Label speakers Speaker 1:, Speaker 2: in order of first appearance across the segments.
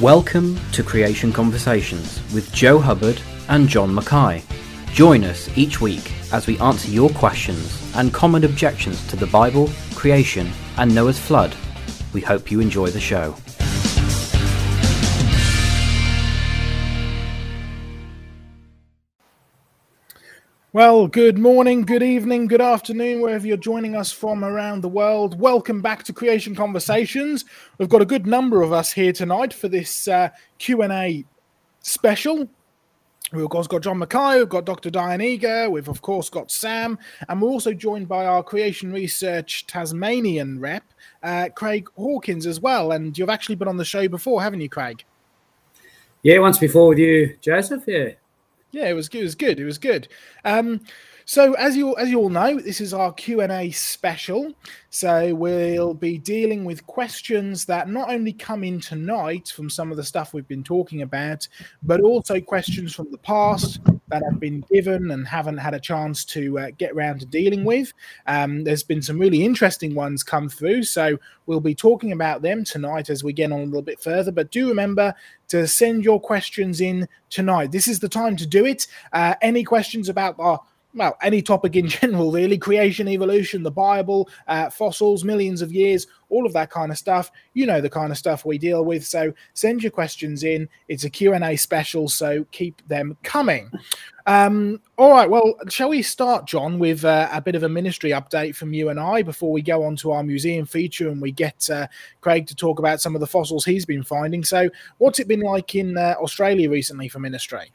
Speaker 1: Welcome to Creation Conversations with Joe Hubbard and John Mackay. Join us each week as we answer your questions and common objections to the Bible, creation, and Noah's flood. We hope you enjoy the show.
Speaker 2: Well, good morning, good evening, good afternoon, wherever you're joining us from around the world. Welcome back to Creation Conversations. We've got a good number of us here tonight for this uh, Q&A special. We've of course got John Mackay, we've got Dr. Diane Eager, we've of course got Sam, and we're also joined by our Creation Research Tasmanian rep, uh, Craig Hawkins, as well. And you've actually been on the show before, haven't you, Craig?
Speaker 3: Yeah, once before with you, Joseph. Yeah.
Speaker 2: Yeah, it was good. It was good. It was good. Um, so as you as you all know, this is our Q and A special. So we'll be dealing with questions that not only come in tonight from some of the stuff we've been talking about, but also questions from the past that have been given and haven't had a chance to uh, get around to dealing with. Um, there's been some really interesting ones come through, so we'll be talking about them tonight as we get on a little bit further. But do remember to send your questions in tonight. This is the time to do it. Uh, any questions about our well, any topic in general, really creation, evolution, the Bible, uh, fossils, millions of years, all of that kind of stuff. You know the kind of stuff we deal with. So send your questions in. It's a Q&A special, so keep them coming. Um, all right, well, shall we start, John, with uh, a bit of a ministry update from you and I before we go on to our museum feature and we get uh, Craig to talk about some of the fossils he's been finding. So what's it been like in uh, Australia recently for ministry?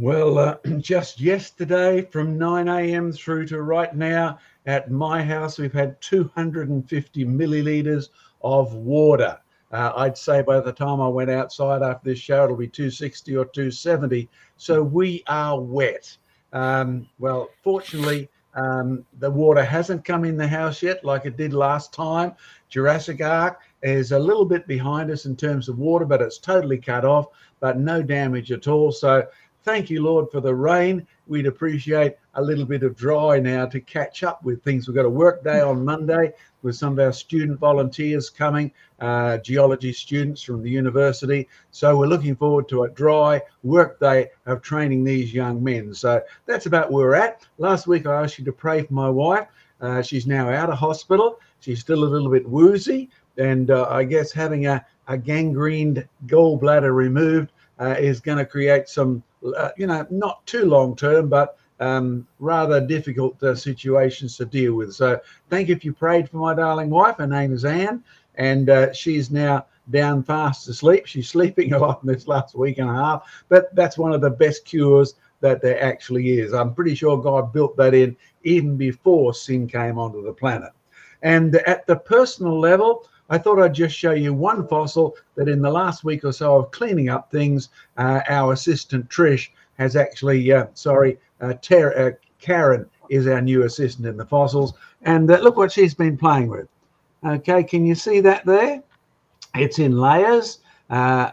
Speaker 4: Well, uh, just yesterday from 9 a.m. through to right now at my house, we've had 250 milliliters of water. Uh, I'd say by the time I went outside after this show, it'll be 260 or 270. So we are wet. Um, well, fortunately, um, the water hasn't come in the house yet like it did last time. Jurassic Ark is a little bit behind us in terms of water, but it's totally cut off, but no damage at all. So Thank you, Lord, for the rain. We'd appreciate a little bit of dry now to catch up with things. We've got a work day on Monday with some of our student volunteers coming, uh, geology students from the university. So we're looking forward to a dry work day of training these young men. So that's about where we're at. Last week I asked you to pray for my wife. Uh, she's now out of hospital. She's still a little bit woozy. And uh, I guess having a, a gangrened gallbladder removed uh, is going to create some uh, you know, not too long term, but um, rather difficult uh, situations to deal with. So thank you if you prayed for my darling wife. Her name is Anne, and uh, she's now down fast asleep. She's sleeping a lot in this last week and a half, but that's one of the best cures that there actually is. I'm pretty sure God built that in even before sin came onto the planet. And at the personal level, I thought I'd just show you one fossil that in the last week or so of cleaning up things, uh, our assistant Trish has actually, uh, sorry, uh, uh, Karen is our new assistant in the fossils. And uh, look what she's been playing with. Okay, can you see that there? It's in layers. Uh,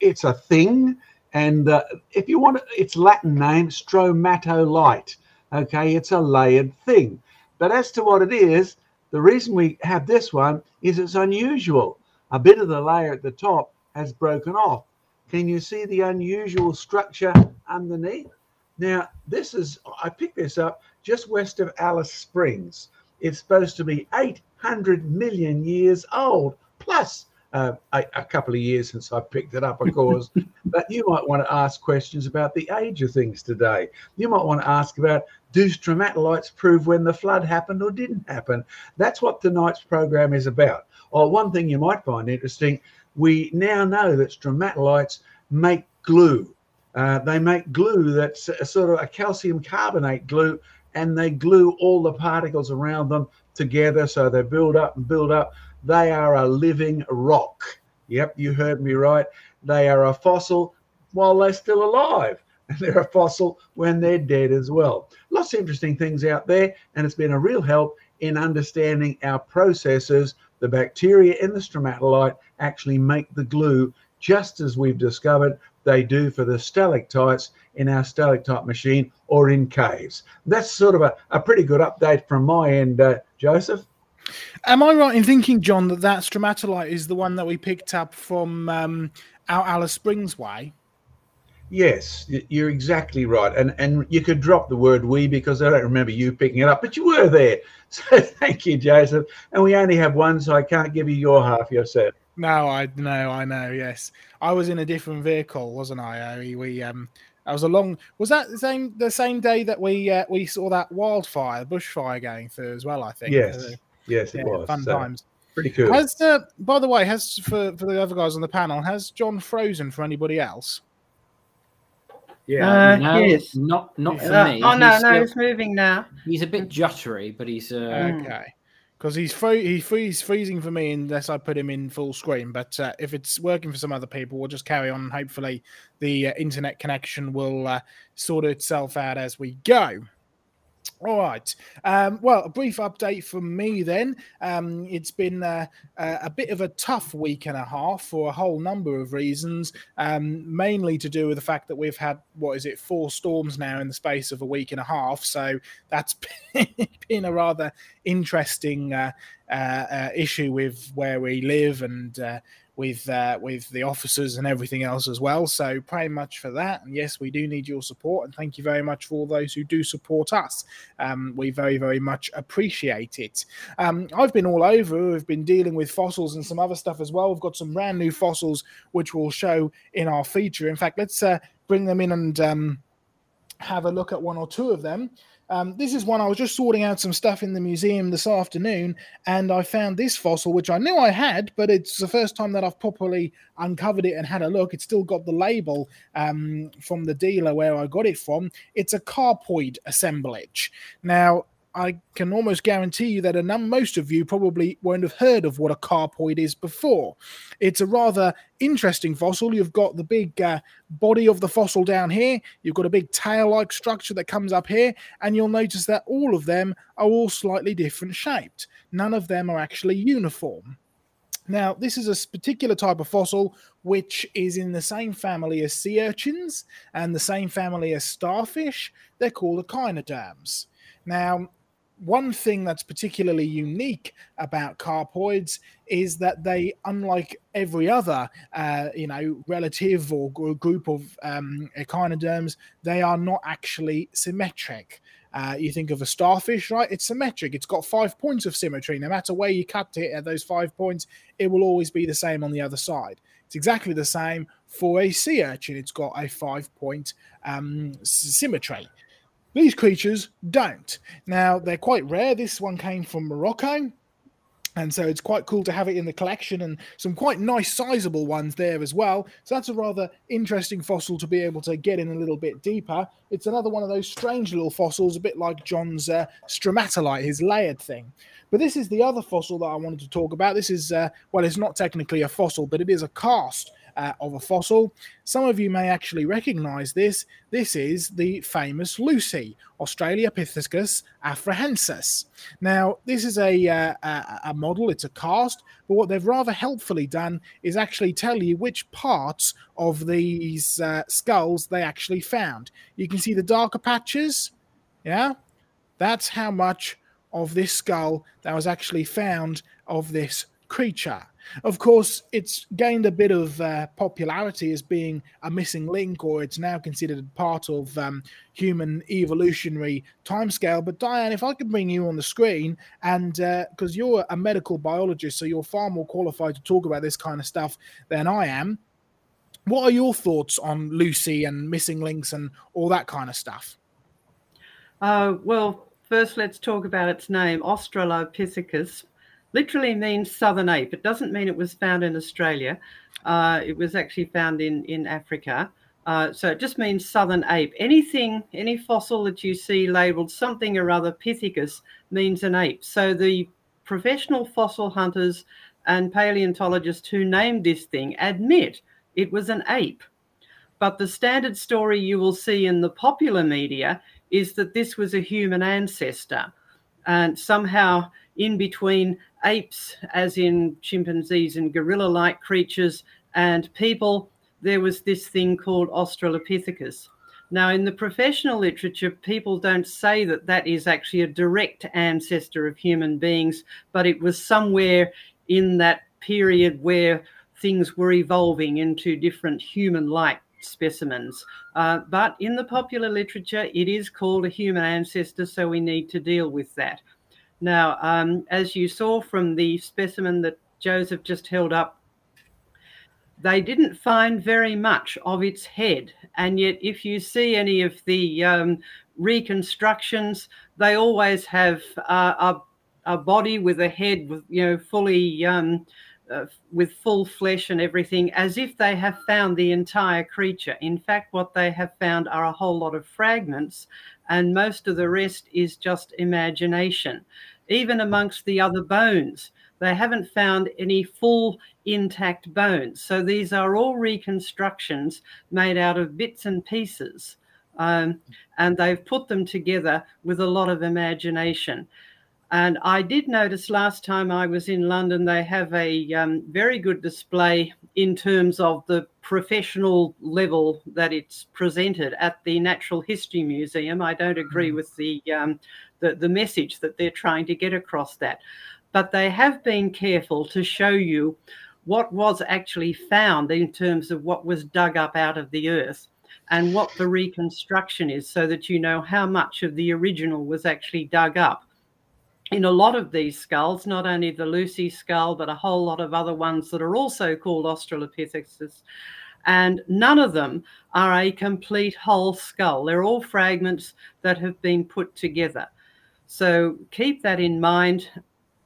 Speaker 4: it's a thing. And if you want its Latin name, stromatolite. Okay, it's a layered thing. But as to what it is, the reason we have this one is it's unusual. A bit of the layer at the top has broken off. Can you see the unusual structure underneath? Now, this is, I picked this up just west of Alice Springs. It's supposed to be 800 million years old, plus uh, a, a, couple of years since I picked it up, of course. but you might want to ask questions about the age of things today. You might want to ask about do stromatolites prove when the flood happened or didn't happen? That's what tonight's program is about. Or one thing you might find interesting, we now know that stromatolites make glue. Uh, they make glue that's a, sort of a calcium carbonate glue, and they glue all the particles around them together so they build up and build up they are a living rock. Yep, you heard me right. They are a fossil while they're still alive. And they're a fossil when they're dead as well. Lots of interesting things out there, and it's been a real help in understanding our processes. The bacteria in the stromatolite actually make the glue just as we've discovered they do for the stalactites in our stalactite machine or in caves. That's sort of a, a pretty good update from my end, uh, Joseph.
Speaker 2: Am I right in thinking, John, that that stromatolite is the one that we picked up from um, out Alice Springs way?
Speaker 4: Yes, you're exactly right. And and you could drop the word we because I don't remember you picking it up, but you were there. So thank you, Joseph. And we only have one, so I can't give you your half yourself.
Speaker 2: No, I know, I know. Yes, I was in a different vehicle, wasn't I? We, we um, I was along. Was that the same the same day that we uh, we saw that wildfire, bushfire going through as well? I think.
Speaker 4: Yes,
Speaker 2: uh,
Speaker 4: yes, it
Speaker 2: yeah,
Speaker 4: was
Speaker 2: fun
Speaker 4: So,
Speaker 2: times.
Speaker 4: Pretty cool.
Speaker 2: Has uh, by the way, has for for the other guys on the panel, has John frozen for anybody else?
Speaker 3: Yeah.
Speaker 5: Uh,
Speaker 1: no,
Speaker 5: yes.
Speaker 1: not not for
Speaker 5: Uh,
Speaker 1: me.
Speaker 5: oh no,
Speaker 1: He's
Speaker 5: no,
Speaker 1: still-
Speaker 5: it's moving now.
Speaker 1: he's a bit juttery, but he's uh,
Speaker 5: Mm.
Speaker 2: Okay. Because he's free, he freeze freezing for me unless I put him in full screen. But uh, if it's working for some other people, we'll just carry on. Hopefully, the uh, internet connection will uh, sort itself out as we go. All right. Um, well, a brief update from me then. Um, it's been uh, a bit of a tough week and a half for a whole number of reasons, um, mainly to do with the fact that we've had, what is it, four storms now in the space of a week and a half. So that's been a rather interesting uh, uh, uh, issue with where we live and uh, with uh, with the officers and everything else as well. So pray much for that. And yes, we do need your support, and thank you very much for all those who do support us. Um, we very very much appreciate it. Um, I've been all over. We've been dealing with fossils and some other stuff as well. We've got some brand new fossils which we'll show in our feature. In fact, let's uh, bring them in and um, have a look at one or two of them. Um, this is one I was just sorting out some stuff in the museum this afternoon, and I found this fossil, which I knew I had, but it's the first time that I've properly uncovered it and had a look. It's still got the label um, from the dealer where I got it from. It's a carpoid assemblage. Now, I can almost guarantee you that num- most of you probably won't have heard of what a carpoid is before. It's a rather interesting fossil. You've got the big uh, body of the fossil down here, you've got a big tail like structure that comes up here, and you'll notice that all of them are all slightly different shaped. None of them are actually uniform. Now, this is a particular type of fossil which is in the same family as sea urchins and the same family as starfish. They're called echinoderms. Now, one thing that's particularly unique about carpoids is that they, unlike every other, uh, you know, relative or gr- group of um, echinoderms, they are not actually symmetric. Uh, you think of a starfish, right? It's symmetric. It's got five points of symmetry. No matter where you cut it at those five points, it will always be the same on the other side. It's exactly the same for a sea urchin. It's got a five point um, symmetry. These creatures don't. Now, they're quite rare. This one came from Morocco. And so it's quite cool to have it in the collection and some quite nice sizable ones there as well. So that's a rather interesting fossil to be able to get in a little bit deeper. It's another one of those strange little fossils, a bit like John's uh, stromatolite, his layered thing. But this is the other fossil that I wanted to talk about. This is, uh, well, it's not technically a fossil, but it is a cast uh, of a fossil. Some of you may actually recognize this. This is the famous Lucy, Australopithecus afarensis. Now, this is a, uh, a, a model, it's a cast, but what they've rather helpfully done is actually tell you which parts of these uh, skulls they actually found. You can see the darker patches, yeah? That's how much of this skull that was actually found of this creature. Of course, it's gained a bit of uh, popularity as being a missing link, or it's now considered part of um, human evolutionary timescale. But Diane, if I could bring you on the screen, and because you're a medical biologist, so you're far more qualified to talk about this kind of stuff than I am. What are your thoughts on Lucy and missing links and all that kind of stuff?
Speaker 5: Uh, well, first let's talk about its name. Australopithecus literally means southern ape. It doesn't mean it was found in Australia. Uh, it was actually found in in Africa. Uh, so it just means southern ape. Anything, any fossil that you see labeled something or other pithecus means an ape. So the professional fossil hunters and paleontologists who named this thing admit it was an ape. But the standard story you will see in the popular media is that this was a human ancestor. And somehow, in between apes, as in chimpanzees and gorilla like creatures, and people, there was this thing called Australopithecus. Now, in the professional literature, people don't say that that is actually a direct ancestor of human beings, but it was somewhere in that period where things were evolving into different human like specimens. Uh, but in the popular literature, it is called a human ancestor, so we need to deal with that. Now, um, as you saw from the specimen that Joseph just held up, they didn't find very much of its head. And yet, if you see any of the um, reconstructions, they always have uh, a, a body with a head, with you know, fully um, uh, with full flesh and everything, as if they have found the entire creature. In fact, what they have found are a whole lot of fragments, and most of the rest is just imagination. Even amongst the other bones, they haven't found any full intact bones. So these are all reconstructions made out of bits and pieces. Um, and they've put them together with a lot of imagination. And I did notice last time I was in London, they have a um, very good display in terms of the professional level that it's presented at the Natural History Museum. I don't agree mm. with the, um, the, the message that they're trying to get across that but they have been careful to show you what was actually found in terms of what was dug up out of the earth and what the reconstruction is so that you know how much of the original was actually dug up. In a lot of these skulls, not only the Lucy skull, but a whole lot of other ones that are also called Australopithecus, and none of them are a complete whole skull. They're all fragments that have been put together. So keep that in mind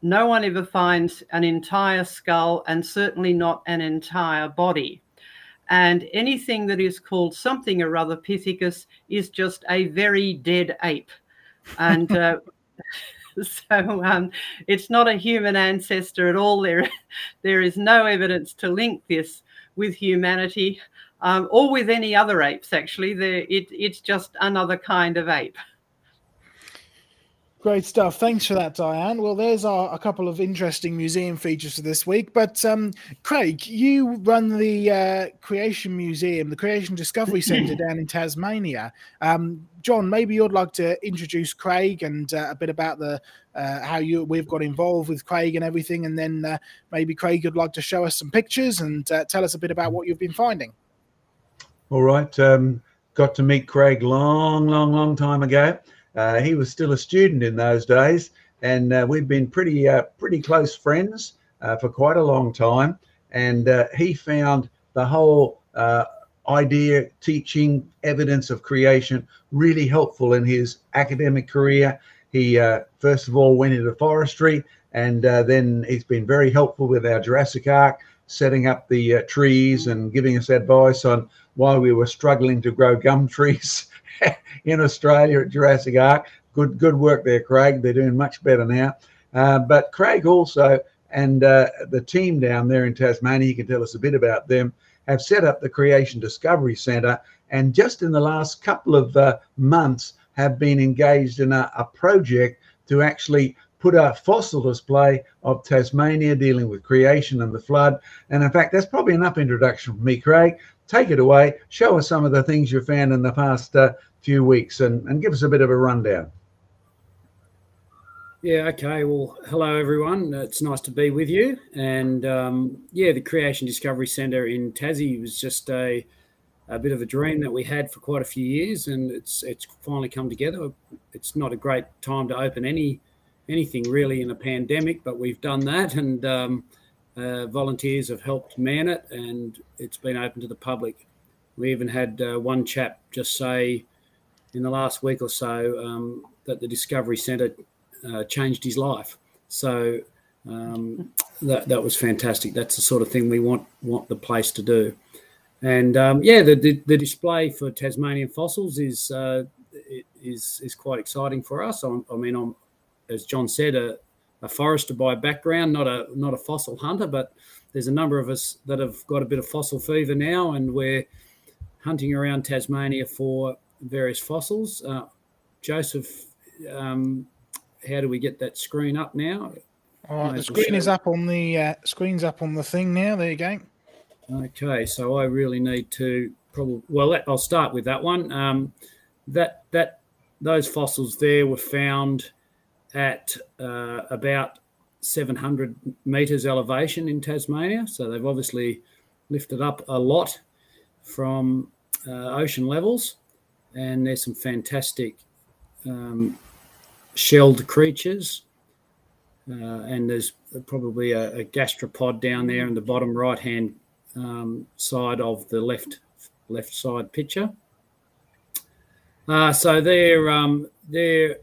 Speaker 5: no one ever finds an entire skull and certainly not an entire body. And anything that is called something or other Pithecus is just a very dead ape. And uh, so um, it's not a human ancestor at all. There, there is no evidence to link this with humanity um, or with any other apes, actually. There, it, it's just another kind of ape.
Speaker 2: Great stuff. Thanks for that, Diane. Well, there's our, a couple of interesting museum features for this week. But um, Craig, you run the uh, Creation Museum, the Creation Discovery Centre down in Tasmania. Um, John, maybe you'd like to introduce Craig and uh, a bit about the uh, how you we've got involved with Craig and everything, and then uh, maybe Craig you'd like to show us some pictures and uh, tell us a bit about what you've been finding.
Speaker 4: All right. Um, got to meet Craig long, long, long time ago. Uh, he was still a student in those days, and uh, we've been pretty uh, pretty close friends uh, for quite a long time. And uh, he found the whole uh, idea, teaching, evidence of creation really helpful in his academic career. He first of all went into forestry, and then he's been very helpful with our Jurassic Ark, setting up the trees and giving us advice on why we were struggling to grow gum trees in Australia at Jurassic Ark. Good, good work there, Craig. They're doing much better now. Uh, but Craig also and uh, the team down there in Tasmania, you can tell us a bit about them, have set up the Creation Discovery Centre. And just in the last couple of uh, months, have been engaged in a, a project to actually put a fossil display of Tasmania dealing with creation and the flood. And in fact, that's probably enough introduction from me, Craig take it away. Show us some of the things you've found in the past uh, few weeks and, and give us a bit of a rundown.
Speaker 3: Yeah, okay. Well, hello, everyone. It's nice to be with you. And um, yeah, the Creation Discovery Centre in Tassie was just a, a bit of a dream that we had for quite a few years, and it's it's finally come together. It's not a great time to open any anything really in a pandemic, but we've done that, and um, uh, volunteers have helped man it, and it's been open to the public. We even had uh, one chap just say in the last week or so um, that the Discovery Centre uh, changed his life. So um, that that was fantastic. That's the sort of thing we want want the place to do. And um, yeah, the, the, the display for Tasmanian fossils is uh, is is quite exciting for us. I, I mean, I'm, as John said, a forester by background, not a not a fossil hunter, but there's a number of us that have got a bit of fossil fever now, and we're hunting around Tasmania for various fossils. Uh, Joseph, um, how do we get that screen up now?
Speaker 2: Oh, the screen is up on the uh, screen's up on the thing now. There you go.
Speaker 3: Okay, so I really need to probably well. I'll start with that one. Um, that that those fossils there were found at uh, about 700 meters elevation in Tasmania. So they've obviously lifted up a lot from uh, ocean levels, and there's some fantastic um, shelled creatures. Uh, and there's probably a, a, gastropod down there in the bottom right hand um, side of the left left side picture. Uh, so they're um, they're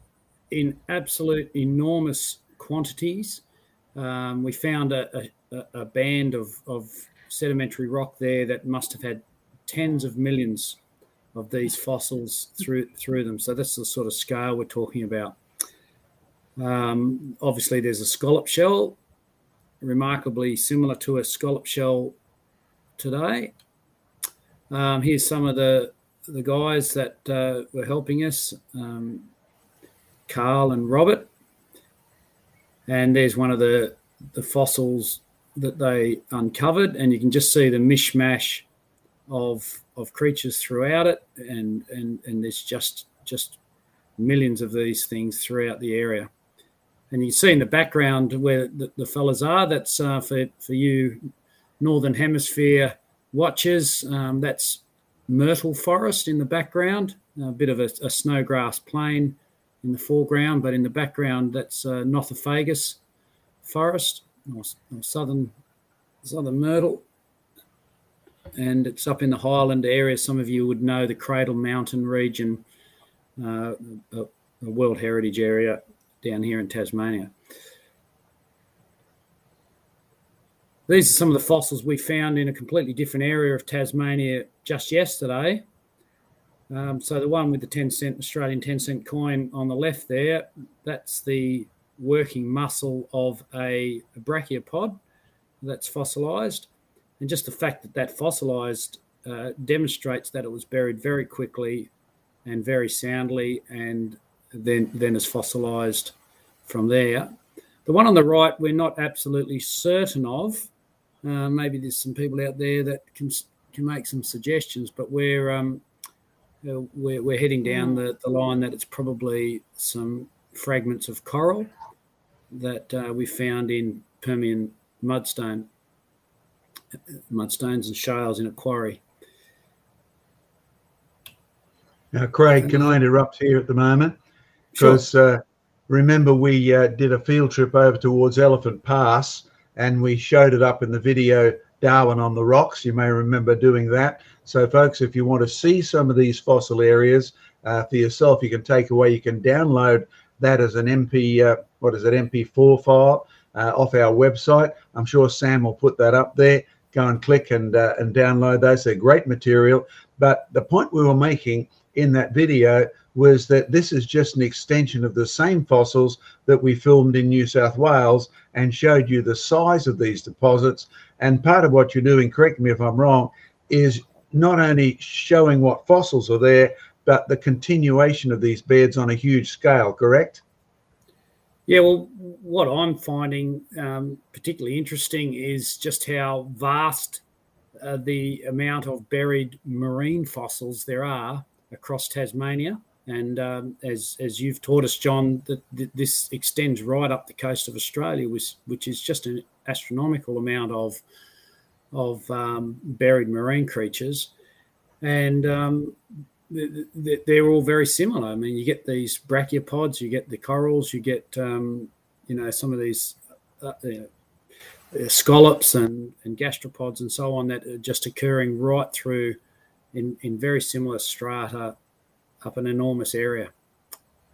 Speaker 3: in absolute enormous quantities. Um, we found a, a, a band of, of sedimentary rock there that must have had tens of millions of these fossils through through them. So that's the sort of scale we're talking about. Um, obviously, there's a scallop shell, remarkably similar to a scallop shell today. Um, here's some of the the guys that uh, were helping us, um, Carl and Robert. And there's one of the the fossils that they uncovered, and you can just see the mishmash of of creatures throughout it, and and and there's just just millions of these things throughout the area. And you see in the background where the, the fellas are. That's uh, for for you northern hemisphere watchers. Um, that's myrtle forest in the background, a bit of a, a snowgrass plain in the foreground, but in the background that's uh, Nothofagus forest or, or southern southern myrtle and it's up in the highland area. Some of you would know the Cradle Mountain region, uh, a, a, World Heritage area down here in Tasmania. These are some of the fossils we found in a completely different area of Tasmania just yesterday. Um, so the one with the 10 cent Australian 10 cent coin on the left there, that's the working muscle of a, brachiopod that's fossilized. And just the fact that that fossilized uh, demonstrates that it was buried very quickly and very soundly and then, then is fossilized from there. The one on the right, we're not absolutely certain of. Uh, maybe there's some people out there that can can make some suggestions, but we're um, uh, we're, we're heading down the, the line that it's probably some fragments of coral that uh, we found in Permian mudstone mudstones and shales in a quarry.
Speaker 4: Now, Craig, can I interrupt here at the moment? Because sure. uh, remember, we uh, did a field trip over towards Elephant Pass and we showed it up in the video Darwin on the Rocks. You may remember doing that. So, folks, if you want to see some of these fossil areas uh, for yourself, you can take away, you can download that as an MP, uh, what is it, MP4 file uh, off our website. I'm sure Sam will put that up there go and click and uh, and download those. They're great material. But the point we were making in that video was that this is just an extension of the same fossils that we filmed in New South Wales and showed you the size of these deposits. And part of what you're doing, correct me if I'm wrong, is not only showing what fossils are there, but the continuation of these beds on a huge scale, correct?
Speaker 3: Yeah, well, what I'm finding um, particularly interesting is just how vast uh, the amount of buried marine fossils there are across Tasmania. And um, as, as you've taught us, John, that, that, this extends right up the coast of Australia, which, which is just an astronomical amount of, of um, buried marine creatures. And um, they're all very similar. I mean, you get these brachiopods, you get the corals, you get um, you know some of these uh, uh, scallops and, and gastropods and so on that are just occurring right through in, in very similar strata up an enormous area.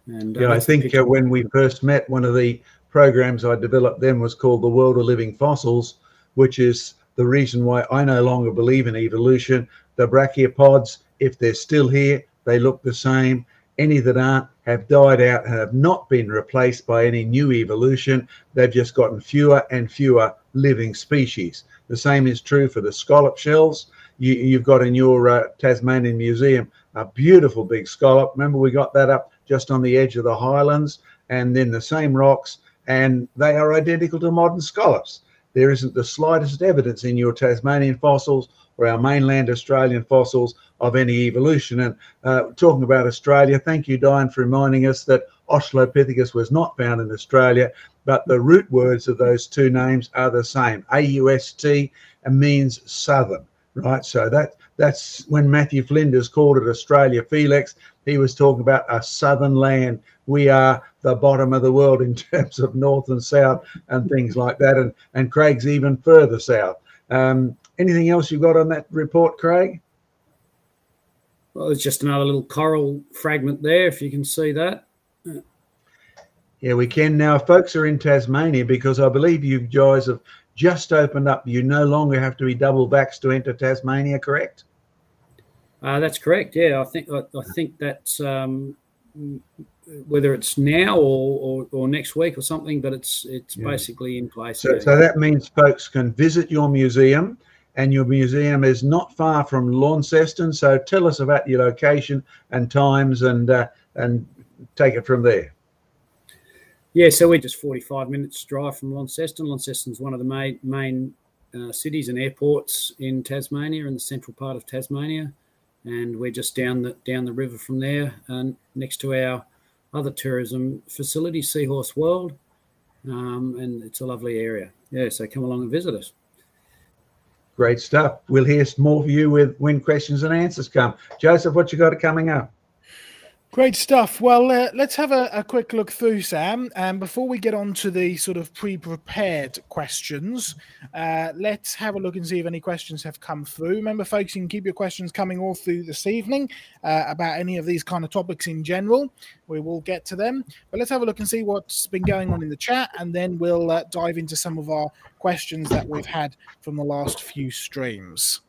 Speaker 4: And uh, yeah, I think uh, when we first met, one of the programs I developed then was called the World of Living Fossils, which is the reason why I no longer believe in evolution. The brachiopods if they're still here, they look the same. Any that aren't have died out and have not been replaced by any new evolution. They've just gotten fewer and fewer living species. The same is true for the scallop shells. You, have got in your uh, Tasmanian Museum a beautiful big scallop. Remember, we got that up just on the edge of the highlands, and then the same rocks, and they are identical to modern scallops. There isn't the slightest evidence in your Tasmanian fossils or our mainland Australian fossils of any evolution. And uh, talking about Australia, thank you, Diane, for reminding us that Australopithecus was not found in Australia, but the root words of those two names are the same. AUST means southern, right? So that that's when Matthew Flinders called it Australia Felix. He was talking about a southern land. We are the bottom of the world in terms of north and south and things like that. And and Craig's even further south. Um, anything else you've got on that report, Craig?
Speaker 3: Well, there's just another little coral fragment there, if you can see that.
Speaker 4: Yeah, we can now. Folks are in Tasmania because I believe you guys have just opened up. You no longer have to be double backs to enter Tasmania, correct?
Speaker 3: Uh, that's correct. Yeah, I think I, I think that's um, whether it's now or, or, or, next week or something, but it's it's yeah. basically in place.
Speaker 4: So, so that means folks can visit your museum, and your museum is not far from Launceston. So tell us about your location and times, and uh, and take it from there.
Speaker 3: Yeah, so we're just 45 minutes drive from Launceston. Launceston's one of the main main uh, cities and airports in Tasmania, in the central part of Tasmania and we're just down the down the river from there, and next to our other tourism facility, Seahorse World, um, and it's a lovely area. Yeah, so come along and visit us.
Speaker 4: Great stuff. We'll hear more from you with when questions and answers come. Joseph, what you got coming up?
Speaker 2: Great stuff. Well, uh, let's have a, a, quick look through, Sam. And before we get on to the sort of pre prepared questions, uh, let's have a look and see if any questions have come through. Remember, folks, you can keep your questions coming all through this evening uh, about any of these kind of topics in general. We will get to them. But let's have a look and see what's been going on in the chat, and then we'll uh, dive into some of our questions that we've had from the last few streams.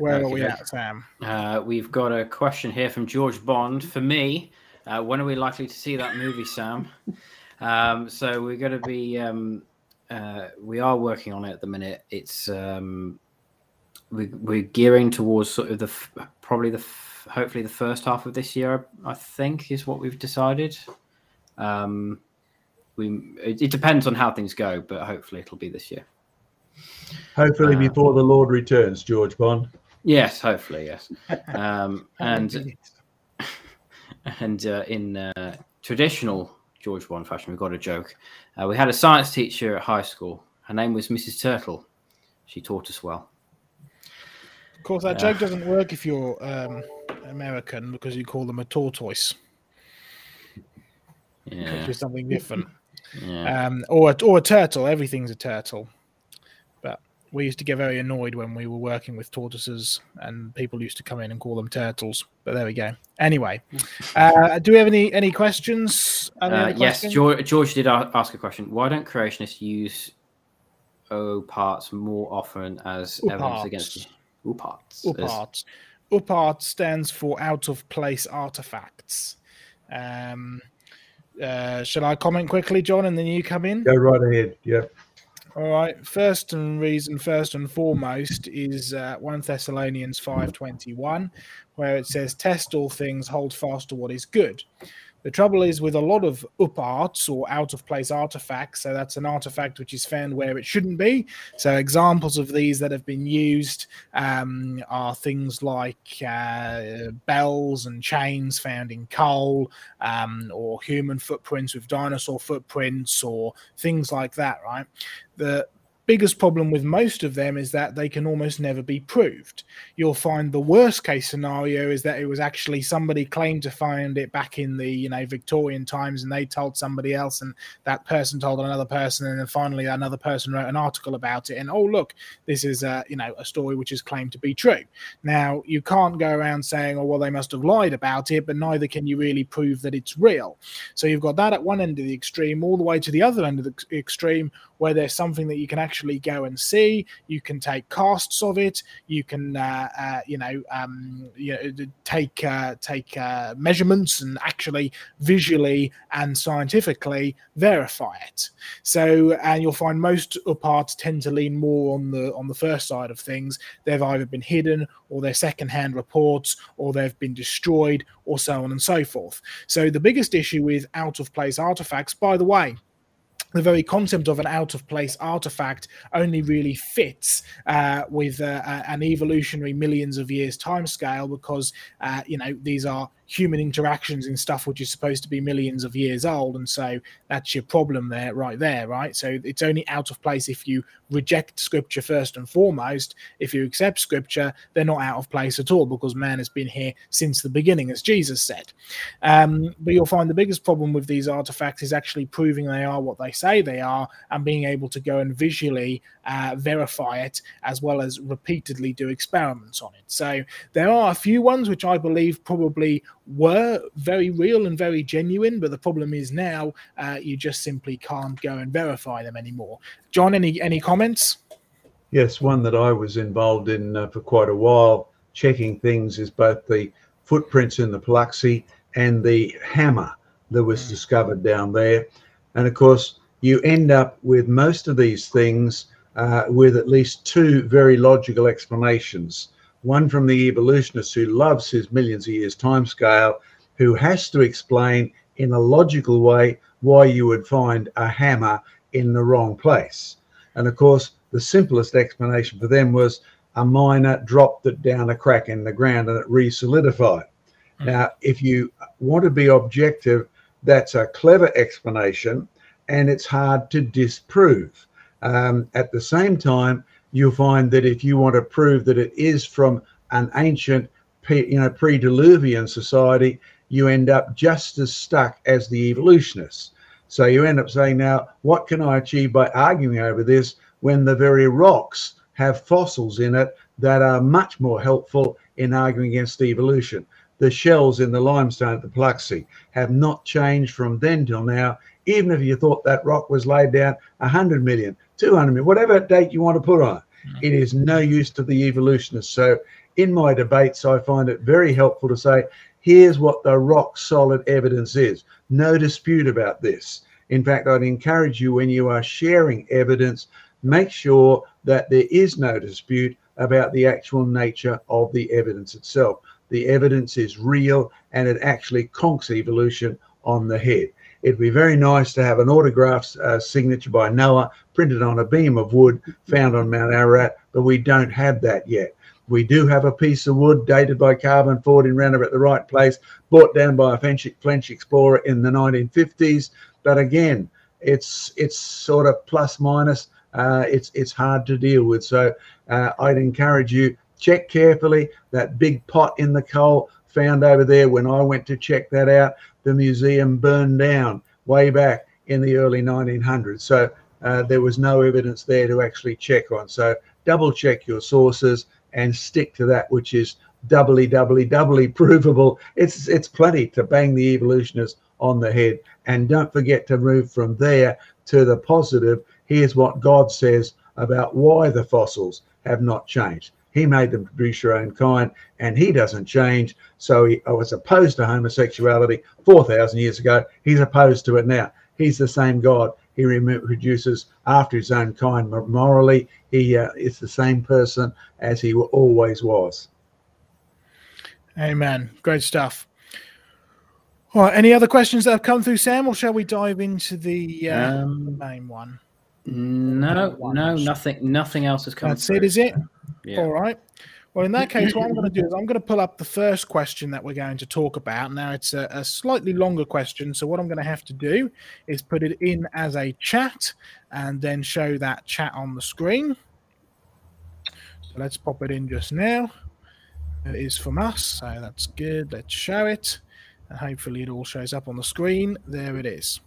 Speaker 2: Where okay. are we at, Sam?
Speaker 1: Uh, we've got a question here from George Bond. For me, uh, when are we likely to see that movie, Sam? um, so we're going to be, um, uh, we are working on it at the minute. It's um, we, we're gearing towards sort of the probably the hopefully the first half of this year. I think is what we've decided. Um, we it, it depends on how things go, but hopefully it'll be this year.
Speaker 4: Hopefully, uh, before the Lord returns, George Bond.
Speaker 1: Yes, hopefully, yes. Um, and and uh, in uh, traditional George Bond fashion, we've got a joke. Uh, we had a science teacher at high school. Her name was Mrs. Turtle. She taught us well.
Speaker 2: Of course, that joke doesn't work if you're um, American because you call them a tortoise.
Speaker 1: Yeah.
Speaker 2: Which is something different. Yeah. Um, or, or a turtle. Everything's a turtle we used to get very annoyed when we were working with tortoises and people used to come in and call them turtles but there we go. Anyway uh, do we have any any questions?
Speaker 1: Uh, yes george, george, did ask a question. Why don't creationists use o parts more often as
Speaker 2: O
Speaker 1: evidence against
Speaker 2: o parts o parts o parts stands for out of place artifacts. Um uh, shall I comment quickly, John, and then you come in?
Speaker 4: Go right ahead. Yep.
Speaker 2: All right. First and reason, first and foremost, is uh, one Thessalonians five twenty one, where it says, "Test all things, hold fast to what is good." The trouble is with a lot of o parts or out of place artifacts. So that's an artifact which is found where it shouldn't be. So examples of these that have been used um, are things like uh, bells and chains found in coal, um, or human footprints with dinosaur footprints, or things like that. Right. The biggest problem with most of them is that they can almost never be proved. You'll find the worst case scenario is that it was actually somebody claimed to find it back in the you know Victorian times, and they told somebody else, and that person told another person, and then finally another person wrote an article about it, and oh look, this is a you know a story which is claimed to be true. Now you can't go around saying oh well they must have lied about it, but neither can you really prove that it's real. So you've got that at one end of the extreme, all the way to the other end of the extreme, where there's something that you can actually go and see. You can take casts of it. You can, uh, uh, you know, um, you know, take uh, take uh, measurements and actually visually and scientifically verify it. So, and you'll find most parts tend to lean more on the on the first side of things. They've either been hidden, or they're secondhand reports, or they've been destroyed, or so on and so forth. So, the biggest issue with out of place artifacts, by the way the very concept of an out of place artifact only really fits uh, with uh, an evolutionary millions of years timescale because uh, you know these are human interactions in stuff which is supposed to be millions of years old and so that's your problem there right there right? So it's only out of place if you reject scripture first and foremost. If you accept scripture they're not out of place at all because man has been here since the beginning as jesus said. Um, but you'll find the biggest problem with these artifacts is actually proving they are what they say they are and being able to go and visually uh, verify it as well as repeatedly do experiments on it. So there are a few ones which i believe probably were very real and very genuine, but the problem is now uh, you just simply can't go and verify them anymore. John, any any comments?
Speaker 4: Yes, one that I was involved in uh, for quite a while, checking things, is both the footprints in the Paluxy and the hammer that was mm. discovered down there. And of course, you end up with most of these things uh, with at least two very logical explanations one from the evolutionist who loves his millions of years time scale, who has to explain in a logical way why you would find a hammer in the wrong place. And of course, the simplest explanation for them was a miner dropped it down a crack in the ground and it re-solidified. Mm. Now, if you want to be objective, that's a clever explanation and it's hard to disprove. Um, at the same time, you'll find that if you want to prove that it is from an ancient, you know, pre-diluvian society, you end up just as stuck as the evolutionists. So you end up saying, now, what can I achieve by arguing over this when the very rocks have fossils in it that are much more helpful in arguing against evolution? The shells in the limestone at the Paluxy have not changed from then till now, even if you thought that rock was laid down 100 million, 200 million, whatever date you want to put on it. Mm. It is no use to the evolutionists. So in my debates, I find it very helpful to say, here's what the rock solid evidence is. No dispute about this. In fact, I'd encourage you when you are sharing evidence, make sure that there is no dispute about the actual nature of the evidence itself. The evidence is real and it actually conks evolution on the head. It'd be very nice to have an autographed uh, signature by Noah printed on a beam of wood found on Mount Ararat, but we don't have that yet. We do have a piece of wood dated by Carbon Ford in Roundabout at the right place, brought down by a French, French explorer in the 1950s. But again, it's it's sort of plus minus. Uh, it's it's hard to deal with. So uh, I'd encourage you check carefully that big pot in the coal found over there when I went to check that out the museum burned down way back in the early 1900s. So uh, there was no evidence there to actually check on. So double check your sources and stick to that which is doubly, doubly, doubly provable. It's it's plenty to bang the evolutionists on the head. And don't forget to move from there to the positive. Here's what God says about why the fossils have not changed. He made them produce your own kind, and he doesn't change. So he was opposed to homosexuality 4,000 years ago. He's opposed to it now. He's the same God. He produces after his own kind morally. He uh, is the same person as he always was.
Speaker 2: Amen. Great stuff. All right. Any other questions that have come through, Sam, or shall we dive into the, uh, um, main one?
Speaker 1: No, no, nothing. Nothing else has come.
Speaker 2: That's
Speaker 1: through.
Speaker 2: it. Is it? Yeah. All right. Well, in that case, what I'm going to do is I'm going to pull up the first question that we're going to talk about. Now, it's a, a, slightly longer question. So, what I'm going to have to do is put it in as a chat and then show that chat on the screen. So, let's pop it in just now. It is from us. So, that's good. Let's show it. And hopefully, it all shows up on the screen. There it is.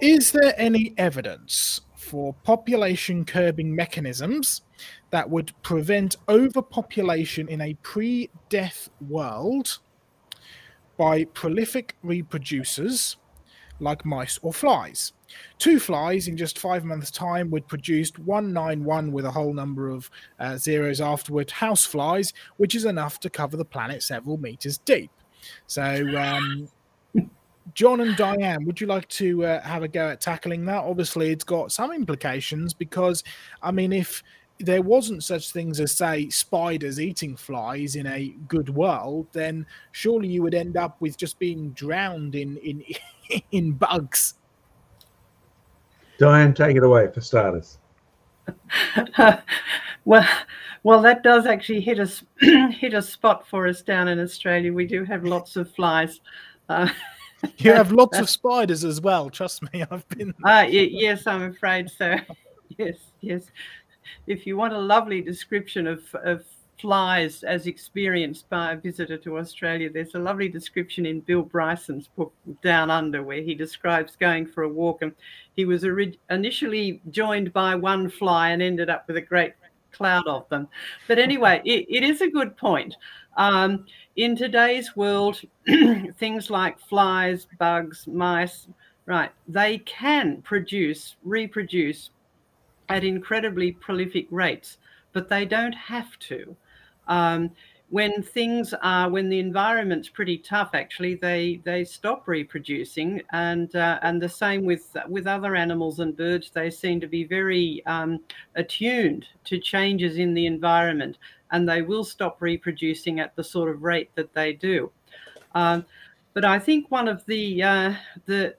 Speaker 2: Is there any evidence for population curbing mechanisms that would prevent overpopulation in a pre death world by prolific reproducers like mice or flies. Two flies in just five months' time would produce 191 with a whole number of uh, zeros afterward, house flies, which is enough to cover the planet several meters deep. So, um, John and Diane, would you like to uh, have a go at tackling that? Obviously, it's got some implications because, I mean, if there wasn't such things as say spiders eating flies in a good world then surely you would end up with just being drowned in in in bugs
Speaker 4: Diane, take it away for starters.
Speaker 5: well, well, that does actually hit us hit a spot for us down in Australia. We do have lots of flies. Uh,
Speaker 2: you have lots of spiders as well. Trust me, I've been.
Speaker 5: Uh, yes, I'm afraid so. Yes, yes. If you want a lovely description of, of flies as experienced by a visitor to Australia. There's a lovely description in Bill Bryson's book Down Under where he describes going for a walk and he was initially joined by one fly and ended up with a great cloud of them. But anyway, it, it is a good point. Um, in today's world, things like flies, bugs, mice, right, they can produce, reproduce at incredibly prolific rates, but they don't have to. Um, when things are when the environment's pretty tough actually they they stop reproducing. And uh, and the same with with other animals and birds. They seem to be very um, attuned to changes in the environment and they will stop reproducing at the sort of rate that they do. Um, but i think one of the uh, the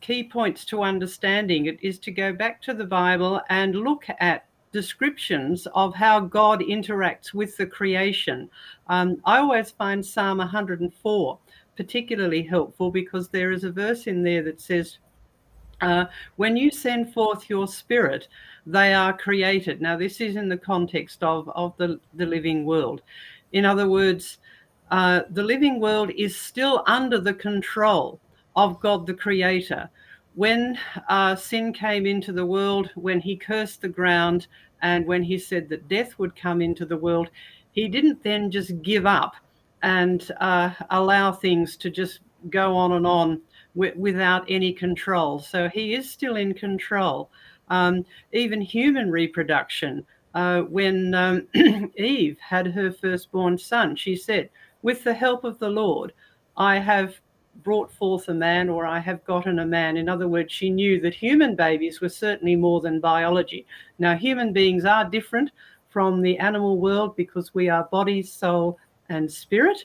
Speaker 5: key points to understanding it is to go back to the bible and look at descriptions of how God interacts with the creation. Um, I always find Psalm 104 particularly helpful because there is a verse in there that says, uh, When you send forth your spirit, they are created. Now, this is in the context of, of the, the living world. In other words, uh, the living world is still under the control of God the Creator when uh, sin came into the world, when he cursed the ground, and when he said that death would come into the world, he didn't then just give up and uh, allow things to just go on and on w- without any control. So he is still in control. Um, even human reproduction, uh, when um, Eve had her firstborn son, she said, With the help of the Lord, I have brought forth a man or I have gotten a man. In other words, she knew that human babies were certainly more than biology. Now, human beings are different from the animal world because we are body, soul, and spirit.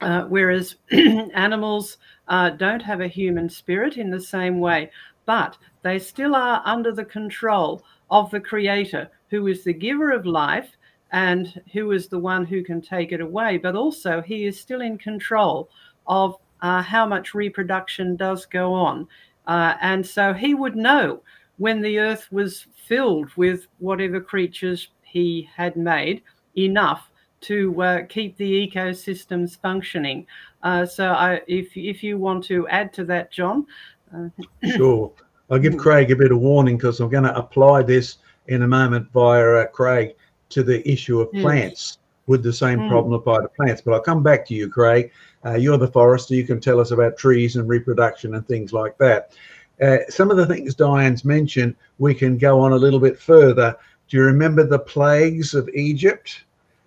Speaker 5: Uh, whereas animals uh, don't have a human spirit in the same way, but they still are under the control of the Creator, who is the giver of life and who is the one who can take it away. But also, He is still in control of uh, how much reproduction does go on. Uh, and so he would know when the earth was filled with whatever creatures he had made enough to uh, keep the ecosystems functioning. Uh, so, I, if if you want to add to that, John.
Speaker 4: Uh, sure. I'll give Craig a bit of warning because I'm going to apply this in a moment via uh, Craig to the issue of plants. Would the same mm. problem apply to plants? But I'll come back to you, Craig. Uh, you're the forester. You can tell us about trees and reproduction and things like that. Uh, some of the things Diane's mentioned, we can go on a little bit further. Do you remember the plagues of Egypt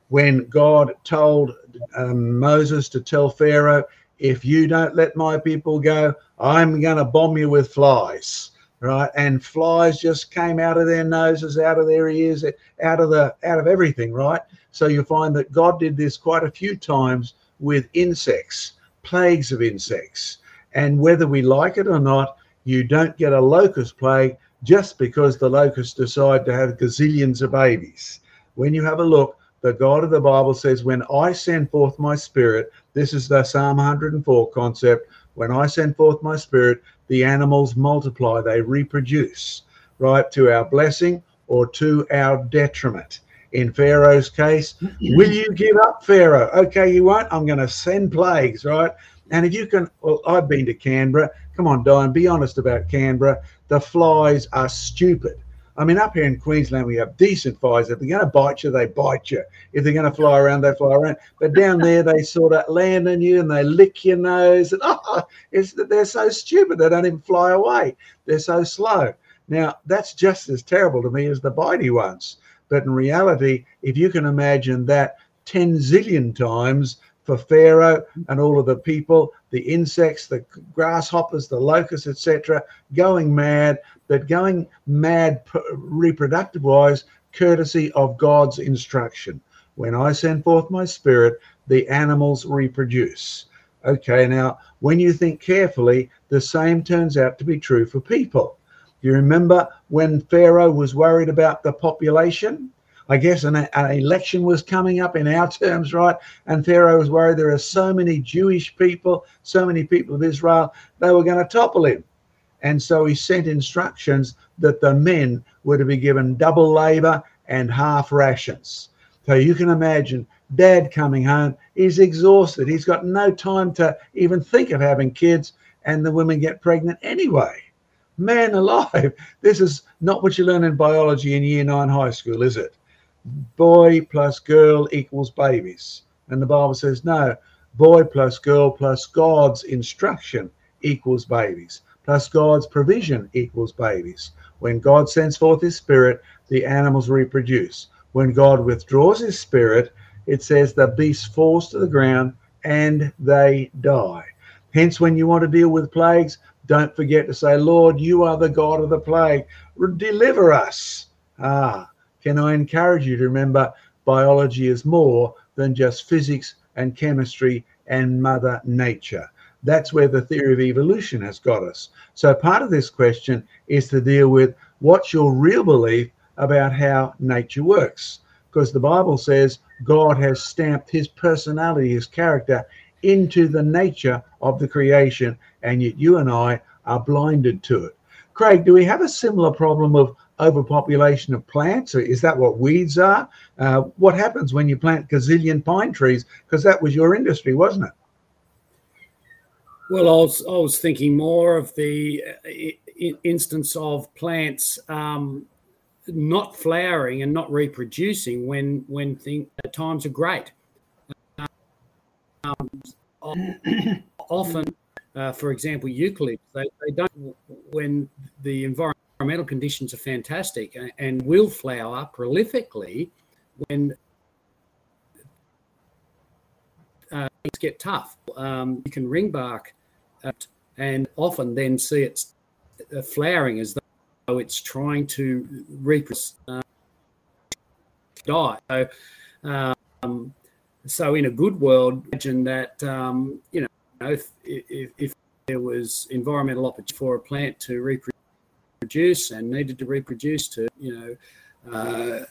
Speaker 4: when God told um, Moses to tell Pharaoh, if you don't let my people go, I'm going to bomb you with flies? Right, and flies just came out of their noses, out of their ears, out of the out of everything. Right, so you find that God did this quite a few times with insects, plagues of insects. And whether we like it or not, you don't get a locust plague just because the locusts decide to have gazillions of babies. When you have a look, the God of the Bible says, When I send forth my spirit, this is the Psalm 104 concept. When I send forth my spirit, the animals multiply, they reproduce, right, to our blessing or to our detriment in Pharaoh's case. Mm-hmm. Will you give up, Pharaoh? Okay, you won't. I'm going to send plagues, right? And if you can, well, I've been to Canberra. Come on, Diane, be honest about Canberra. The flies are stupid. I mean, up here in Queensland, we have decent flies. If they're going to bite you, they bite you. If they're going to fly around, they fly around. But down there, they sort of land on you and they lick your nose. And oh, it's, that they're so stupid. They don't even fly away. They're so slow. Now, that's just as terrible to me as the bitey ones. But in reality, if you can imagine that 10 zillion times for Pharaoh and all of the people, the insects, the grasshoppers, the locusts, etc., going mad, but going mad reproductive wise, courtesy of God's instruction. When I send forth my spirit, the animals reproduce. Okay, now when you think carefully, the same turns out to be true for people. Do you remember when Pharaoh was worried about the population? I guess an, an, election was coming up in our terms, right? And Pharaoh was worried there are so many Jewish people, so many people of Israel, they were going to topple him. And so he sent instructions that the men were to be given double labor and half rations. So you can imagine dad coming home, he's exhausted. He's got no time to even think of having kids, and the women get pregnant anyway. Man alive, this is not what you learn in biology in year nine high school, is it? boy plus girl equals babies. And the Bible says, no, boy plus girl plus God's instruction equals babies, plus God's provision equals babies. When God sends forth his spirit, the animals reproduce. When God withdraws his spirit, it says the beast falls to the ground and they die. Hence, when you want to deal with plagues, don't forget to say, Lord, you are the God of the plague. Deliver us. Ah, can I encourage you to remember biology is more than just physics and chemistry and Mother Nature? That's where the theory of evolution has got us. So, part of this question is to deal with what's your real belief about how nature works? Because the Bible says God has stamped his personality, his character into the nature of the creation, and yet you and I are blinded to it. Craig, do we have a similar problem of overpopulation of plants? Is that what weeds are? Uh, what happens when you plant gazillion pine trees? Because that was your industry, wasn't it?
Speaker 3: Well, I was, I was thinking more of the uh, instance of plants um, not flowering and not reproducing when when thing, times are great. Um, often, uh, for example, eucalypts, they, they don't, when the environmental conditions are fantastic and will flower prolifically when uh, things get tough. Um, you can ring bark and often then see it uh, flowering as though it's trying to reproduce, uh, die. So, um, so in a good world, imagine that um, you know if, if, if there was environmental opportunity for a plant to reproduce and needed to reproduce to you know uh,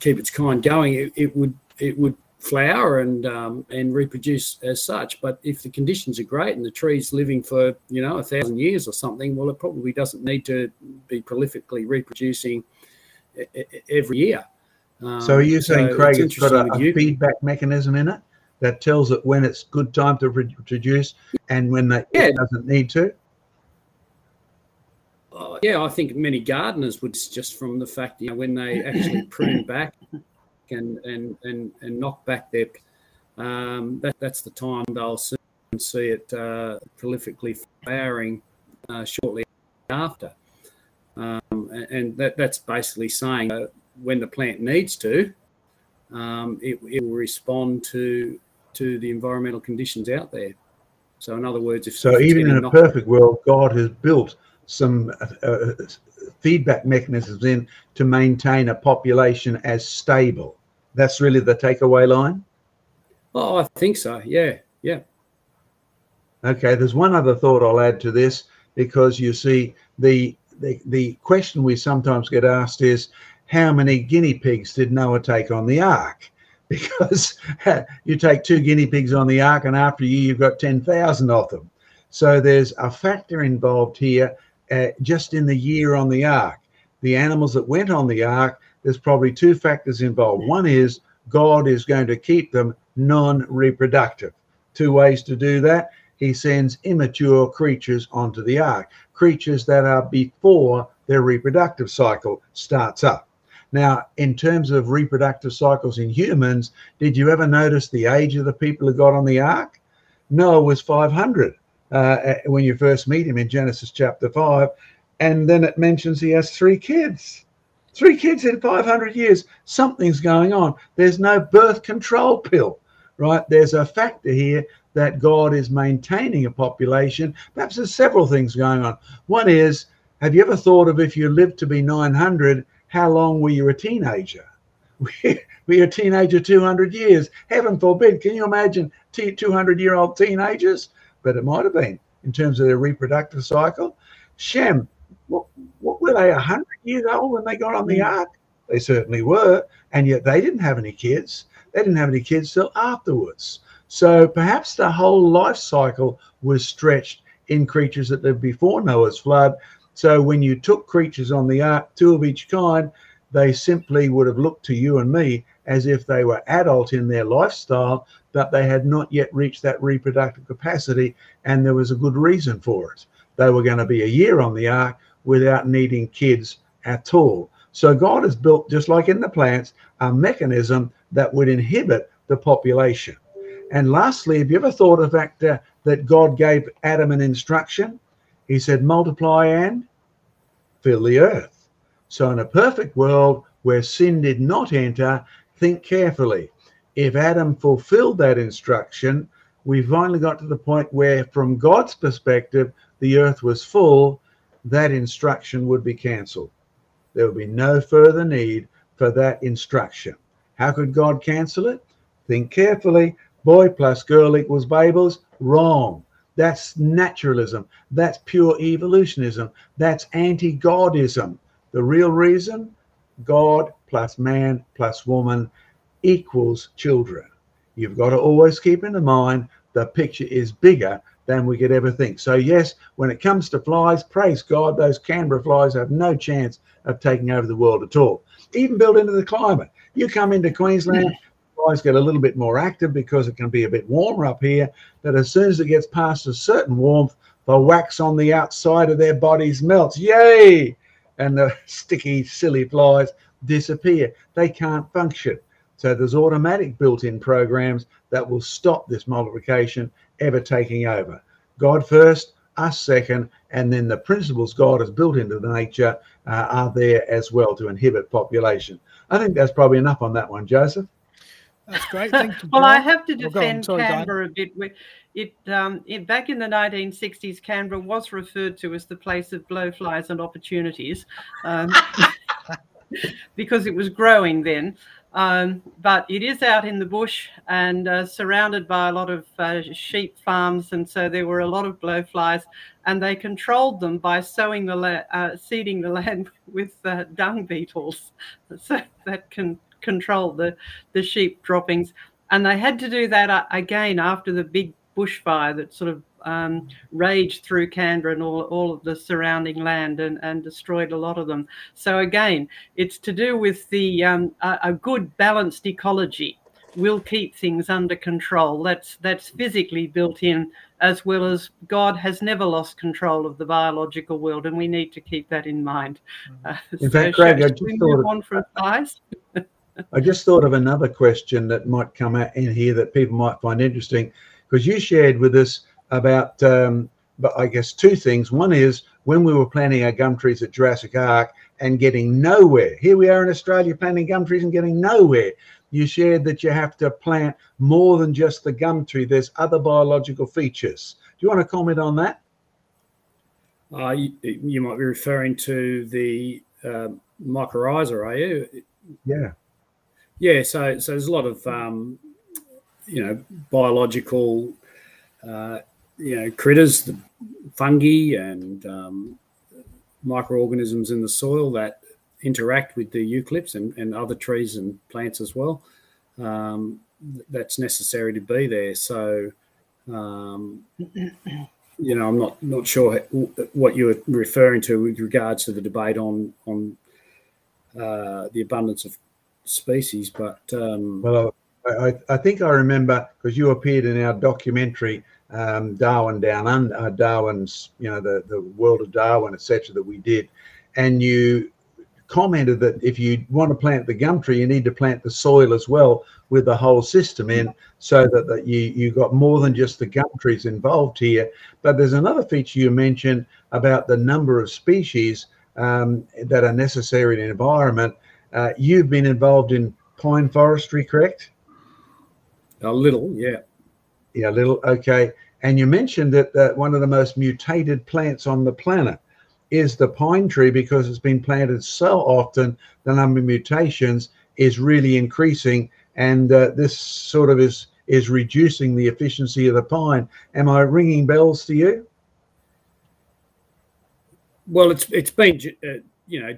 Speaker 3: keep its kind going, it, it, would it would flower and um, and reproduce as such. But if the conditions are great and the tree's living for you know a thousand years or something, well, it probably doesn't need to be prolifically reproducing every year.
Speaker 4: Um, so are you saying, so Craig, it's, it's got a, a feedback mechanism in it that tells it when it's good time to reproduce and when yeah. it doesn't need to?
Speaker 3: uh, yeah, I think many gardeners would just from the fact, you know, when they actually prune back and and and and knock back their, um, that that's the time they'll soon see it uh, prolifically flowering uh, shortly after, um, and, and that that's basically saying uh, when the plant needs to, um, it, it will respond to to the environmental conditions out there. So, in other words, if
Speaker 4: so, even in a perfect world, God has built some uh, uh, feedback mechanisms in to maintain a population as stable. That's really the takeaway line.
Speaker 3: Oh, I think so. Yeah, yeah.
Speaker 4: Okay. There's one other thought I'll add to this because you see the the, the question we sometimes get asked is how many guinea pigs did Noah take on the ark? Because you take two guinea pigs on the ark, and after a year, you've got 10,000 of them. So there's a factor involved here uh, just in the year on the ark. The animals that went on the ark, there's probably two factors involved. One is God is going to keep them non reproductive. Two ways to do that. He sends immature creatures onto the ark, creatures that are before their reproductive cycle starts up. Now, in terms of reproductive cycles in humans, did you ever notice the age of the people who got on the ark? Noah was 500 uh, when you first meet him in Genesis chapter 5. And then it mentions he has three kids. Three kids in 500 years. Something's going on. There's no birth control pill, right? There's a factor here that God is maintaining a population. Perhaps there's several things going on. One is, have you ever thought of if you lived to be 900, how long were you a teenager? we are a teenager 200 years. Heaven forbid. Can you imagine 200 year old teenagers? but it might have been in terms of their reproductive cycle. Shem, what, what were they, 100 years old when they got on the mm. ark? They certainly were. And yet they didn't have any kids. They didn't have any kids till afterwards. So perhaps the whole life cycle was stretched in creatures that lived before Noah's flood. So when you took creatures on the ark, two of each kind, they simply would have looked to you and me as if they were adult in their lifestyle, but they had not yet reached that reproductive capacity, and there was a good reason for it. They were going to be a year on the ark without needing kids at all. So God has built, just like in the plants, a mechanism that would inhibit the population. And lastly, have you ever thought of the fact that God gave Adam an instruction? He said, multiply and fill the earth. So in a perfect world where sin did not enter, think carefully. If Adam fulfilled that instruction, we finally got to the point where, from God's perspective, the earth was full, that instruction would be cancelled. There would be no further need for that instruction. How could God cancel it? Think carefully. Boy plus girl equals Babels. Wrong. That's naturalism. That's pure evolutionism. That's anti Godism. The real reason God plus man plus woman equals children. You've got to always keep in mind the picture is bigger than we could ever think. So, yes, when it comes to flies, praise God, those Canberra flies have no chance of taking over the world at all. Even built into the climate. You come into Queensland, get a little bit more active because it can be a bit warmer up here. But as soon as it gets past a certain warmth, the wax on the outside of their bodies melts. Yay! And the sticky, silly flies disappear. They can't function. So there's automatic built-in programs that will stop this multiplication ever taking over. God first, us second, and then the principles God has built into the nature uh, are there as well to inhibit population. I think that's probably enough on that one, Joseph.
Speaker 2: That's great. Thank you.
Speaker 5: well, I have to defend Sorry, Canberra a bit. It, um, it, back in the 1960s, Canberra was referred to as the place of blowflies and opportunities um, because it was growing then. Um, but it is out in the bush and uh, surrounded by a lot of uh, sheep farms, and so there were a lot of blowflies, and they controlled them by sowing the la- uh, seeding the land with uh, dung beetles, so that can control the the sheep droppings. And they had to do that uh, again after the big bushfire that sort of um, raged through Canberra and all, all of the surrounding land and, and destroyed a lot of them. So again, it's to do with the um, a, a good balanced ecology will keep things under control. That's that's physically built in, as well as God has never lost control of the biological world, and we need to keep that in mind.
Speaker 4: Uh, in so fact, Craig, I just thought
Speaker 5: on from size.
Speaker 4: I just thought of another question that might come out in here that people might find interesting, because you shared with us about, um, but I guess two things. One is when we were planting our gum trees at Jurassic Ark and getting nowhere. Here we are in Australia planting gum trees and getting nowhere. You shared that you have to plant more than just the gum tree. There's other biological features. Do you want to comment on that?
Speaker 3: Uh, you, you, might be referring to the uh, mycorrhiza, are you?
Speaker 4: Yeah.
Speaker 3: Yeah. So, so there's a lot of um, you know biological uh, you know, critters, the fungi, and um, microorganisms in the soil that interact with the eucalypts and, and other trees and plants as well. Um, that's necessary to be there. So, um, you know, I'm not not sure what you were referring to with regards to the debate on on uh, the abundance of species, but um,
Speaker 4: well, I, I think I remember because you appeared in our documentary um, Darwin Down Under, uh, Darwin's, you know, the, the world of Darwin, etc., that we did. And you commented that if you want to plant the gum tree, you need to plant the soil as well with the whole system in so that, that you, you got more than just the gum trees involved here. But there's another feature you mentioned about the number of species um, that are necessary in an environment. Uh, you've been involved in pine forestry, correct?
Speaker 3: A little, yeah.
Speaker 4: Yeah, a little. Okay. And you mentioned that, that one of the most mutated plants on the planet is the pine tree because it's been planted so often, the number of mutations is really increasing. And uh, this sort of is is reducing the efficiency of the pine. Am I ringing bells to you?
Speaker 3: well, it's it's been uh, you know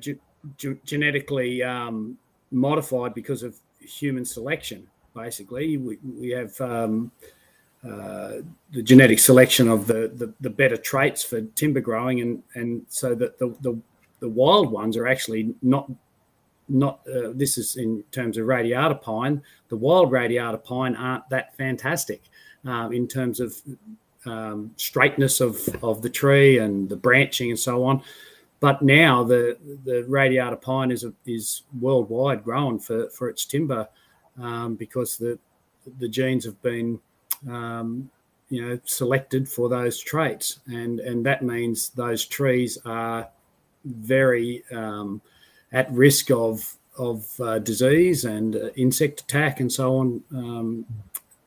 Speaker 3: ge- ge- genetically um, modified because of human selection. Basically, we, we have um, uh, the genetic selection of the, the, the better traits for timber growing, and and so that the the, the wild ones are actually not not uh, this is in terms of radiata pine. The wild radiata pine aren't that fantastic um, in terms of um, straightness of of the tree and the branching and so on. But now the the radiata pine is is worldwide grown for for its timber um, because the the genes have been um, you know selected for those traits, and and that means those trees are very um, at risk of of uh, disease and uh, insect attack and so on um,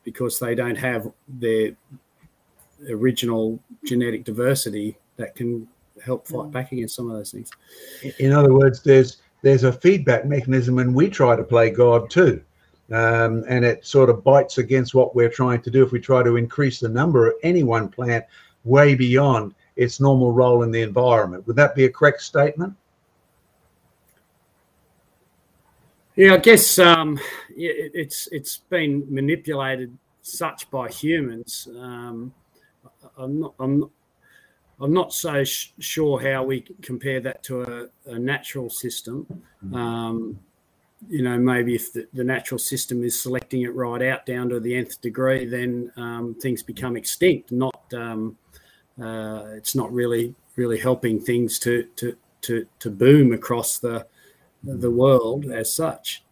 Speaker 3: because they don't have their original genetic diversity that can help fight back against some of those things.
Speaker 4: In other words, there's there's a feedback mechanism, and we try to play God too, um, and it sort of bites against what we're trying to do if we try to increase the number of any one plant way beyond its normal role in the environment. Would that be a correct statement?
Speaker 3: Yeah, I guess um, it's it's been manipulated such by humans. Um, I'm not I'm not, I'm not so sh- sure how we compare that to a, a natural system. Mm-hmm. Um, you know, maybe if the, the, natural system is selecting it right out down to the nth degree, then um, things become extinct. Not um, uh, it's not really really helping things to to to to boom across the the world as such.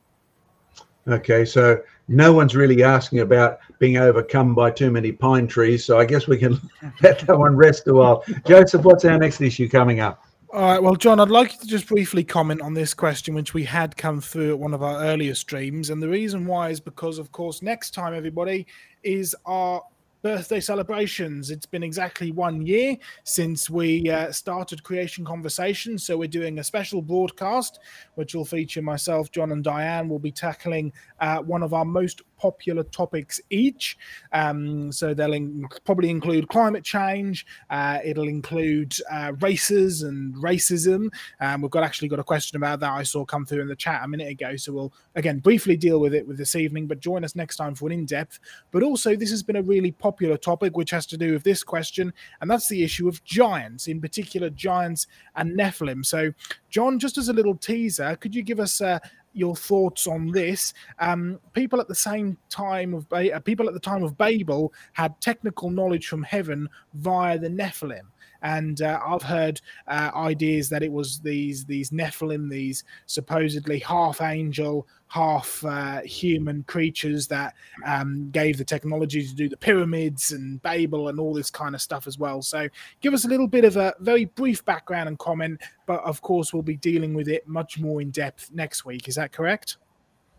Speaker 4: Okay, so no one's really asking about being overcome by too many pine trees, so I guess we can let that one rest a while. Joseph, what's our next issue coming up?
Speaker 2: All right. Well, John, I'd like you to just briefly comment on this question, which we had come through at one of our earlier streams. And the reason why is because, of course, next time, everybody, is our birthday celebrations. It's been exactly one year since we uh, started Creation Conversations. So we're doing a special broadcast, which will feature myself, John, and Diane. We'll be tackling uh, one of our most popular topics each. Um, so they'll in- probably include climate change. Uh, it'll include uh, races and racism. Um, we've got actually got a question about that I saw come through in the chat a minute ago. So we'll again briefly deal with it with this evening, but join us next time for an in-depth. But also, this has been a really popular topic which has to do with this question, and that's the issue of giants, in particular giants and Nephilim. So, John, just as a little teaser, could you give us uh, your thoughts on this. Um, people at the same time of ba- people at the time of Babel had technical knowledge from heaven via the Nephilim and uh, I've heard uh, ideas that it was these these Nephilim, these supposedly half angel, half uh, human creatures that um, gave the technology to do the pyramids and Babel and all this kind of stuff as well. So, give us a little bit of a very brief background and comment, but of course, we'll be dealing with it much more in depth next week. Is that correct?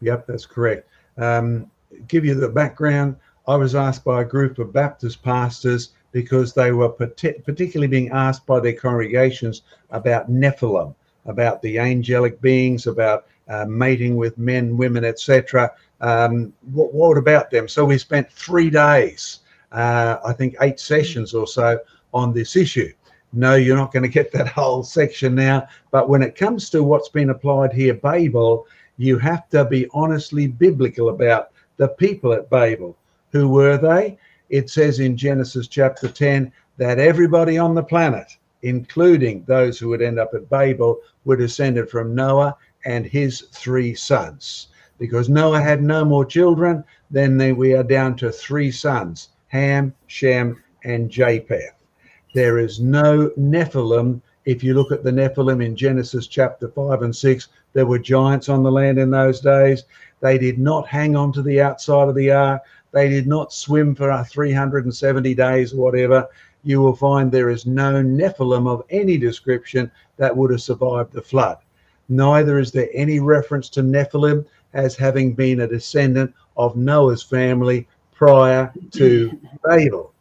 Speaker 4: Yep, that's correct. Um, give you the background. I was asked by a group of Baptist pastors because they were particularly being asked by their congregations about Nephilim, about the angelic beings, about uh, mating with men, women, etc. Um, what, what, about them? So we spent three days, uh, I think eight sessions or so on this issue. No, you're not going to get that whole section now. But when it comes to what's been applied here, Babel, you have to be honestly biblical about the people at Babel. Who were they? It says in Genesis chapter 10 that everybody on the planet, including those who would end up at Babel, were descended from Noah and his three sons. Because Noah had no more children, then we are down to three sons Ham, Shem, and Japheth. There is no Nephilim. If you look at the Nephilim in Genesis chapter 5 and 6, there were giants on the land in those days. They did not hang on to the outside of the ark. They did not swim for 370 days or whatever. You will find there is no Nephilim of any description that would have survived the flood. Neither is there any reference to Nephilim as having been a descendant of Noah's family prior to Babel.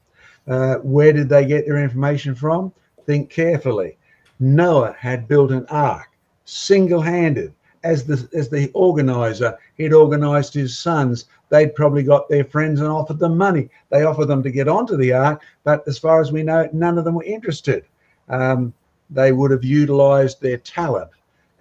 Speaker 4: Uh, where did they get their information from? Think carefully. Noah had built an ark single handed as the as the organizer he'd organized his sons they'd probably got their friends and offered them money they offered them to get onto the ark but as far as we know none of them were interested um, they would have utilized their talent.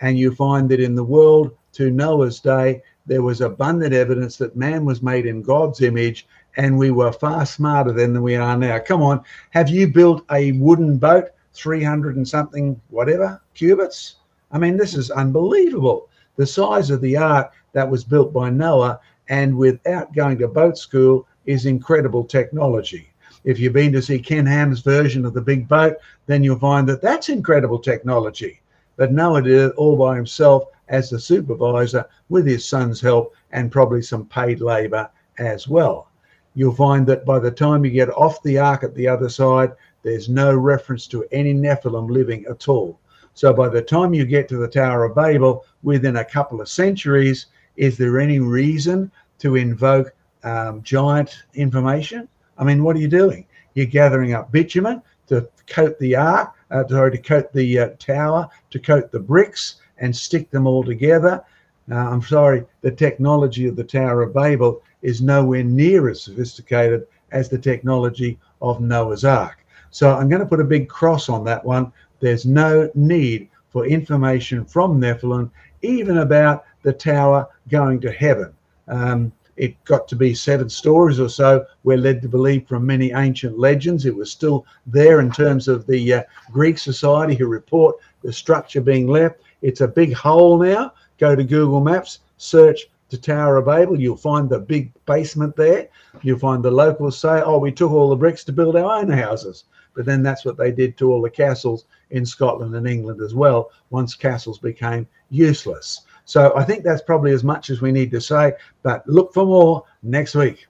Speaker 4: And you find that in the world to Noah's day, there was abundant evidence that man was made in God's image and we were far smarter then than we are now. Come on, have you built a wooden boat, 300 and something, whatever, cubits? I mean, this is unbelievable. The size of the ark that was built by Noah and without going to boat school is incredible technology. If you've been to see Ken Ham's version of the big boat, then you'll find that that's incredible technology. But Noah did it all by himself as the supervisor with his son's help and probably some paid labor as well. You'll find that by the time you get off the ark at the other side, there's no reference to any Nephilim living at all. So by the time you get to the Tower of Babel, within a couple of centuries, is there any reason to invoke um, giant information? I mean, what are you doing? You're gathering up bitumen to coat the ark, uh, sorry, to coat the uh, tower, to coat the bricks, and stick them all together. Uh, I'm sorry, the technology of the Tower of Babel is nowhere near as sophisticated as the technology of Noah's Ark. So I'm going to put a big cross on that one. There's no need for information from Nephilim, even about the tower going to heaven. Um, it got to be seven stories or so. We're led to believe from many ancient legends it was still there in terms of the uh, Greek society who report the structure being left. It's a big hole now. Go to Google Maps, search the Tower of Babel. You'll find the big basement there. You'll find the locals say, oh, we took all the bricks to build our own houses. But then that's what they did to all the castles in Scotland and England as well, once castles became useless. So I think that's probably as much as we need to say, but look for more next week.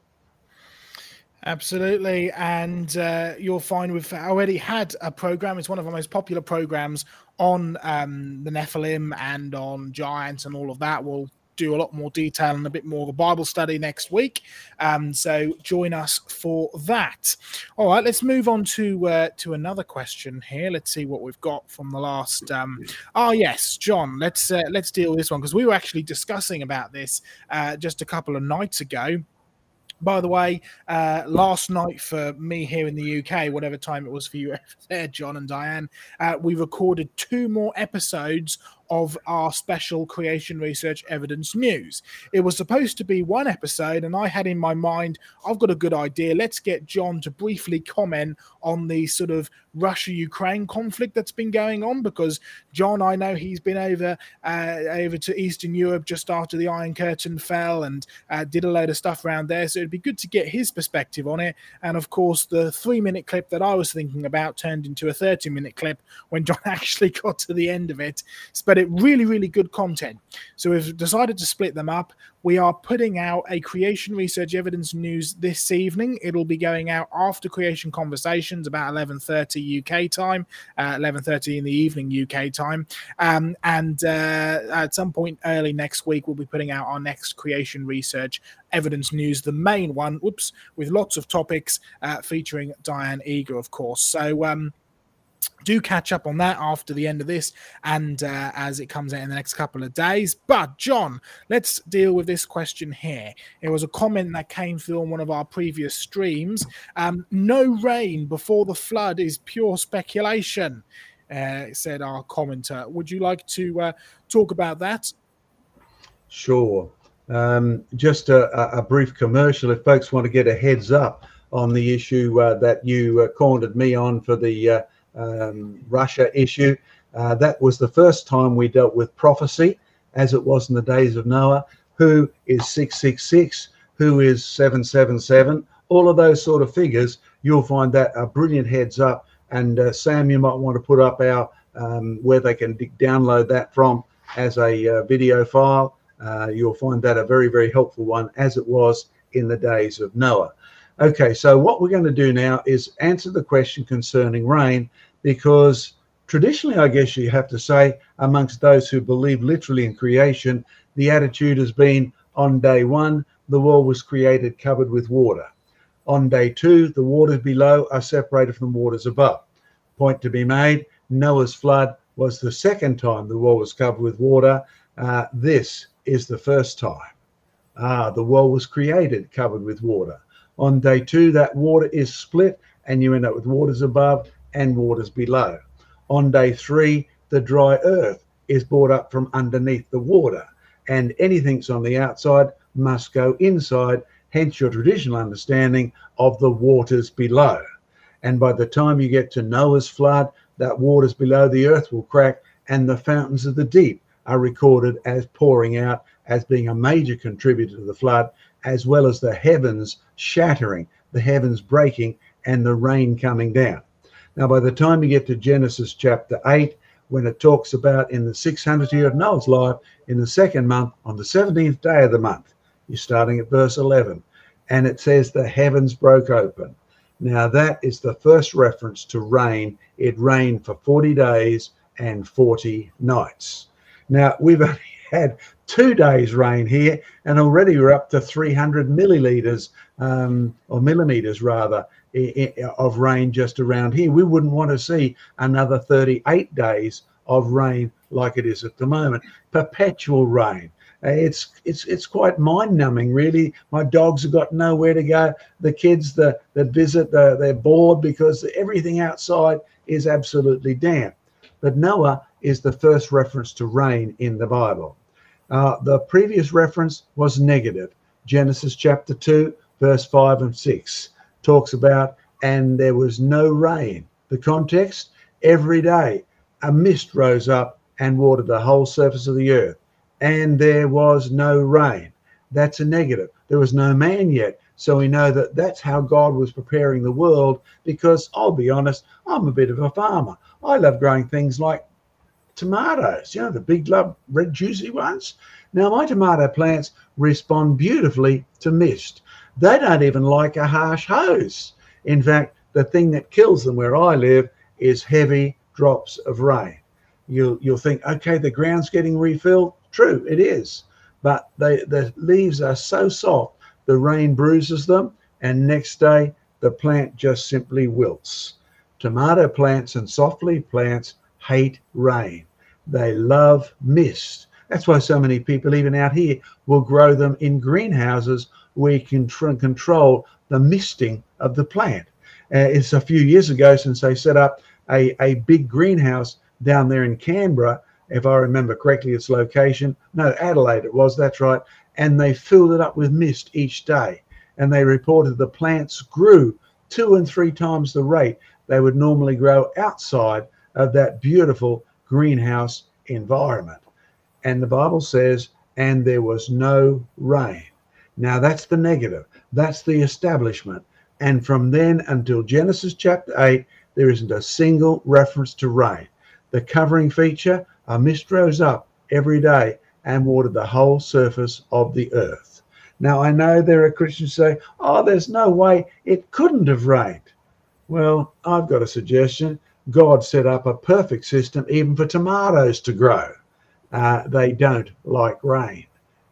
Speaker 2: Absolutely. And uh, you'll find we've already had a program. It's one of our most popular programs on um, the Nephilim and on giants and all of that. We'll do a lot more detail and a bit more of a Bible study next week. Um, so join us for that. All right, let's move on to uh, to another question here. Let's see what we've got from the last. Um, oh yes, John. Let's uh, let's deal with this one because we were actually discussing about this uh, just a couple of nights ago. By the way, uh, last night for me here in the UK, whatever time it was for you there, John and Diane, uh, we recorded two more episodes of our special creation research evidence news. It was supposed to be one episode, and I had in my mind, I've got a good idea. Let's get John to briefly comment on the sort of Russia Ukraine conflict that's been going on because John, I know he's been over uh, over to Eastern Europe just after the Iron Curtain fell and uh, did a load of stuff around there. So it'd be good to get his perspective on it. And of course, the three minute clip that I was thinking about turned into a 30 minute clip when John actually got to the end of it. But it really, really good content. So we've decided to split them up. We are putting out a creation research evidence news this evening. It'll be going out after creation conversations about 11:30 UK time, uh, 11:30 in the evening UK time, um, and uh, at some point early next week we'll be putting out our next creation research evidence news, the main one. Whoops, with lots of topics uh, featuring Diane Eager, of course. So. Um, do catch up on that after the end of this and uh, as it comes out in the next couple of days. But, John, let's deal with this question here. It was a comment that came through on one of our previous streams. Um, no rain before the flood is pure speculation, uh, said our commenter. Would you like to uh, talk about that?
Speaker 4: Sure. Um, just a, a, brief commercial if folks want to get a heads up on the issue uh, that you uh, cornered me on for the uh, um, Russia issue. Uh, that was the first time we dealt with prophecy, as it was in the days of Noah. Who is 666? Who is 777? All of those sort of figures, you'll find that a brilliant heads up. And uh, Sam, you might want to put up our um, where they can download that from as a uh, video file. Uh, you'll find that a very, very helpful one, as it was in the days of Noah. Okay, so what we're going to do now is answer the question concerning rain because traditionally, I guess you have to say, amongst those who believe literally in creation, the attitude has been on day one, the world was created covered with water. On day two, the waters below are separated from the waters above. Point to be made Noah's flood was the second time the world was covered with water. Uh, this is the first time. Ah, the world was created covered with water. On day two, that water is split and you end up with waters above and waters below. On day three, the dry earth is brought up from underneath the water, and anything that's on the outside must go inside, hence your traditional understanding of the waters below. And by the time you get to Noah's flood, that waters below the earth will crack, and the fountains of the deep are recorded as pouring out as being a major contributor to the flood, as well as the heavens shattering, the heavens breaking, and the rain coming down. Now, by the time you get to Genesis chapter 8, when it talks about in the 600th year of Noah's life, in the second month, on the 17th day of the month, you're starting at verse 11, and it says the heavens broke open. Now, that is the first reference to rain. It rained for 40 days and 40 nights. Now, we've only had two days rain here, and already we're up to 300 milliliters um, or millimeters rather of rain just around here. We wouldn't want to see another 38 days of rain like it is at the moment. Perpetual rain. It's it's it's quite mind numbing, really. My dogs have got nowhere to go. The kids that that visit, uh, they're bored because everything outside is absolutely damp. But Noah is the first reference to rain in the Bible. Uh, the previous reference was negative. Genesis chapter 2, verse 5 and 6 talks about, and there was no rain. The context every day a mist rose up and watered the whole surface of the earth, and there was no rain. That's a negative. There was no man yet. So we know that that's how God was preparing the world because I'll be honest, I'm a bit of a farmer. I love growing things like tomatoes, you know, the big, love, red, juicy ones. Now, my tomato plants respond beautifully to mist. They don't even like a harsh hose. In fact, the thing that kills them where I live is heavy drops of rain. You'll, you'll think, okay, the ground's getting refilled. True, it is. But they, the leaves are so soft, the rain bruises them, and next day, the plant just simply wilts. Tomato plants and soft leaf plants hate rain. They love mist. That's why so many people, even out here, will grow them in greenhouses where you can tr- control the misting of the plant. Uh, it's a few years ago since they set up a, a big greenhouse down there in Canberra, if I remember correctly, its location. No, Adelaide it was, that's right. And they filled it up with mist each day. And they reported the plants grew two and three times the rate they would normally grow outside of that beautiful greenhouse environment. And the Bible says, and there was no rain. Now that's the negative, that's the establishment. And from then until Genesis chapter 8, there isn't a single reference to rain. The covering feature, a mist rose up every day and watered the whole surface of the earth. Now, I know there are Christians who say, oh, there's no way it couldn't have rained. Well, I've got a suggestion. God set up a perfect system even for tomatoes to grow. Uh, they don't like rain.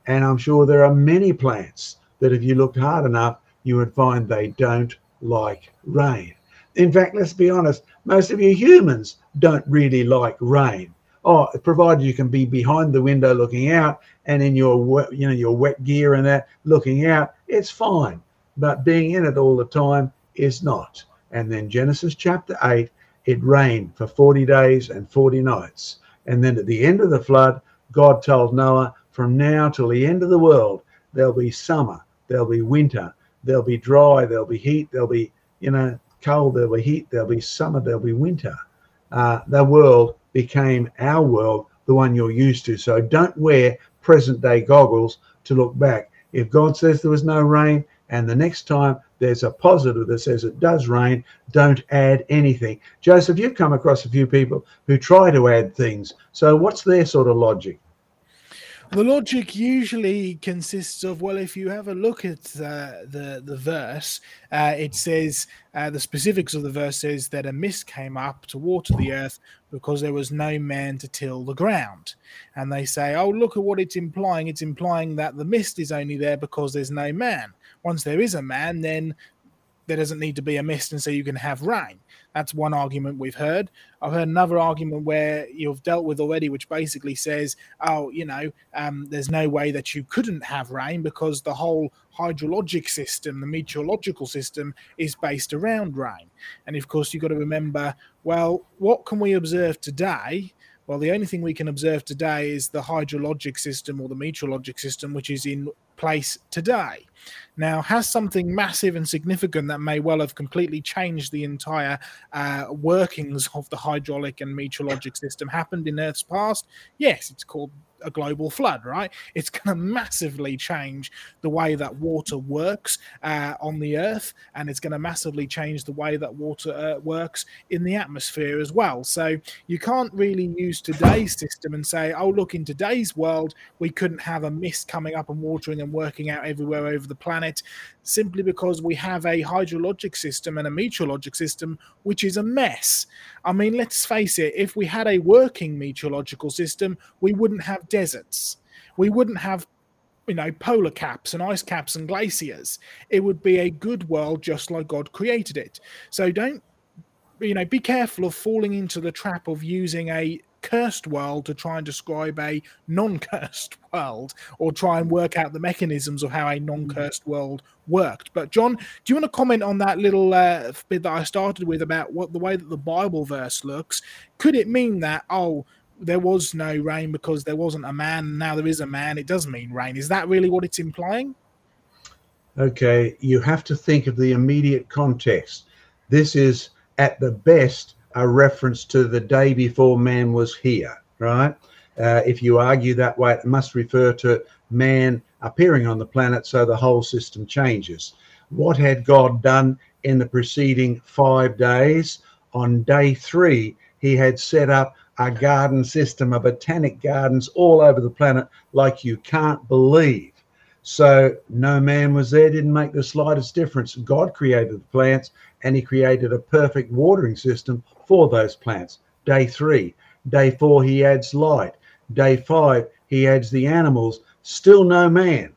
Speaker 4: And I'm sure there are many plants that, if you looked hard enough, you would find they don't like rain. In fact, let's be honest, most of you humans don't really like rain. Oh, provided you can be behind the window looking out and in your you know your wet gear and that looking out, it's fine. But being in it all the time is not. And then Genesis chapter 8 it rained for 40 days and 40 nights. And then at the end of the flood, God told Noah, from now till the end of the world, there'll be summer, there'll be winter, there'll be dry, there'll be heat, there'll be, you know, cold, there'll be heat, there'll be summer, there'll be winter. Uh, the world became our world, the one you're used to. So don't wear present day goggles to look back. If God says there was no rain, and the next time there's a positive that says it does rain, don't add anything. Joseph, you've come across a few people who try to add things. So, what's their sort of logic?
Speaker 2: The logic usually consists of well, if you have a look at uh, the the verse, uh, it says uh, the specifics of the verse says that a mist came up to water the earth because there was no man to till the ground, and they say, oh, look at what it's implying. It's implying that the mist is only there because there's no man once there is a man, then there doesn't need to be a mist and so you can have rain. That's one argument we've heard. I've heard another argument where you've dealt with already, which basically says, oh, you know, um, there's no way that you couldn't have rain because the whole hydrologic system, the meteorological system, is based around rain. And of course, you've got to remember, well, what can we observe today? Well, the only thing we can observe today is the hydrologic system or the meteorologic system, which is in place today. Now, has something massive and significant that may well have completely changed the entire uh, workings of the hydraulic and meteorologic system happened in Earth's past? Yes, it's called a global flood, right? It's going to massively change the way that water works uh, on the Earth, and it's going to massively change the way that water uh, works in the atmosphere as well. So you can't really use today's system and say, oh, look, in today's world, we couldn't have a mist coming up and watering and working out everywhere over the planet simply because we have a hydrologic system and a meteorologic system which is a mess. I mean, let's face it, if we had a working meteorological system, we wouldn't have deserts. We wouldn't have you know, polar caps and ice caps and glaciers. It would be a good world just like God created it. So don't, you know, be careful of falling into the trap of using a cursed world to try and describe a non-cursed world or try and work out the mechanisms of how a non-cursed world worked. But john do you want to comment on that little uh, bit that i started with about what the way that the bible verse looks? Could it mean that oh there was no rain because there wasn't a man now there is a man? It does mean rain. Is that really what it's implying?
Speaker 4: Okay you have to think of the immediate context. This is at the best a reference to the day before man was here, right? Uh, if you argue that way, it must refer to man appearing on the planet, so the whole system changes. What had God done in the preceding five days? On day three, he had set up a garden system, a botanic gardens all over the planet like you can't believe. So no man was there, didn't make the slightest difference. God created the plants and he created a perfect watering system for those plants. Day three, day four, he adds light. Day five, he adds the animals. Still no man.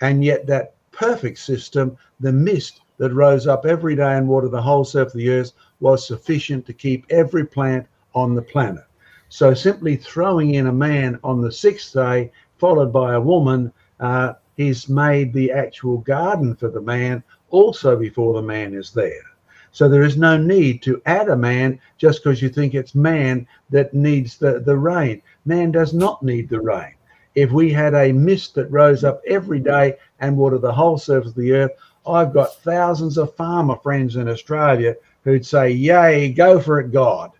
Speaker 4: And yet, that perfect system, the mist that rose up every day and watered the whole surface of the earth, was sufficient to keep every plant on the planet. So, simply throwing in a man on the sixth day, followed by a woman, uh, he's made the actual garden for the man also before the man is there. So there is no need to add a man just because you think it's man that needs the, the rain. Man does not need the rain. If we had a mist that rose up every day and watered the whole surface of the earth, I've got thousands of farmer friends in Australia who'd say, Yay, go for it, God.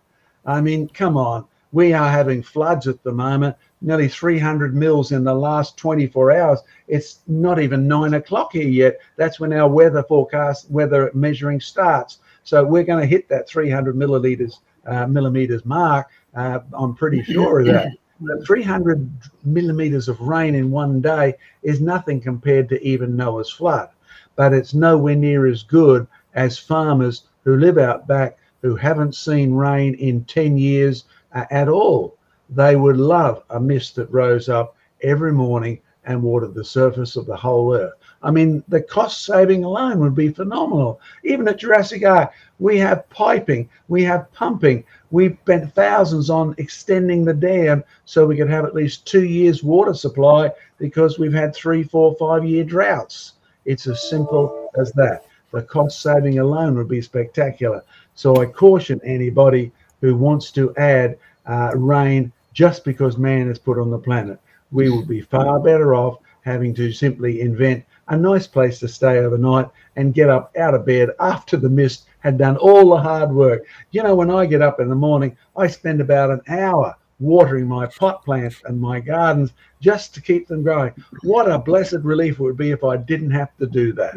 Speaker 4: I mean, come on. We are having floods at the moment, nearly 300 mils in the last 24 hours. It's not even nine o'clock here yet. That's when our weather forecast, weather measuring starts. So we're going to hit that 300 milliliters uh, millimeters mark. Uh, I'm pretty sure of that. But 300 millimeters of rain in one day is nothing compared to even Noah's flood. But it's nowhere near as good as farmers who live out back who haven't seen rain in 10 years uh, at all. They would love a mist that rose up every morning and watered the surface of the whole earth. I mean, the cost saving alone would be phenomenal. Even at Jurassic Ark, we have piping, we have pumping. We've spent thousands on extending the dam so we could have at least two years' water supply because we've had three, four, five year droughts. It's as simple as that. The cost saving alone would be spectacular. So I caution anybody who wants to add uh, rain just because man is put on the planet. We would be far better off having to simply invent a nice place to stay overnight and get up out of bed after the mist had done all the hard work. You know, when I get up in the morning, I spend about an hour watering my pot plants and my gardens just to keep them growing. What a blessed relief it would be if I didn't have to do that.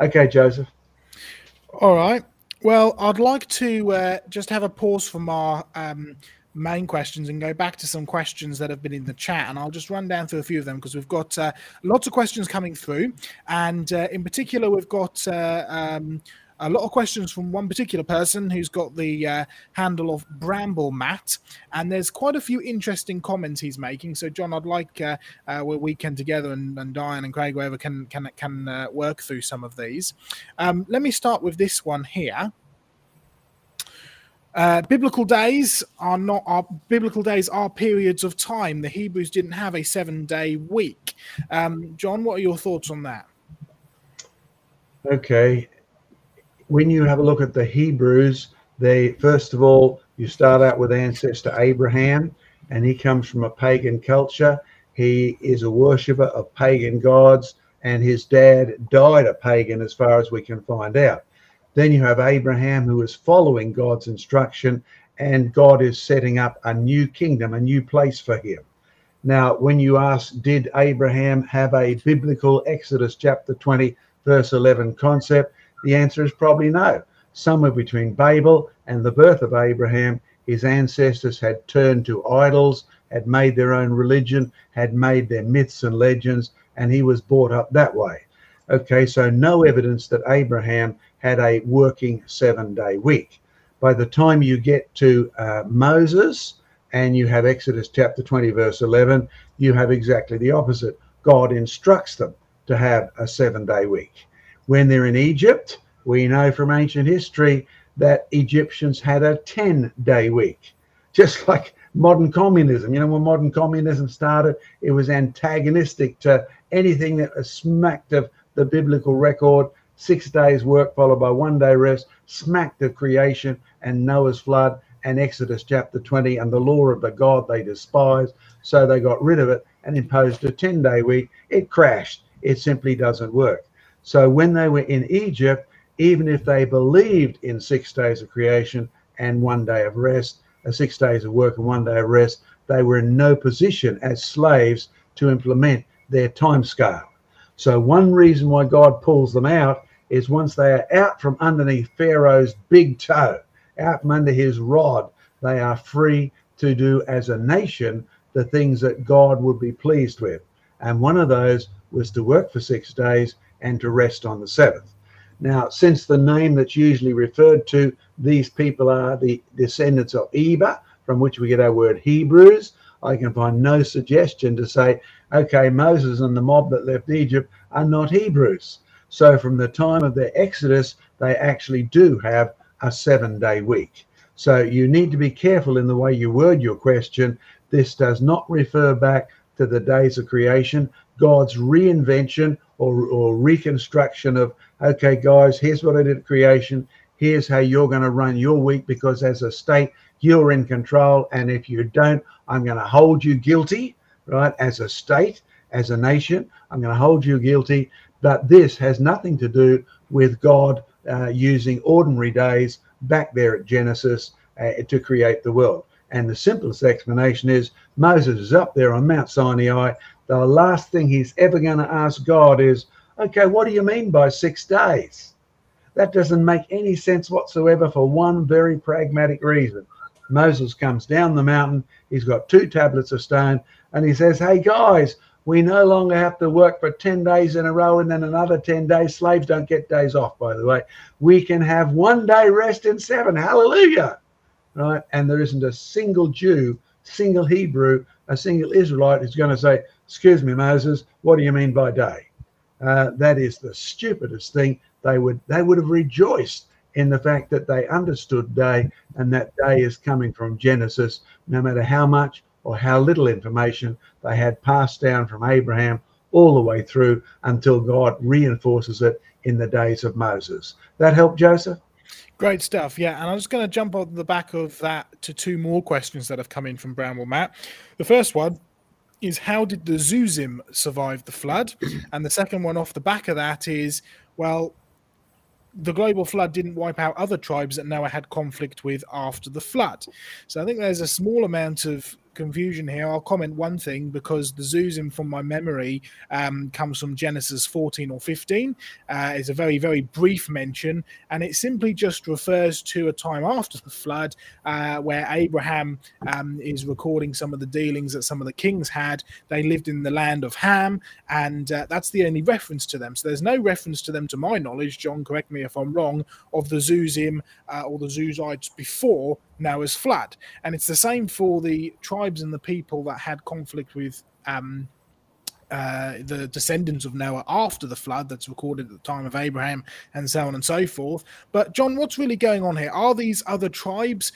Speaker 4: Okay, Joseph.
Speaker 2: All right. Well, I'd like to uh, just have a pause from our um, main questions and go back to some questions that have been in the chat. And I'll just run down through a few of them because we've got uh, lots of questions coming through. And uh, in particular, we've got uh, um, a lot of questions from one particular person who's got the uh, handle of Bramble Matt, and there's quite a few interesting comments he's making. So, John, I'd like uh, uh, we can together, and, and Diane and Craig, whoever can can can uh, work through some of these. Um, let me start with this one here. Uh, biblical days are not our biblical days are periods of time. The Hebrews didn't have a seven day week. Um, John, what are your thoughts on that?
Speaker 4: Okay, when you have a look at the Hebrews, they first of all you start out with ancestor Abraham, and he comes from a pagan culture. He is a worshipper of pagan gods, and his dad died a pagan, as far as we can find out. Then you have Abraham who is following God's instruction, and God is setting up a new kingdom, a new place for him. Now, when you ask, did Abraham have a biblical Exodus chapter 20, verse 11 concept? The answer is probably no. Somewhere between Babel and the birth of Abraham, his ancestors had turned to idols, had made their own religion, had made their myths and legends, and he was brought up that way. Okay, so no evidence that Abraham had a working seven day week. By the time you get to uh, Moses and you have Exodus chapter 20, verse 11, you have exactly the opposite. God instructs them to have a seven day week. When they're in Egypt, we know from ancient history that Egyptians had a 10 day week, just like modern communism. You know, when modern communism started, it was antagonistic to anything that smacked of the biblical record six days work followed by one day rest, smacked of creation and Noah's flood and Exodus chapter 20 and the law of the God they despised. So they got rid of it and imposed a 10 day week. It crashed. It simply doesn't work. So when they were in Egypt, even if they believed in six days of creation and one day of rest, uh, six days of work and one day of rest, they were in no position as slaves to implement their time scale. So one reason why God pulls them out is once they are out from underneath Pharaoh's big toe, out from under his rod, they are free to do as a nation the things that God would be pleased with. And one of those was to work for six days and to rest on the seventh. Now, since the name that's usually referred to, these people are the descendants of Eber, from which we get our word Hebrews, I can find no suggestion to say, okay, Moses and the mob that left Egypt are not Hebrews. So from the time of their exodus, they actually do have a seven day week. So you need to be careful in the way you word your question. This does not refer back to the days of creation, God's reinvention or, or reconstruction of, okay, guys, here's what I did at creation. Here's how you're going to run your week because as a state, you're in control. And if you don't, I'm going to hold you guilty, right? As a state, as a nation, I'm going to hold you guilty but this has nothing to do with God uh, using ordinary days back there at Genesis uh, to create the world. And the simplest explanation is Moses is up there on Mount Sinai. The last thing he's ever going to ask God is, okay, what do you mean by six days? That doesn't make any sense whatsoever for one very pragmatic reason. Moses comes down the mountain, he's got two tablets of stone, and he says, Hey guys, we no longer have to work for 10 days in a row and then another 10 days. Slaves don't get days off, by the way. We can have one day rest in seven. Hallelujah. Right? And there isn't a single Jew, single Hebrew, a single Israelite who's going to say, Excuse me, Moses, what do you mean by day? Uh, that is the stupidest thing. They would they would have rejoiced in the fact that they understood day and that day is coming from Genesis, no matter how much or how little information they had passed down from Abraham all the way through until God reinforces it in the days of Moses. That help, Joseph?
Speaker 2: Great stuff. Yeah. And I'm just going to jump on the back of that to two more questions that have come in from Bramwell Matt. The first one is how did the Zuzim survive the flood? And the second one off the back of that is, well, the global flood didn't wipe out other tribes that Noah had conflict with after the flood. So I think there's a small amount of confusion here. I'll comment one thing because the Zuzim, from my memory, um, comes from Genesis 14 or 15. Uh, it's a very, very brief mention, and it simply just refers to a time after the flood uh, where Abraham um, is recording some of the dealings that some of the kings had. They lived in the land of Ham, and uh, that's the only reference to them. So there's no reference to them, to my knowledge. John, correct me if I'm wrong, of the Zuzim uh, or the Zuzites before Noah's flood. And it's the same for the tribes and the people that had conflict with um, uh, the descendants of Noah after the flood that's recorded at the time of Abraham and so on and so forth. But, John, what's really going on here? Are these other tribes,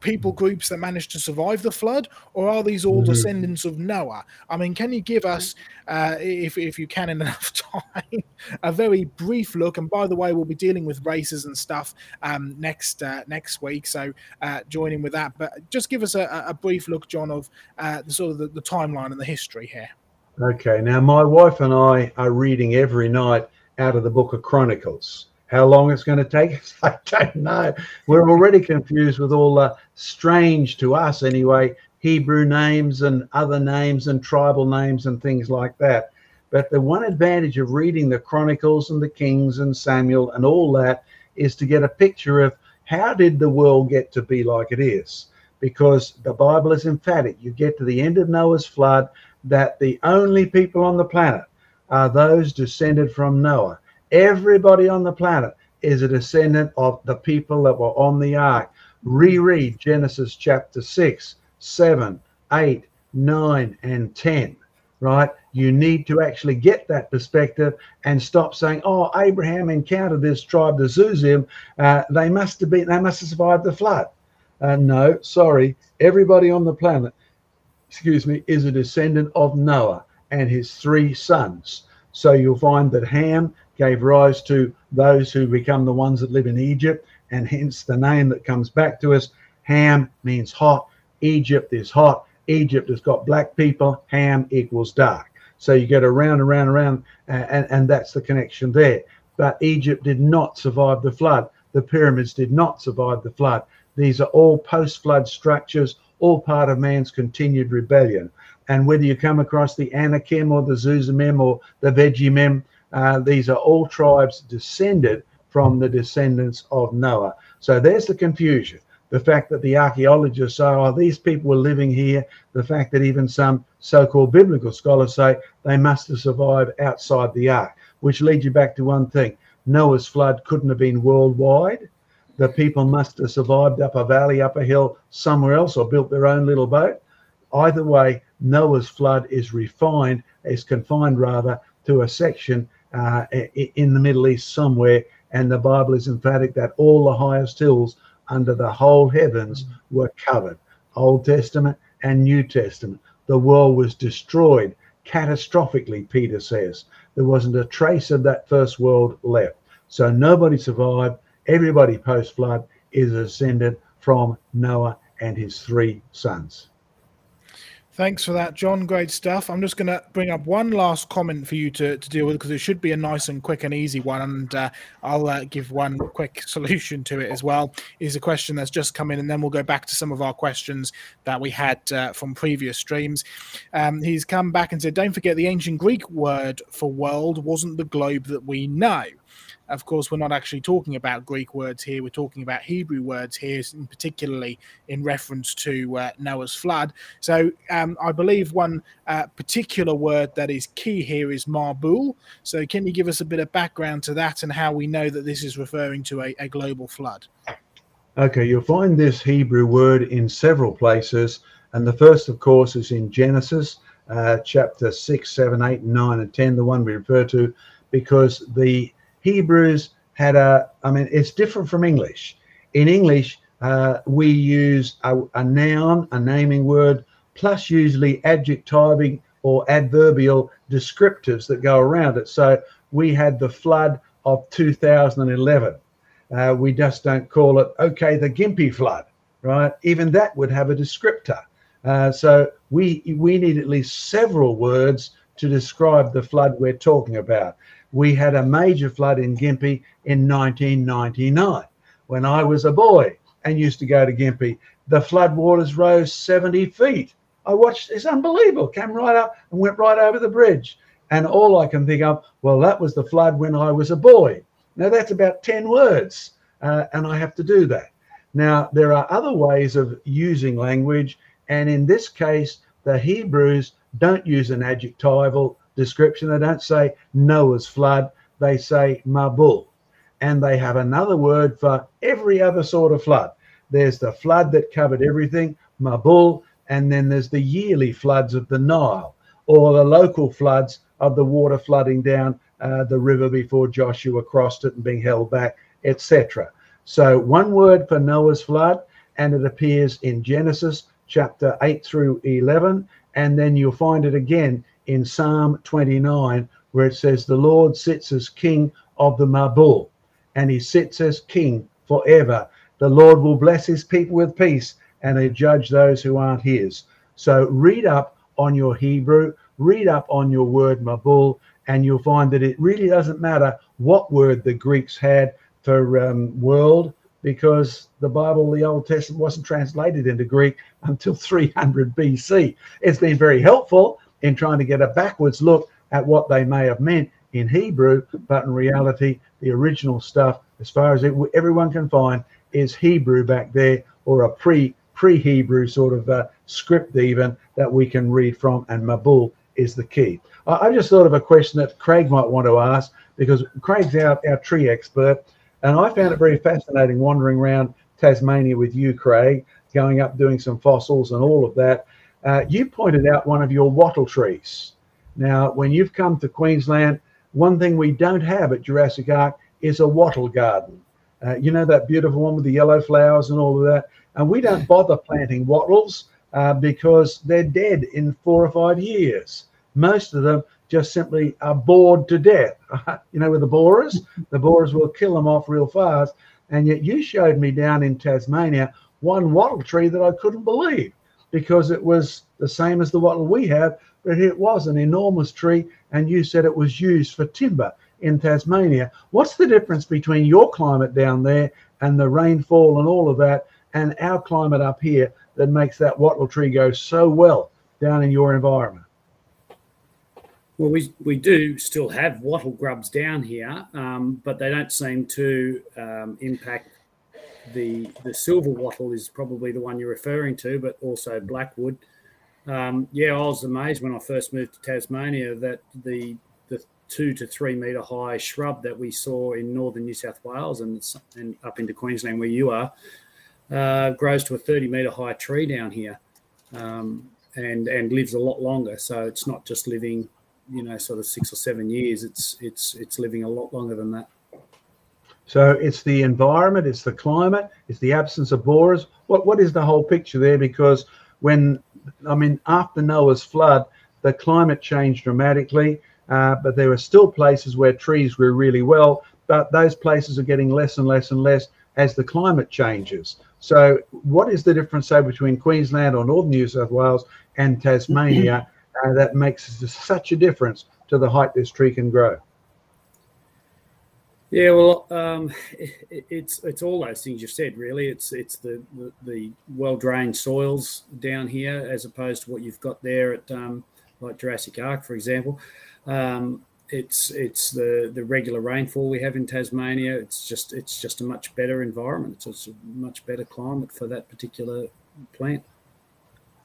Speaker 2: people groups that managed to survive the flood, or are these all mm-hmm. descendants of Noah? I mean, can you give us, uh, if, if you can in enough time, a very brief look? And by the way, we'll be dealing with races and stuff um, next uh, next week, so uh, join in with that. But just give us a, a brief look, John, of uh, the sort of the, the timeline and the history here.
Speaker 4: Okay, now my wife and I are reading every night out of the book of Chronicles. How long it's going to take us, I don't know. We're already confused with all the strange to us, anyway, Hebrew names and other names and tribal names and things like that. But the one advantage of reading the Chronicles and the Kings and Samuel and all that is to get a picture of how did the world get to be like it is? Because the Bible is emphatic. You get to the end of Noah's flood, that the only people on the planet are those descended from Noah. Everybody on the planet is a descendant of the people that were on the ark. Reread Genesis chapter 6, 7, 8, 9, and 10, right? You need to actually get that perspective and stop saying, oh, Abraham encountered this tribe, the Zuzim. Uh, they must have been, they must have survived the flood. Uh, no, sorry. Everybody on the planet excuse me, is a descendant of Noah and his three sons. So you'll find that Ham gave rise to those who become the ones that live in Egypt, and hence the name that comes back to us. Ham means hot. Egypt is hot. Egypt has got black people. Ham equals dark. So you get around, around, around, uh, and, and that's the connection there. But Egypt did not survive the flood. The pyramids did not survive the flood. These are all post flood structures, all part of man's continued rebellion. And whether you come across the Anakim or the Zuzimim or the Vegimim, uh, these are all tribes descended from the descendants of Noah. So there's the confusion. The fact that the archaeologists say, oh, these people were living here. The fact that even some so called biblical scholars say they must have survived outside the ark, which leads you back to one thing Noah's flood couldn't have been worldwide the people must have survived up a valley, up a hill, somewhere else, or built their own little boat. Either way, Noah's flood is refined, is confined rather to a section uh, in the Middle East somewhere, and the Bible is emphatic that all the highest hills under the whole heavens were covered. Old Testament and New Testament. The world was destroyed catastrophically, Peter says. There wasn't a trace of that first world left. So nobody survived everybody post flood is ascended from Noah and his three sons.
Speaker 2: Thanks for that, John. Great stuff. I'm just going to bring up one last comment for you to, to deal with because it should be a nice and quick and easy one. And uh, I'll uh, give one quick solution to it as well. Is a question that's just come in, and then we'll go back to some of our questions that we had uh, from previous streams. Um, he's come back and said, Don't forget the ancient Greek word for world wasn't the globe that we know. Of course, we're not actually talking about Greek words here. We're talking about Hebrew words here, particularly in reference to uh, Noah's flood. So um, I believe one uh, particular word that is key here is Mabul. So can you give us a bit of background to that and how we know that this is referring to a, a global flood?
Speaker 4: Okay, you'll find this Hebrew word in several places. And the first, of course, is in Genesis uh, chapter 6, 7, 8, 9, and 10, the one we refer to, because the Hebrews had a, I mean, it's different from English. In English, uh, we use a, a, noun, a naming word, plus usually adjectiving or adverbial descriptives that go around it. So we had the flood of 2011. Uh, we just don't call it, okay, the Gympie flood, right? Even that would have a descriptor. Uh, so we we need at least several words to describe the flood we're talking about we had a major flood in Gympie in 1999 when I was a boy and used to go to Gympie. The flood waters rose 70 feet I watched, it's unbelievable. Came right up and went right over the bridge. And all I can think of, well, that was the flood when I was a boy. Now that's about 10 words, uh, and I have to do that. Now, there are other ways of using language, and in this case, the Hebrews don't use an adjectival description. They don't say Noah's flood, they say Mabul. And they have another word for every other sort of flood. There's the flood that covered everything, Mabul, and then there's the yearly floods of the Nile or the local floods of the water flooding down uh, the river before Joshua crossed it and being held back, etc. So, one word for Noah's flood, and it appears in Genesis chapter 8 through 11. And then you'll find it again in Psalm 29, where it says, The Lord sits as king of the Mabul, and he sits as king forever. The Lord will bless his people with peace, and he'll judge those who aren't his. So, read up on your Hebrew, read up on your word Mabul, and you'll find that it really doesn't matter what word the Greeks had for um, world because the Bible, the Old Testament, wasn't translated into Greek until 300 BC. It's been very helpful in trying to get a backwards look at what they may have meant in Hebrew, but in reality, the original stuff, as far as it, everyone can find, is Hebrew back there or a pre pre Hebrew sort of uh, script even that we can read from, and Mabul is the key. I just thought of a question that Craig might want to ask because Craig's our, our tree expert. And I found it very fascinating wandering around Tasmania with you, Craig, going up doing some fossils and all of that. Uh, you pointed out one of your wattle trees. Now, when you've come to Queensland, one thing we don't have at Jurassic Ark is a wattle garden. Uh, you know that beautiful one with the yellow flowers and all of that. And we don't bother planting wattles uh, because they're dead in four or five years. Most of them just simply are bored to death. you know, with the borers, the borers will kill them off real fast. And yet you showed me down in Tasmania one wattle tree that I couldn't believe because it was the same as the wattle we have, but it was an enormous tree. And you said it was used for timber in Tasmania. What's the difference between your climate down there and the rainfall and all of that, and our climate up here that makes that wattle tree go so well down in your environment?
Speaker 3: Well, we, we do still have wattle grubs down here, um, but they don't seem to um, impact the the silver wattle is probably the one you're referring to, but also blackwood. Um, yeah, I was amazed when I first moved to Tasmania that the the two to three meter high shrub that we saw in northern New South Wales and and up into Queensland where you are uh, grows to a 30 meter high tree down here, um, and and lives a lot longer. So it's not just living you know sort of six or seven years it's it's it's living a lot longer than that
Speaker 4: so it's the environment it's the climate it's the absence of borers what what is the whole picture there? Because when i mean after noah's flood the climate changed dramatically uh, but there are still places where trees grew really well but those places are getting less and less and less as the climate changes. So what is the difference say between queensland or northern new south wales and tasmania uh, that makes such a difference to the height this tree can grow.
Speaker 3: Yeah, well, um, it, it's it's all those things you've said. Really, it's it's the the, the well drained soils down here as opposed to what you've got there at um, like Jurassic Ark, for example. Um, it's it's the the regular rainfall we have in Tasmania. It's just it's just a much better environment. It's a much better climate for that particular plant.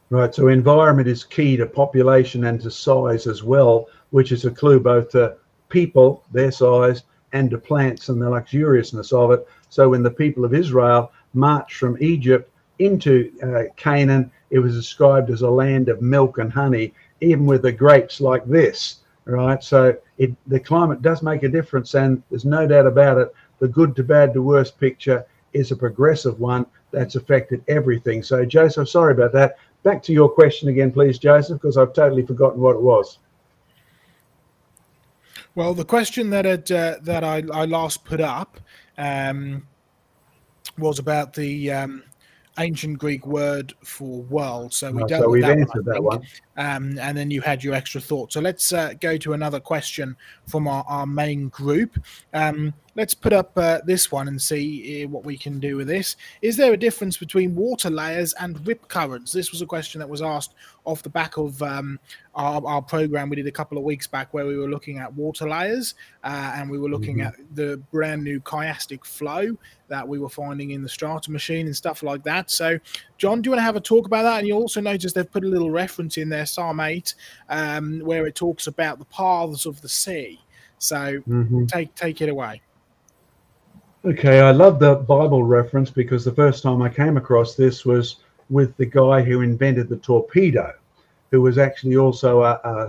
Speaker 4: Right, so environment is key to population and to size as well, which is a clue both to people, their size, and to plants and the luxuriousness of it. So when the people of Israel marched from Egypt into uh, Canaan, it was described as a land of milk and honey, even with the grapes like this. Right, so it, the climate does make a difference, and there's no doubt about it. The good to bad to worse picture is a progressive one that's affected everything. So, Joseph, sorry about that back to your question again, please, Joseph, because I've totally forgotten what it was.
Speaker 2: Well, the question that it, uh, that I, I, last put up um, was about the um, ancient Greek word for world. So we oh, dealt so with that, one, that one. um, and then you had your extra thought. So let's uh, go to another question from our, our main group. Um, let's put up uh, this one and see uh, what we can do with this. Is there a difference between water layers and rip currents? This was a question that was asked off the back of um, our, our, program we did a couple of weeks back where we were looking at water layers uh, and we were looking mm-hmm. at the brand new chiastic flow that we were finding in the strata machine and stuff like that. So, John, do you want to have a talk about that? And you also notice they've put a little reference in there, Psalm 8, um, where it talks about the paths of the sea. So, mm-hmm. take take it away.
Speaker 4: Okay, I love the Bible reference because the first time I came across this was with the guy who invented the torpedo, who was actually also a, a,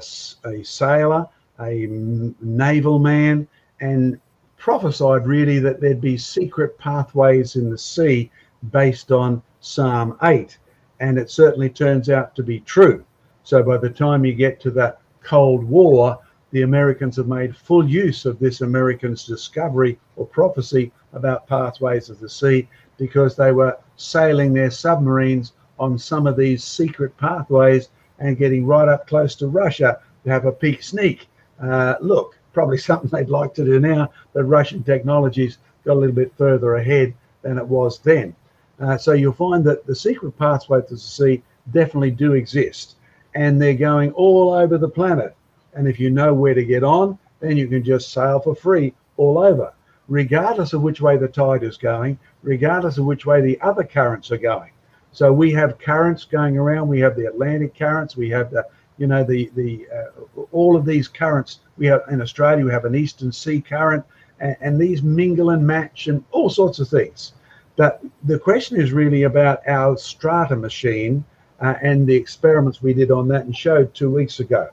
Speaker 4: a sailor, a naval man, and prophesied really that there'd be secret pathways in the sea based on Psalm 8. And it certainly turns out to be true. So by the time you get to the Cold War, the Americans have made full use of this American's discovery or prophecy about pathways of the sea because they were sailing their submarines on some of these secret pathways and getting right up close to Russia to have a peek sneak. Uh, look, probably something they'd like to do now, but Russian technologies got a little bit further ahead than it was then. Uh, so you'll find that the secret pathways to the sea definitely do exist, and they're going all over the planet. And if you know where to get on, then you can just sail for free all over, regardless of which way the tide is going, regardless of which way the other currents are going. So we have currents going around. We have the Atlantic currents. We have the you know the the uh, all of these currents we have in Australia we have an eastern sea current and, and, these mingle and match and all sorts of things but the question is really about our strata machine uh, and the experiments we did on that and showed two weeks ago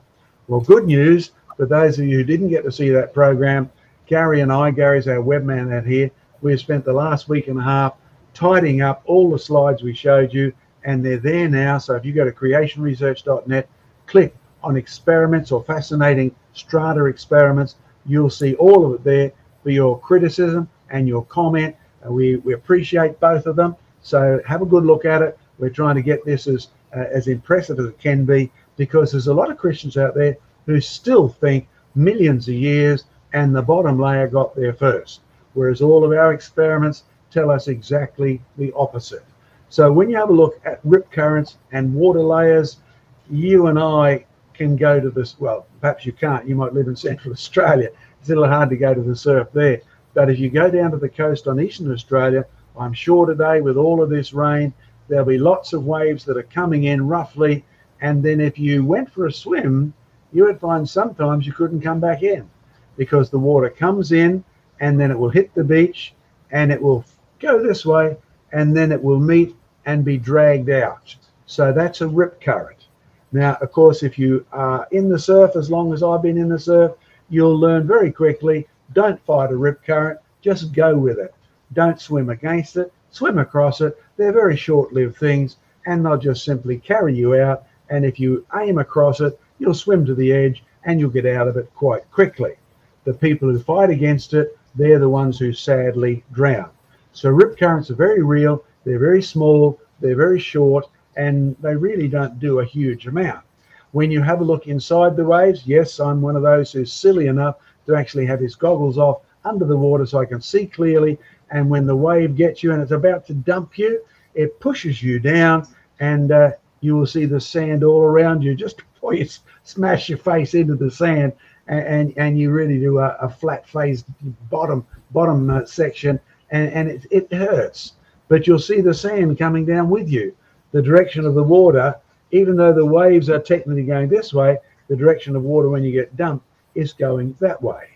Speaker 4: well good news for those of you who didn't get to see that program Gary and I Gary's our webman out here we've spent the last week and a half tidying up all the slides we showed you and they're there now so if you go to creationresearch.net click on experiments or fascinating strata experiments, you'll see all of it there for your criticism and your comment. We, we appreciate both of them. So have a good look at it. We're trying to get this as uh, as impressive as it can be because there's a lot of Christians out there who still think millions of years and the bottom layer got there first, whereas all of our experiments tell us exactly the opposite. So when you have a look at rip currents and water layers, you and I can go to this. Well, perhaps you can't. You might live in Central Australia. It's a little hard to go to the surf there. But if you go down to the coast on Eastern Australia, I'm sure today with all of this rain, there'll be lots of waves that are coming in roughly. And then if you went for a swim, you would find sometimes you couldn't come back in because the water comes in and then it will hit the beach and it will go this way and then it will meet and be dragged out. So that's a rip current. Now, of course, if you are in the surf, as long as I've been in the surf, you'll learn very quickly don't fight a rip current, just go with it. Don't swim against it, swim across it. They're very short lived things and they'll just simply carry you out. And if you aim across it, you'll swim to the edge and you'll get out of it quite quickly. The people who fight against it, they're the ones who sadly drown. So rip currents are very real, they're very small, they're very short, and they really don't do a huge amount. When you have a look inside the waves, yes, I'm one of those who's silly enough to actually have his goggles off under the water so I can see clearly. And when the wave gets you and it's about to dump you, it pushes you down and uh, you will see the sand all around you just before you smash your face into the sand and, and, you really do a, a flat faced bottom bottom uh, section and, and it, it hurts. But you'll see the sand coming down with you the direction of the water, even though the waves are technically going this way, the direction of water when you get dumped is going that way.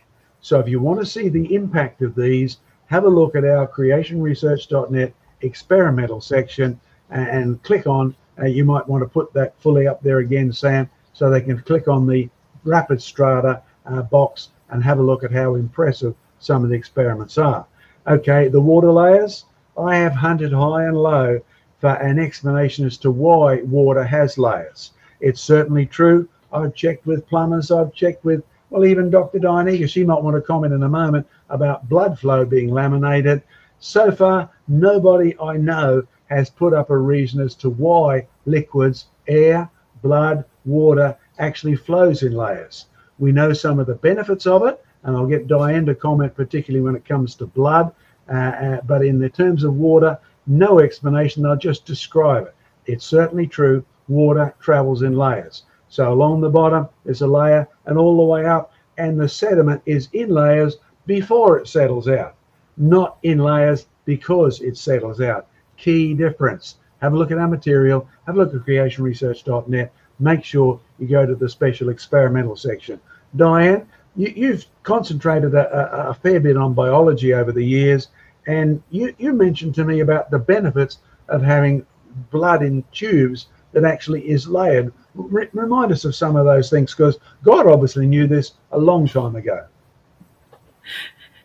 Speaker 4: So if you want to see the impact of these, have a look at our creationresearch.net experimental section and, and click on, uh, you might want to put that fully up there again, Sam, so they can click on the rapid strata uh, box and have a look at how impressive some of the experiments are. Okay, the water layers, I have hunted high and low for an explanation as to why water has layers. It's certainly true. I've checked with plumbers, I've checked with, well, even Dr. Diane she might want to comment in a moment about blood flow being laminated. So far, nobody I know has put up a reason as to why liquids, air, blood, water actually flows in layers. We know some of the benefits of it, and I'll get Diane to comment, particularly when it comes to blood. Uh, uh, but in the terms of water, no explanation. I'll just describe it. It's certainly true. Water travels in layers. So along the bottom is a layer, and all the way up, and the sediment is in layers before it settles out, not in layers because it settles out. Key difference. Have a look at our material. Have a look at creationresearch.net. Make sure you go to the special experimental section. Diane, you, have concentrated a, a, a, fair bit on biology over the years, and you, you mentioned to me about the benefits of having blood in tubes that actually is layered. Remind us of some of those things because God obviously knew this a long time ago.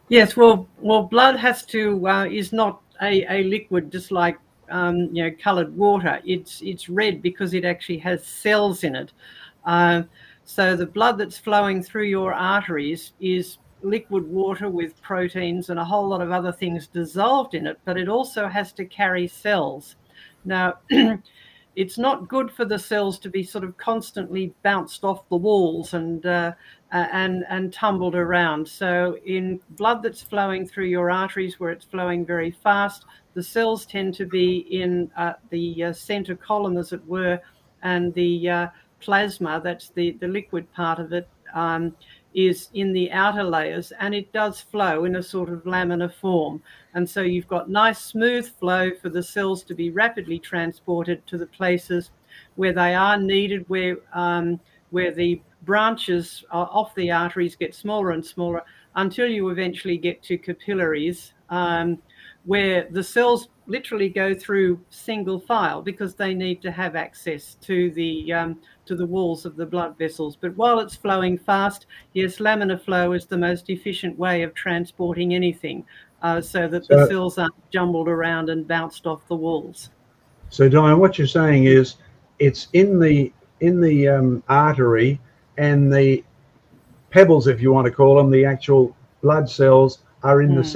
Speaker 5: Yes, well, well, blood has to uh, is not a, a liquid just like um, you know coloured water. It's it's red because it actually has cells in it. Uh, so the blood that's flowing through your arteries is liquid water with proteins and a whole lot of other things dissolved in it, but it also has to carry cells. Now, it's not good for the cells to be sort of constantly bounced off the walls and uh, and and tumbled around. So in blood that's flowing through your arteries, where it's flowing very fast, the cells tend to be in uh, the uh, center column, as it were, and the uh, plasma, that's the, the liquid part of it, um, is in the outer layers and it does flow in a sort of laminar form. And so you've got nice smooth flow for the cells to be rapidly transported to the places where they are needed, where um, where the branches off the arteries get smaller and smaller until you eventually get to capillaries, um, where the cells literally go through single file because they need to have access to the um, to the walls of the blood vessels. But while it's flowing fast, yes, laminar flow is the most efficient way of transporting anything, uh, so that so, the cells aren't jumbled around and bounced off the walls.
Speaker 4: So, Diane, what you're saying is it's in the in the um, artery and the pebbles, if you want to call them, the actual blood cells are in mm. the hmm.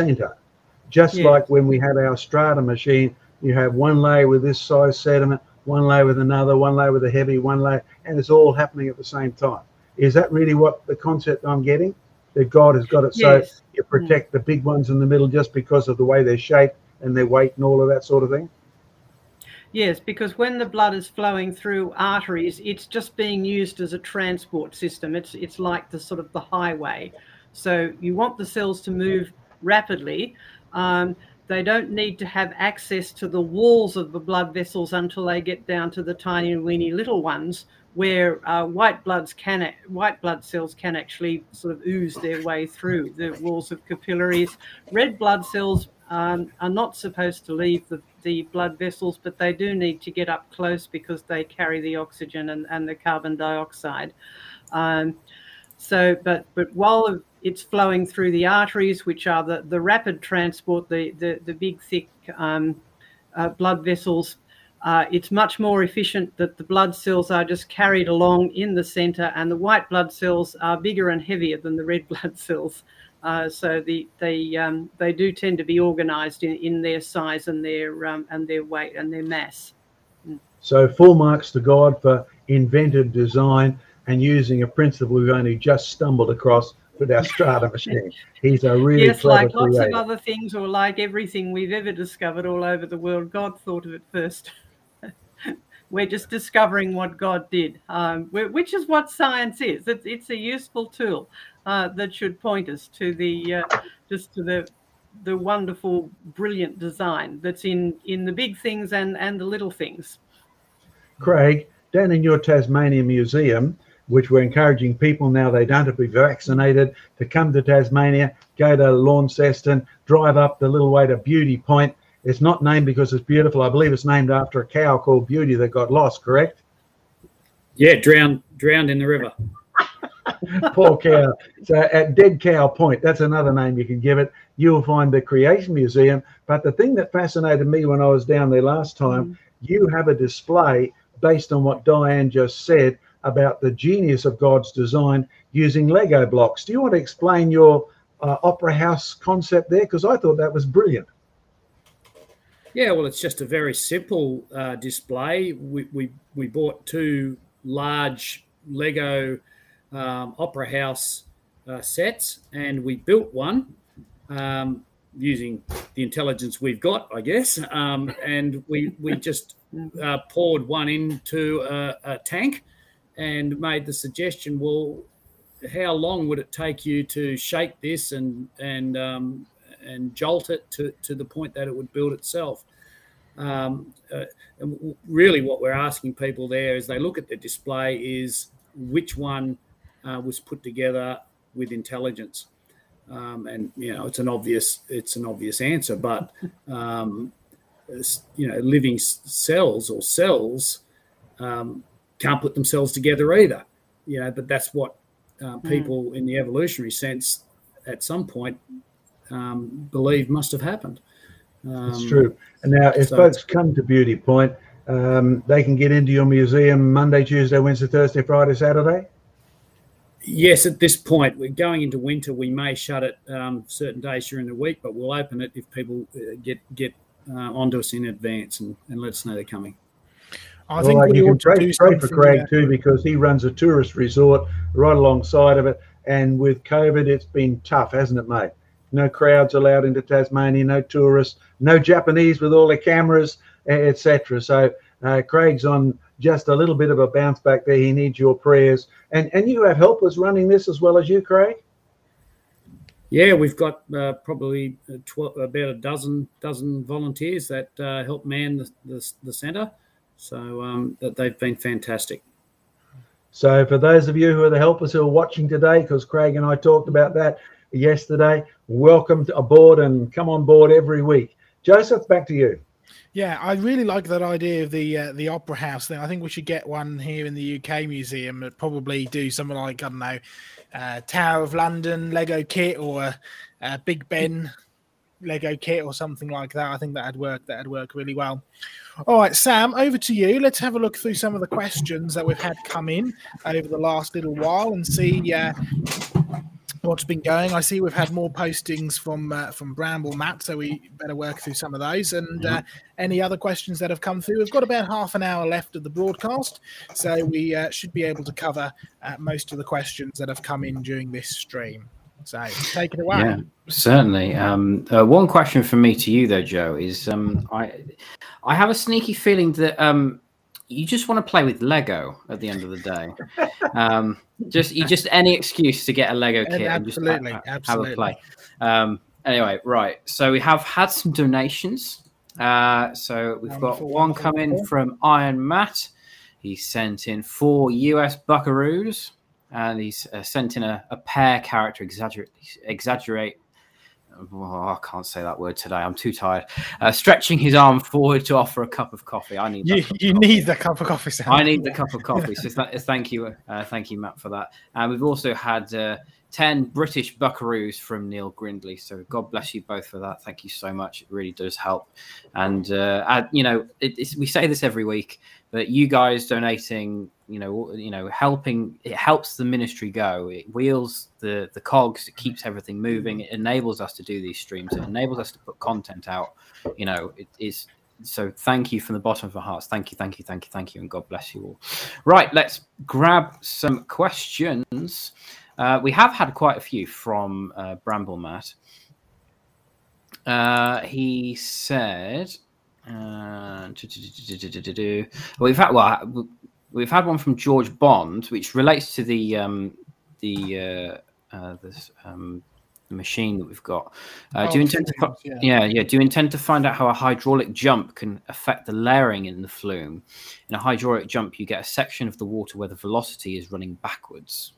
Speaker 4: Just yes. like when we had our strata machine, you have one layer with this size sediment, one layer with another, one layer with a heavy, one layer, and it's all happening at the same time. Is that really what the concept I'm getting? That God has got it yes. so you protect mm. the big ones in the middle just because of the way they're shaped and their weight and all of that sort of thing?
Speaker 5: Yes, because when the blood is flowing through arteries, it's just being used as a transport system. It's it's like the sort of the highway. So you want the cells to move rapidly, um, they don't need to have access to the walls of the blood vessels until they get down to the tiny, weeny little ones, where uh, white bloods can white blood cells can actually sort of ooze their way through the walls of capillaries. Red blood cells um, are not supposed to leave the, the blood vessels, but they do need to get up close because they carry the oxygen and, and the carbon dioxide. Um, so, but but while it's flowing through the arteries, which are the, the rapid transport, the, the, the big, thick um, uh, blood vessels. Uh, it's much more efficient that the blood cells are just carried along in the center, and the white blood cells are bigger and heavier than the red blood cells. Uh, so the, they um, they do tend to be organized in, in their size and their um, and their weight and their mass.
Speaker 4: So full marks to God for inventive design and using a principle we've only just stumbled across with our strata machine. He's a really
Speaker 5: yes,
Speaker 4: like
Speaker 5: lots
Speaker 4: creator.
Speaker 5: of other things, or like everything we've ever discovered all over the world. God thought of it first. We're just discovering what God did, um, which is what science is. It's, it's a useful tool uh, that should point us to the uh, just to the the wonderful, brilliant design that's in in the big things and and the little things.
Speaker 4: Craig, down in your Tasmania Museum, which we're encouraging people now they don't have to be vaccinated to come to Tasmania, go to Launceston, drive up the little way to Beauty Point. It's not named because it's beautiful. I believe it's named after a cow called Beauty that got lost, correct?
Speaker 3: Yeah, drowned drowned in the river.
Speaker 4: Poor cow. So at Dead Cow Point, that's another name you can give it. You'll find the Creation Museum. But the thing that fascinated me when I was down there last time, mm. you have a display based on what Diane just said about the genius of God's design using Lego blocks. Do you want to explain your uh, opera house concept there? Because I thought that was brilliant.
Speaker 3: Yeah, well, it's just a very simple uh, display. We, we, we bought two large Lego um, Opera House uh, sets, and we built one um, using the intelligence we've got, I guess. Um, and we we just uh, poured one into a, a, tank and made the suggestion, well, how long would it take you to shake this and and um, and jolt it to, to the point that it would build itself? Um, uh, really, what we're asking people there as they look at the display is which one uh, was put together with intelligence. Um, and you know, it's an obvious it's an obvious answer, but um, you know, living cells or cells um, can't put themselves together either. You know, but that's what uh, hmm. people mm. in the evolutionary sense at some point um, believe must have happened.
Speaker 4: That's um, true. And now, if so folks come to Beauty Point, um, they can get into your museum Monday, Tuesday, Wednesday, Thursday, Friday, Saturday.
Speaker 3: Yes, at this point, we're going into winter. We may shut it um, certain days during the week, but we'll open it if people uh, get get uh, onto us in advance and, and let us know they're coming.
Speaker 4: I think well, you can pray, pray for Craig there. too because he runs a tourist resort right alongside of it, and with COVID, it's been tough, hasn't it, mate? No crowds allowed into Tasmania, no tourists, no Japanese with all their cameras, etc. So uh, Craig's on just a little bit of a bounce back there. He needs your prayers, and and you have helpers running this as well as you, Craig.
Speaker 3: Yeah, we've got uh, probably 12, about a dozen dozen volunteers that uh, help man the, the, the centre. So um, that they've been fantastic.
Speaker 4: So for those of you who are the helpers who are watching today, because Craig and I talked about that yesterday, welcome aboard and come on board every week. Joseph, back to you.
Speaker 2: Yeah, I really like that idea of the uh, the opera house thing. I think we should get one here in the UK museum. And probably do something like I don't know, uh, Tower of London Lego kit or a, a Big Ben Lego kit or something like that. I think that'd work. That'd work really well. All right, Sam, over to you. Let's have a look through some of the questions that we've had come in over the last little while and see uh, what's been going. I see we've had more postings from uh, from Bramble Matt, so we better work through some of those. And uh, any other questions that have come through, we've got about half an hour left of the broadcast, so we uh, should be able to cover uh, most of the questions that have come in during this stream. So take it away.
Speaker 1: Yeah, certainly. Um, uh, one question from me to you, though, Joe, is um, I I have a sneaky feeling that um, you just want to play with Lego at the end of the day. Um, just you just any excuse to get a Lego kit and,
Speaker 2: absolutely,
Speaker 1: and
Speaker 2: just have,
Speaker 1: have a play. Um, anyway, right. So we have had some donations. Uh, so we've got one coming from Iron Matt. He sent in four US Buckaroos, and he's uh, sent in a, a pair character exaggerate exaggerate oh, I can't say that word today. I'm too tired. Uh, stretching his arm forward to offer a cup of coffee. I need.
Speaker 2: You, you need the cup of coffee. Sam.
Speaker 1: I need the cup of coffee. So th- thank you, uh, thank you, Matt, for that. And we've also had uh, ten British Buckaroos from Neil Grindley. So God bless you both for that. Thank you so much. It really does help. And uh, you know, it, we say this every week, but you guys donating you know you know helping it helps the ministry go. It wheels the the cogs. It keeps everything moving. It enables us to do these streams. It enables us to put content out. You know it is so thank you from the bottom of our hearts. Thank you thank you thank you thank you and god bless you all. Right let's grab some questions. Uh, we have had quite a few from uh, bramble matt uh, he said uh, we've had well we've had one from George Bond, which relates to the um, the uh, uh, this um, machine that we've got. Uh, oh, do you intend to? Yeah. yeah, yeah. Do you intend to find out how a hydraulic jump can affect the layering in the flume? In a hydraulic jump, you get a section of the water where the velocity is running backwards.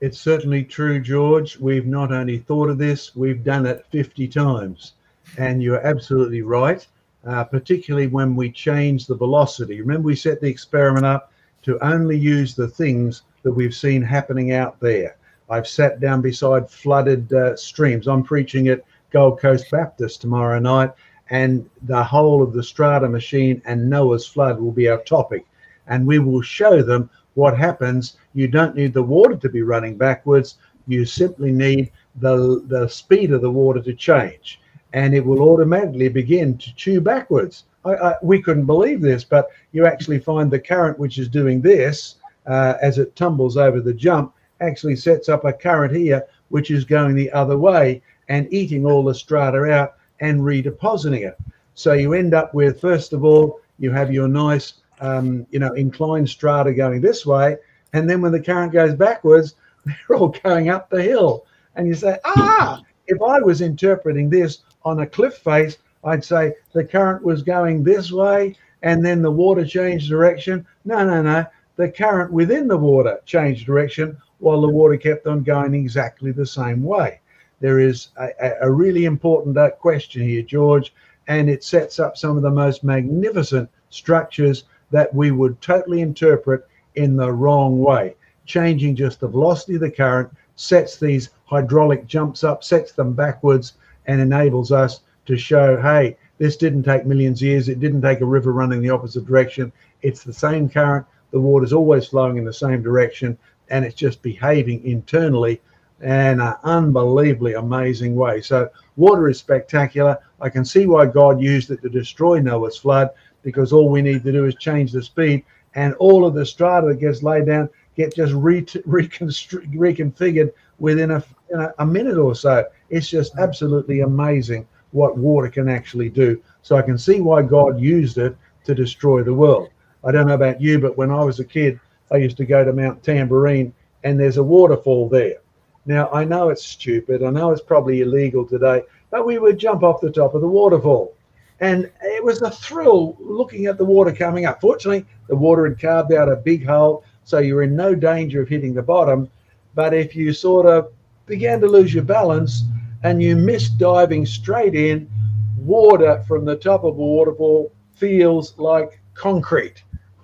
Speaker 4: It's certainly true, George. We've not only thought of this, we've done it 50 times. And you're absolutely right uh, particularly when we change the velocity. Remember, we set the experiment up to only use the things that we've seen happening out there. I've sat down beside flooded uh, streams. I'm preaching at Gold Coast Baptist tomorrow night, and the whole of the strata machine and Noah's flood will be our topic. And we will show them what happens. You don't need the water to be running backwards. You simply need the, the speed of the water to change and it will automatically begin to chew backwards I, I, we couldn't believe this, but you actually find the current which is doing this uh, as it tumbles over the jump actually sets up a current here which is going the other way and eating all the strata out and redepositing it. So you end up with, first of all, you have your nice, um, you know, inclined strata going this way. And then when the current goes backwards, they're all going up the hill. And you say, ah, if I was interpreting this on a cliff face, I'd say the current was going this way and then the water changed direction. No, no, no. The current within the water changed direction while the water kept on going exactly the same way. There is a, a really important uh, question here, George, and it sets up some of the most magnificent structures that we would totally interpret in the wrong way. Changing just the velocity of the current sets these hydraulic jumps up, sets them backwards, and enables us to show, hey, this didn't take millions of years. It didn't take a river running the opposite direction. It's the same current. The water's always flowing in the same direction, and it's just behaving internally in an unbelievably amazing way. So water is spectacular. I can see why God used it to destroy Noah's flood because all we need to do is change the speed and all of the strata that gets laid down get just re- reconfigured within a, a, a minute or so. It's just absolutely amazing what water can actually do. So I can see why God used it to destroy the world. I don't know about you, but when I was a kid, I used to go to Mount Tamborine and there's a waterfall there. Now, I know it's stupid. I know it's probably illegal today, but we would jump off the top of the waterfall. And it was a thrill looking at the water coming up. Fortunately, the water had carved out a big hole, so you were in no danger of hitting the bottom. But if you sort of began to lose your balance, and you miss diving straight in, water from the top of a waterfall feels like concrete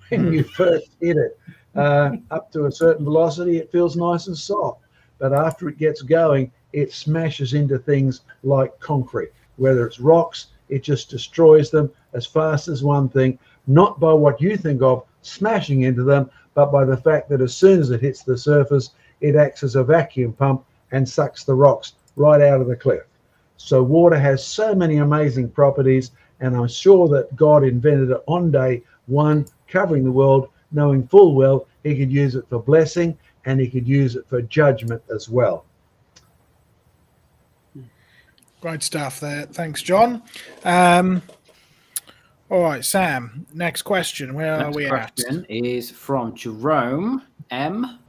Speaker 4: when you first hit it. Uh, up to a certain velocity, it feels nice and soft. But after it gets going, it smashes into things like concrete. Whether it's rocks, it just destroys them as fast as one thing, not by what you think of smashing into them, but by the fact that as soon as it hits the surface, it acts as a vacuum pump and sucks the rocks right out of the cliff. So water has so many amazing properties, and I'm sure that God invented it on day one, covering the world, knowing full well he could use it for blessing and he could use it for judgment as well.
Speaker 2: Great stuff there. Thanks, John. Um, all right, Sam. Next question. Where next are we
Speaker 1: question at? is from Jerome M.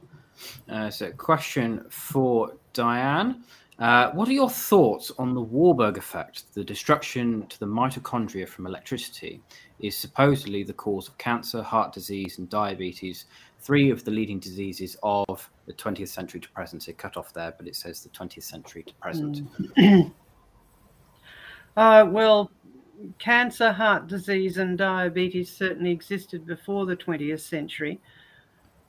Speaker 1: Uh, so, question for Diane. Uh, what are your thoughts on the Warburg effect? The destruction to the mitochondria from electricity is supposedly the cause of cancer, heart disease, and diabetes, three of the leading diseases of the 20th century to present. It cut off there, but it says the 20th century to present.
Speaker 5: Mm. uh, well, cancer, heart disease, and diabetes certainly existed before the 20th century.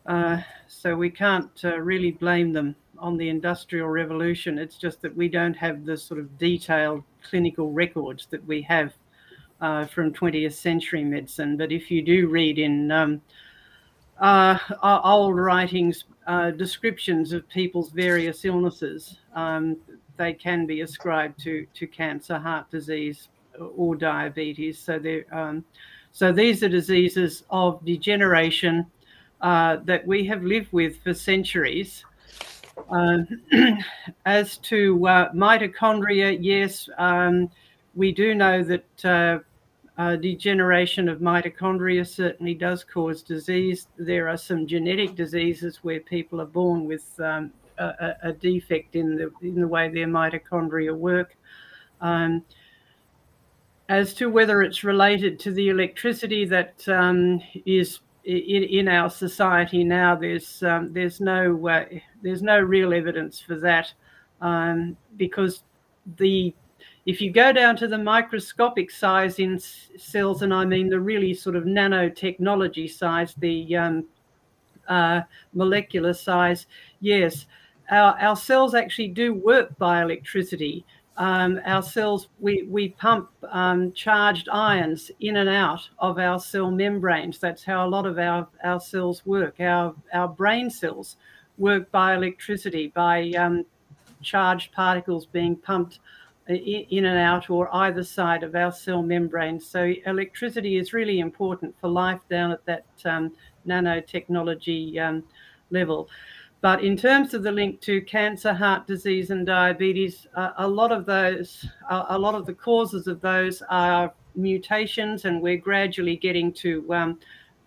Speaker 5: Uh, so we can't uh, really blame them on the Industrial Revolution. It's just that we don't have the sort of detailed clinical records that we have uh, from 20th century medicine. But if you do read in um, uh, old writings, uh, descriptions of people's various illnesses, um, they can be ascribed to, to cancer, heart disease, or diabetes. So, um, so these are diseases of degeneration uh, that we have lived with for centuries. Uh, as to uh, mitochondria, yes, um, we do know that uh, uh, degeneration of mitochondria certainly does cause disease. There are some genetic diseases where people are born with um, a, a, defect in the in the way their mitochondria work. Um, as to whether it's related to the electricity that um, is in, in our society now, there's um, there's no uh, there's no real evidence for that um, because the if you go down to the microscopic size in cells, and I mean the really sort of nanotechnology size, the um, uh, molecular size, yes, our, our cells actually do work by electricity um, our cells, we, we pump um, charged ions in and out of our cell membranes. That's how a lot of our, our cells work. Our, our brain cells work by electricity, by um, charged particles being pumped in and out or either side of our cell membranes. So electricity is really important for life down at that um, nanotechnology um, level. But in terms of the link to cancer, heart disease, and diabetes, uh, a lot of those, uh, a lot of the causes of those are mutations, and we're gradually getting to um,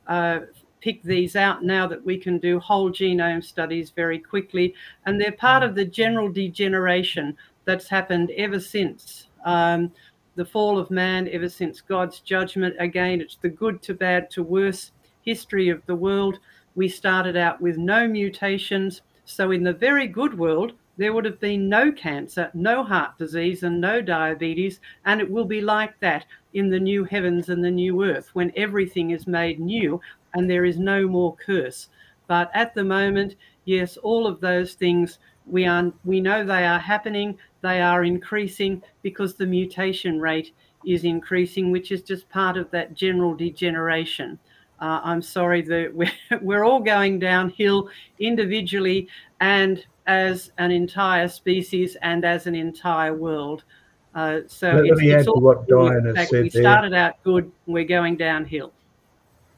Speaker 5: uh, pick these out now that we can do whole genome studies very quickly. And they're part of the general degeneration that's happened ever since um, the fall of man, ever since God's judgment. Again, it's the good to bad to worse history of the world. We started out with no mutations. So, in the very good world, there would have been no cancer, no heart disease, and no diabetes. And it will be like that in the new heavens and the new earth when everything is made new and there is no more curse. But at the moment, yes, all of those things we are we know they are happening, they are increasing because the mutation rate is increasing, which is just part of that general degeneration. Uh, I'm sorry that we're, we're all going downhill individually and as an entire species and as an entire world. Uh, so
Speaker 4: let,
Speaker 5: it's,
Speaker 4: me
Speaker 5: it's
Speaker 4: add to what Diana said
Speaker 5: we
Speaker 4: there.
Speaker 5: started out good, we're going downhill.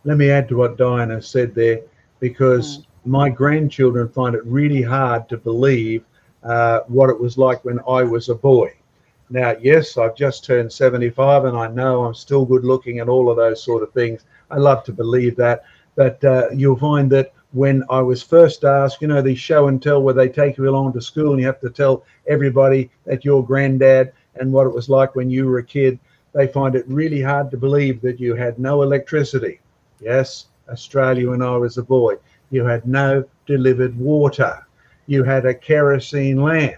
Speaker 4: Let me add to what Diana said there, because mm. my grandchildren find it really hard to believe uh, what it was like when I was a boy. Now, yes, I've just turned 75 and I know I'm still good looking and all of those sort of things. I love to believe that. But uh, you'll find that when I was first asked, you know, the show and tell where they take you along to school and you have to tell everybody that your granddad and what it was like when you were a kid, they find it really hard to believe that you had no electricity. Yes, Australia when I was a boy. You had no delivered water. You had a kerosene lamp.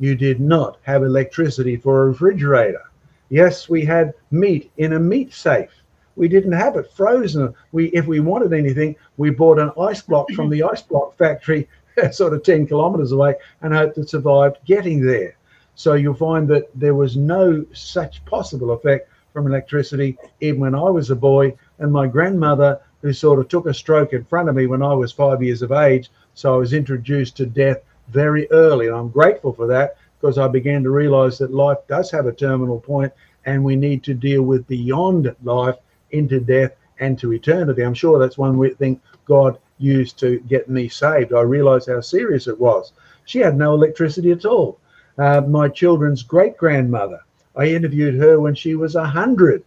Speaker 4: You did not have electricity for a refrigerator. Yes, we had meat in a meat safe. We didn't have it frozen. We, if we wanted anything, we bought an ice block from the ice block factory, sort of 10 kilometers away, and hoped it survived getting there. So you'll find that there was no such possible effect from electricity even when I was a boy. And my grandmother, who sort of took a stroke in front of me when I was five years of age, so I was introduced to death very early. And I'm grateful for that because I began to realize that life does have a terminal point and we need to deal with beyond life into death and to eternity. I'm sure that's one thing God used to get me saved. I realized how serious it was. She had no electricity at all uh, my children's great grandmother. I interviewed her when she was 100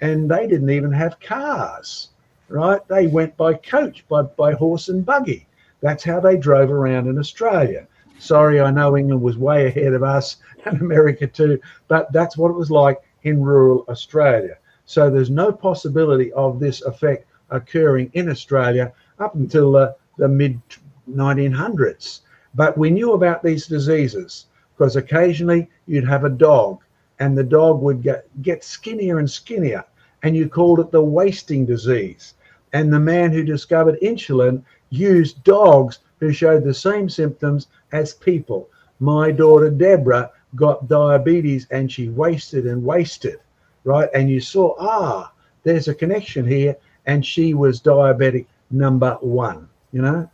Speaker 4: and they didn't even have cars, right? They went by coach, by, by horse and buggy. That's how they drove around in Australia. Sorry, I know England was way ahead of us and America too, but that's what it was like in rural Australia. So there's no possibility of this effect occurring in Australia up until uh, the mid 1900s. But we knew about these diseases because occasionally you'd have a dog and the dog would get, get skinnier and skinnier and you called it the wasting disease and the man who discovered insulin used dogs who showed the same symptoms as people. My daughter deborah got diabetes and she wasted and wasted right? And you saw ah there's a connection here. And she was diabetic number one you know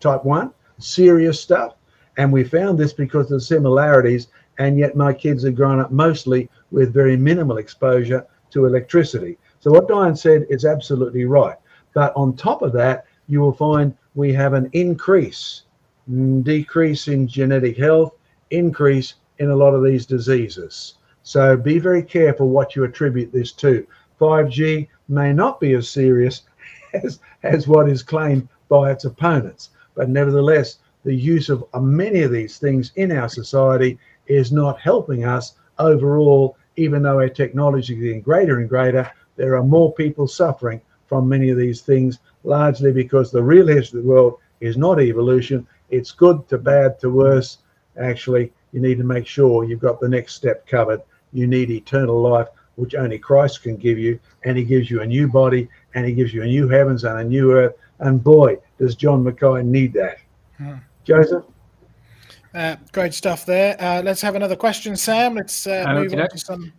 Speaker 4: type one serious stuff. And we found this because of the similarities, and yet my kids have grown up mostly with very minimal exposure to electricity. So what Diane said is absolutely right. But on top of that, you will find we have an increase, mm, decrease in genetic health, increase in a lot of these diseases. So be very careful what you attribute this to. 5G may not be as serious as, as what is claimed by its opponents, but nevertheless, the use of many of these things in our society is not helping us overall, even though our technology is getting greater and greater. There are more people suffering from many of these things, largely because the real history of the world is not evolution. It's good to bad to worse. Actually, you need to make sure you've got the next step covered. You need eternal life, which only Christ can give you. And he gives you a new body and he gives you a new heavens and a new earth. And boy, does John Mackay need that. Hmm. Joseph?
Speaker 2: Uh, great stuff there. Uh, let's have another question, Sam. Let's uh, move on to some.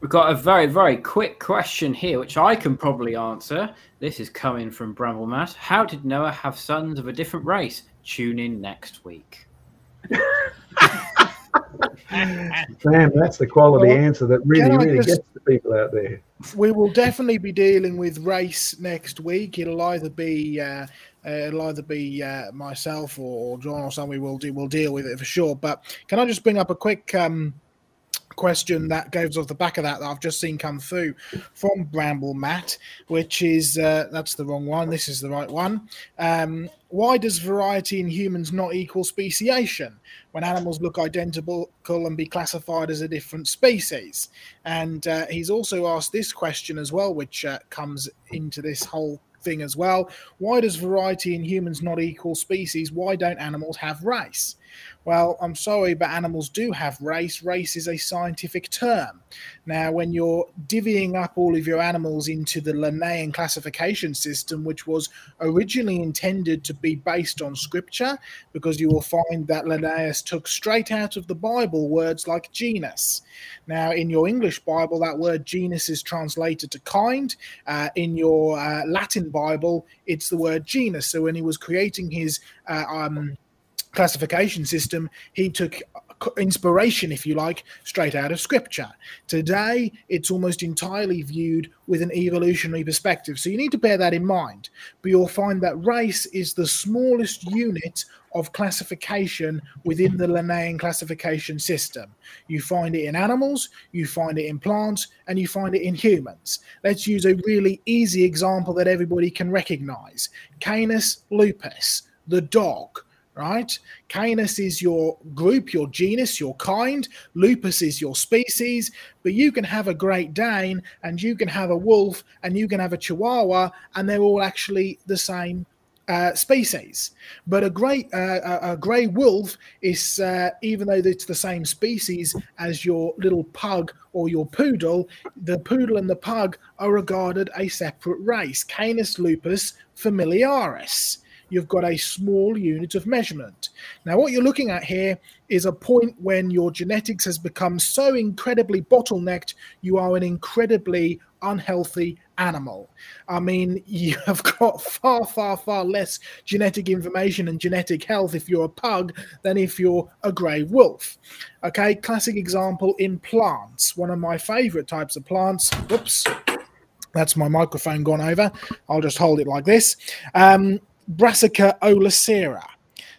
Speaker 1: We've got a very, very quick question here, which I can probably answer. This is coming from Bramblemat. How did Noah have sons of a different race? Tune in next week.
Speaker 4: Sam, that's the quality well, answer that really, really just, gets the people out there.
Speaker 2: We will definitely be dealing with race next week. It'll either be uh, uh, it'll either be uh, myself or, or, John or somebody will do. We'll deal with it for sure. But can I just bring up a quick um, question that goes off the back of that that I've just seen come through from Bramble Matt, which is uh, that's the wrong one. This is the right one. Um, why does variety in humans not equal speciation when animals look identical and be classified as a different species? And uh, he's also asked this question as well, which uh, comes into this whole thing as well. Why does variety in humans not equal species? Why don't animals have race? Well, I'm sorry, but animals do have race. Race is a scientific term. Now, when you're divvying up all of your animals into the Linnaean classification system, which was originally intended to be based on scripture, because you will find that Linnaeus took straight out of the Bible words like genus. Now, in your English Bible, that word genus is translated to kind. Uh, in your uh, Latin Bible, it's the word genus. So when he was creating his uh, um, classification system, he took inspiration, if you like, straight out of scripture. Today, it's almost entirely viewed with an evolutionary perspective. So you need to bear that in mind. But you'll find that race is the smallest unit of classification within the Linnaean classification system. You find it in animals, you find it in plants, and you find it in humans. Let's use a really easy example that everybody can recognize Canis lupus, the dog right? Canis is your group, your genus, your kind. Lupus is your species. But you can have a Great Dane and you can have a wolf and you can have a Chihuahua, and they're all actually the same uh, species. But a great uh, a, grey wolf is, uh, even though it's the same species as your little pug or your poodle, the poodle and the pug are regarded a separate race. Canis lupus familiaris you've got a small unit of measurement. Now, what you're looking at here is a point when your genetics has become so incredibly bottlenecked, you are an incredibly unhealthy animal. I mean, you have got far, far, far less genetic information and genetic health if you're a pug than if you're a grey wolf. Okay, classic example in plants. One of my favorite types of plants. Whoops. That's my microphone gone over. I'll just hold it like this. Um, Brassica oleracea.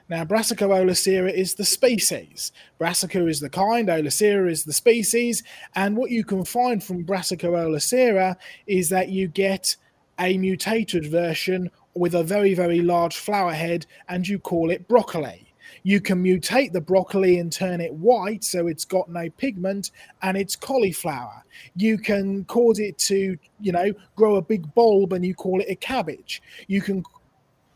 Speaker 2: Now, Brassica oleracea is the species. Brassica is the kind, oleracea is the species. And what you can find from Brassica oleracea is that you get a mutated version with a very, very large flower head, and you call it broccoli. You can mutate the broccoli and turn it white so it's got no pigment and it's cauliflower. You can cause it to, you know, grow a big bulb and you call it a cabbage. You can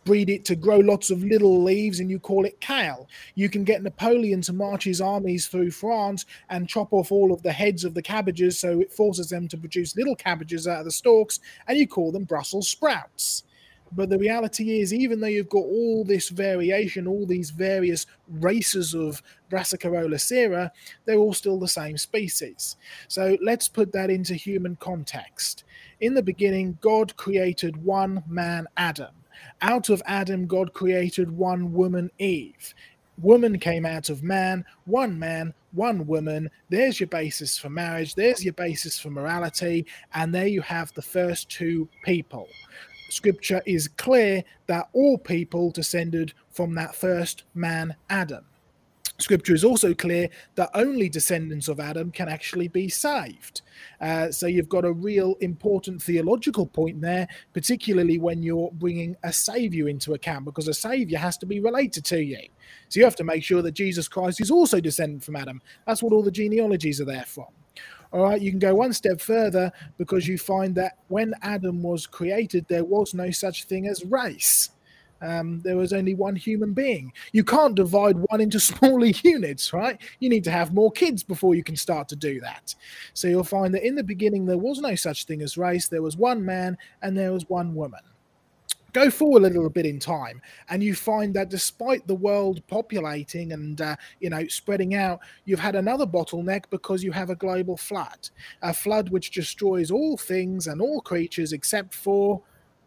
Speaker 2: breed it to grow lots of little leaves and you call it kale. You can get Napoleon to march his armies through France and chop off all of the heads of the cabbages so it forces them to produce little cabbages out of the stalks and you call them Brussels sprouts. But the reality is, even though you've got all this variation, all these various races of Brassica oleracea, they're all still the same species. So let's put that into human context. In the beginning, God created one man, Adam. Out of Adam, God created one woman, Eve. Woman came out of man, one man, one woman. There's your basis for marriage. There's your basis for morality. And there you have the first two people. Scripture is clear that all people descended from that first man, Adam. Scripture is also clear that only descendants of Adam can actually be saved. Uh, so you've got a real important theological point there, particularly when you're bringing a savior into account, because a savior has to be related to you. So you have to make sure that Jesus Christ is also descended from Adam. That's what all the genealogies are there from. All right, you can go one step further because you find that when Adam was created, there was no such thing as race um, there was only one human being. You can't divide one into smaller units, right? You need to have more kids before you can start to do that. So you'll find that in the beginning, there was no such thing as race. There was one man and there was one woman. Go forward a little bit in time, and you find that despite the world populating and uh, you know spreading out, you've had another bottleneck because you have a global flood, a flood which destroys all things and all creatures except for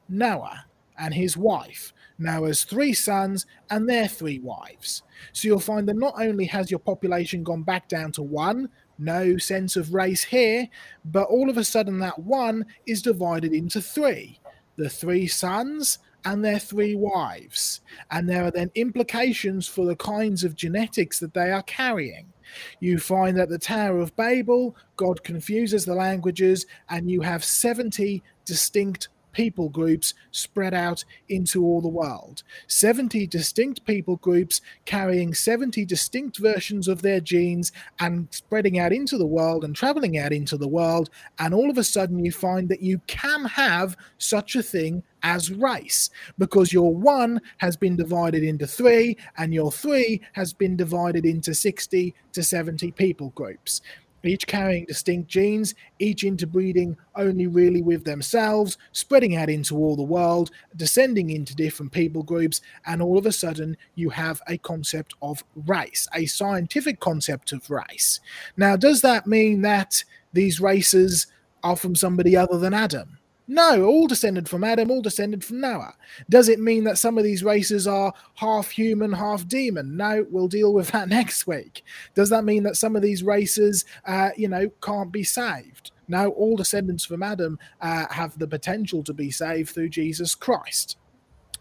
Speaker 2: Noah and his wife, Noah's three sons and their three wives. So you'll find that not only has your population gone back down to one, no sense of race here, but all of a sudden that one is divided into three the three sons and their three wives. And there are then implications for the kinds of genetics that they are carrying. You find that the Tower of Babel, God confuses the languages, and you have 70 distinct people groups spread out into all the world. 70 distinct people groups carrying 70 distinct versions of their genes and spreading out into the world and traveling out into the world. And all of a sudden, you find that you can have such a thing as race because your one has been divided into three and your three has been divided into 60 to 70 people groups each carrying distinct genes, each interbreeding only really with themselves, spreading out into all the world, descending into different people groups, and all of a sudden you have a concept of race, a scientific concept of race. Now, does that mean that these races are from somebody other than Adam? No, all descended from Adam, all descended from Noah. Does it mean that some of these races are half human, half demon? No, we'll deal with that next week. Does that mean that some of these races, uh, you know, can't be saved? No, all descendants from Adam uh, have the potential to be saved through Jesus Christ.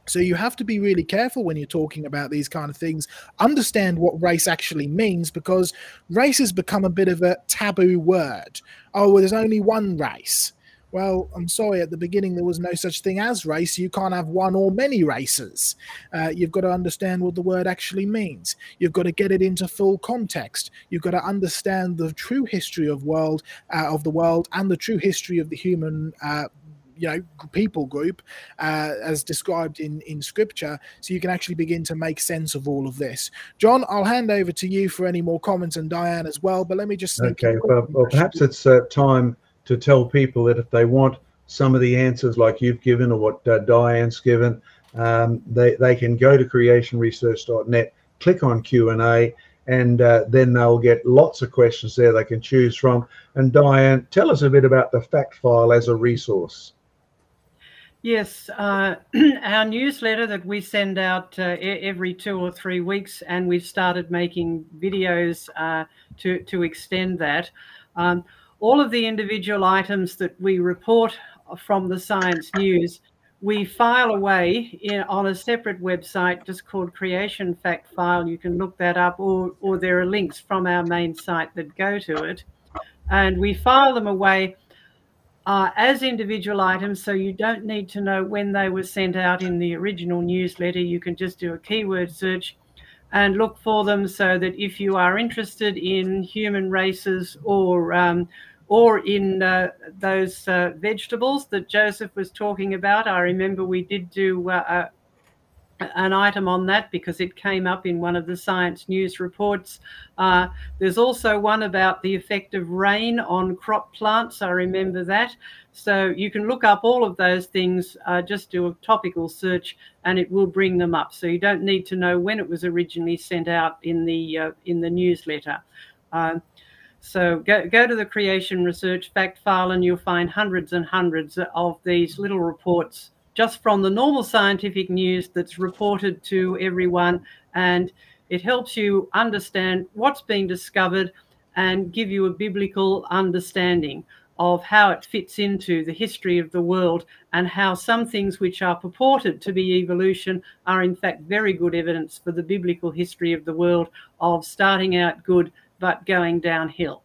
Speaker 2: So you have to be really careful when you're talking about these kind of things. Understand what race actually means because race has become a bit of a taboo word. Oh, well, there's only one race. Well, I'm sorry, at the beginning there was no such thing as race. You can't have one or many races. Uh, you've got to understand what the word actually means. You've got to get it into full context. You've got to understand the true history of world uh, of the world and the true history of the human uh, you know people group uh, as described in in scripture so you can actually begin to make sense of all of this john i'll hand over to you for any more comments and diane as well but let me just
Speaker 4: okay well, well perhaps it's uh, time to tell people that if they want some of the answers like you've given or what uh, Diane's given, um, they, they can go to creationresearch.net, click on Q&A, and uh, then they'll get lots of questions there they can choose from. And Diane, tell us a bit about the fact file as a resource.
Speaker 5: Yes, uh, our newsletter that we send out uh, every two or three weeks, and we've started making videos uh, to to extend that. Um, all of the individual items that we report from the science news, we file away in, on a separate website just called Creation Fact File. You can look that up, or, or there are links from our main site that go to it. And we file them away uh, as individual items, so you don't need to know when they were sent out in the original newsletter. You can just do a keyword search and look for them so that if you are interested in human races or um, or in uh, those uh, vegetables that Joseph was talking about, I remember we did do uh, an item on that because it came up in one of the science news reports. Uh, there's also one about the effect of rain on crop plants. I remember that. So you can look up all of those things, uh, just do a topical search, and it will bring them up. So you don't need to know when it was originally sent out in the uh, in the newsletter. So go, go to the Creation Research Fact File, and you'll find hundreds and hundreds of these little reports just from the normal scientific news that's reported to everyone. And it helps you understand what's being discovered and give you a biblical understanding of how it fits into the history of the world and how some things which are purported to be evolution are in fact very good evidence for the biblical history of the world of starting out good but going downhill.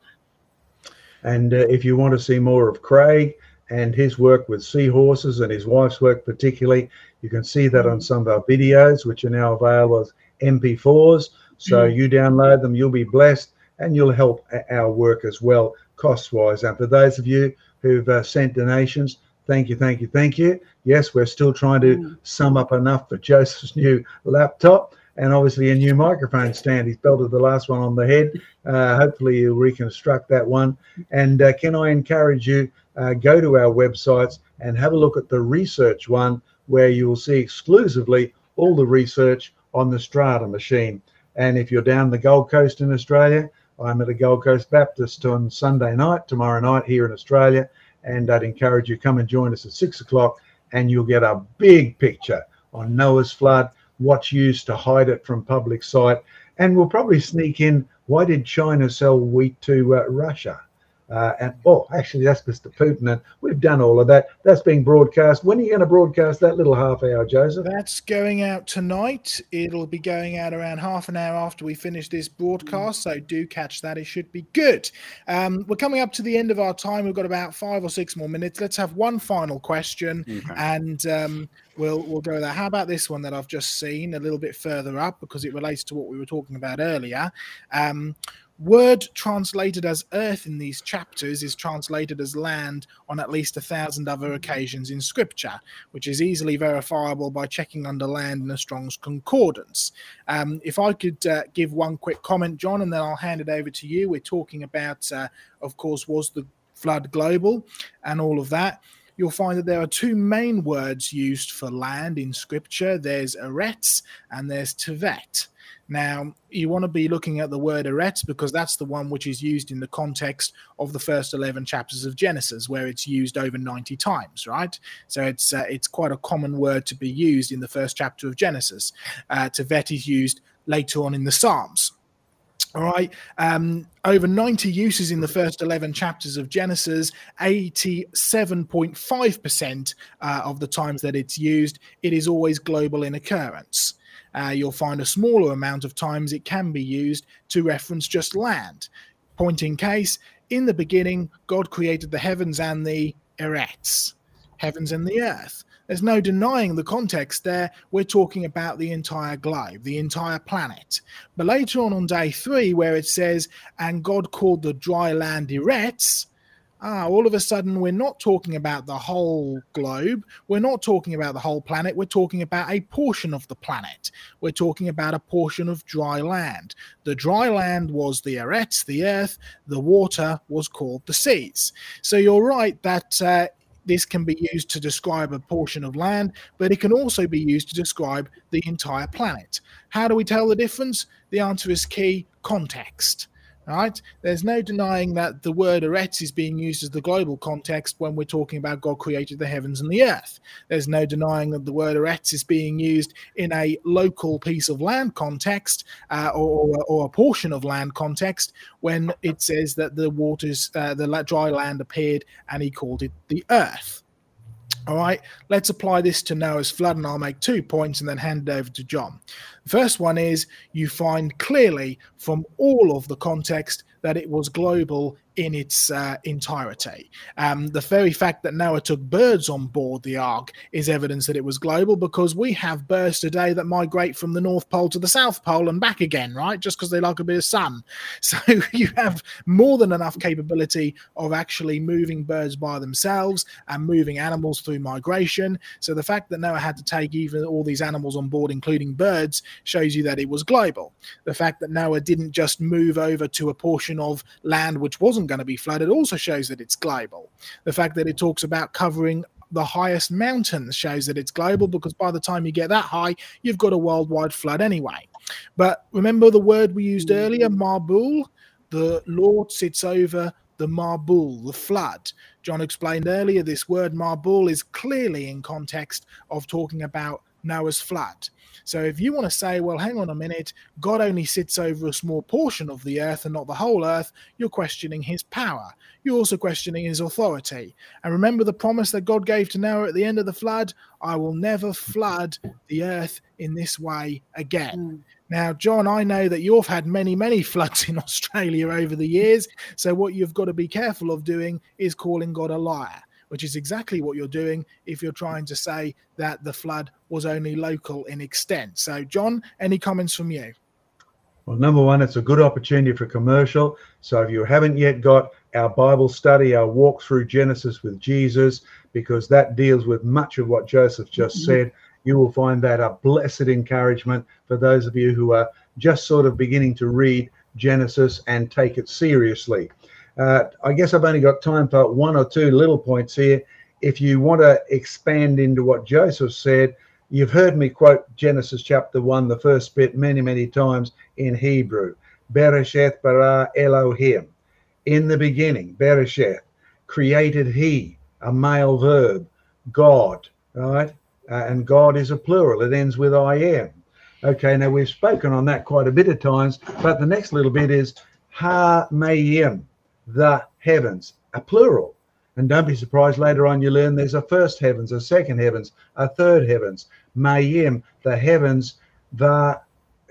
Speaker 4: And uh, if you want to see more of Craig and his work with seahorses and his wife's work particularly, you can see that on some of our videos, which are now available as MP4s. So mm. you download them, you'll be blessed, and you'll help our work as well, cost wise. And for those of you who've uh, sent donations, thank you, thank you, thank you. Yes, we're still trying to mm. sum up enough for Joseph's new laptop and obviously a new microphone stand. He's belted the last one on the head. Uh, hopefully, he'll reconstruct that one. And uh, can I encourage you uh, go to our websites and have a look at the research one, where you will see exclusively all the research on the Strata machine. And if you're down the Gold Coast in Australia, I'm at a Gold Coast Baptist on Sunday night, tomorrow night here in Australia, and I'd encourage you come and join us at six o'clock and you'll get a big picture on Noah's flood, what's used to hide it from public sight, and we'll probably sneak in why did China sell wheat to uh, Russia? Uh, and oh, actually, that's Mr. Putin, and we've done all of that. That's being broadcast. When are you going to broadcast that little half hour, Joseph?
Speaker 2: That's going out tonight. It'll be going out around half an hour after we finish this broadcast. So do catch that. It should be good. Um, we're coming up to the end of our time. We've got about five or six more minutes. Let's have one final question, okay. and um, we'll we'll go there. How about this one that I've just seen a little bit further up because it relates to what we were talking about earlier. Um, Word translated as earth in these chapters is translated as land on at least a thousand other occasions in scripture, which is easily verifiable by checking under land in a Strong's Concordance. Um, if I could uh, give one quick comment, John, and then I'll hand it over to you. We're talking about, uh, of course, was the flood global and all of that you'll find that there are two main words used for land in scripture there's eretz and there's tevel now, you want to be looking at the word eretz because that's the one which is used in the context of the first 11 chapters of Genesis, where it's used over 90 times, right? So it's uh, it's quite a common word to be used in the first chapter of Genesis. Uh, Tevel is used later on in the Psalms. All right. Um, over 90 uses in the first 11 chapters of Genesis, 87.5% uh, of the times that it's used, it is always global in occurrence uh, you'll find a smaller amount of times it can be used to reference just land. Point in case, in the beginning, God created the heavens and the eretz, heavens and the earth. There's no denying the context there. We're talking about the entire globe, the entire planet. But later on on day three, where it says, and God called the dry land eretz, ah, all of a sudden we're not talking about the whole globe. We're not talking about the whole planet. We're talking about a portion of the planet. We're talking about a portion of dry land. The dry land was the eretz, the earth. The water was called the seas. So you're right that. Uh, this can be used to describe a portion of land, but it can also be used to describe the entire planet. How do we tell the difference? The answer is key context. Right? There's no denying that the word eretz is being used as the global context when we're talking about God created the heavens and the earth. There's no denying that the word eretz is being used in a local piece of land context uh, or, or, a portion of land context when it says that the waters, uh, the dry land appeared and he called it the earth. All right, let's apply this to Noah's flood, and I'll make two points and then hand it over to John. The first one is you find clearly from all of the context that it was global in its uh, entirety. Um, the very fact that Noah took birds on board the ark is evidence that it was global because we have birds today that migrate from the North Pole to the South Pole and back again, right? Just because they like a bit of sun. So you have more than enough capability of actually moving birds by themselves and moving animals through migration. So the fact that Noah had to take even all these animals on board, including birds, shows you that it was global. The fact that Noah didn't just move over to a portion of land which wasn't going to be flooded also shows that it's global. The fact that it talks about covering the highest mountains shows that it's global because by the time you get that high, you've got a worldwide flood anyway. But remember the word we used earlier, Marbul? The Lord sits over the Marbul, the flood. John explained earlier this word Marbul is clearly in context of talking about Noah's flood. So if you want to say, well, hang on a minute, God only sits over a small portion of the earth and not the whole earth, you're questioning his power. You're also questioning his authority. And remember the promise that God gave to Noah at the end of the flood I will never flood the earth in this way again. Mm. Now, John, I know that you've had many, many floods in Australia over the years. So, what you've got to be careful of doing is calling God a liar which is exactly what you're doing if you're trying to say that the flood was only local in extent. So, John, any comments from you?
Speaker 4: Well, number one, it's a good opportunity for commercial. So, if you haven't yet got our Bible study, our walk through Genesis with Jesus, because that deals with much of what Joseph just mm-hmm. said, you will find that a blessed encouragement for those of you who are just sort of beginning to read Genesis and take it seriously. Uh, I guess I've only got time for one or two little points here. If you want to expand into what Joseph said, you've heard me quote Genesis chapter 1, the first bit, many, many times in Hebrew. Beresheth bara Elohim. In the beginning, Beresheth, created he, a male verb, God, right? Uh, and God is a plural. It ends with I am. Okay, now we've spoken on that quite a bit of times, but the next little bit is Ha Mayim, the heavens, a plural. And don't be surprised later on you learn there's a first heavens, a second heavens, a third heavens. Mayim, the heavens, the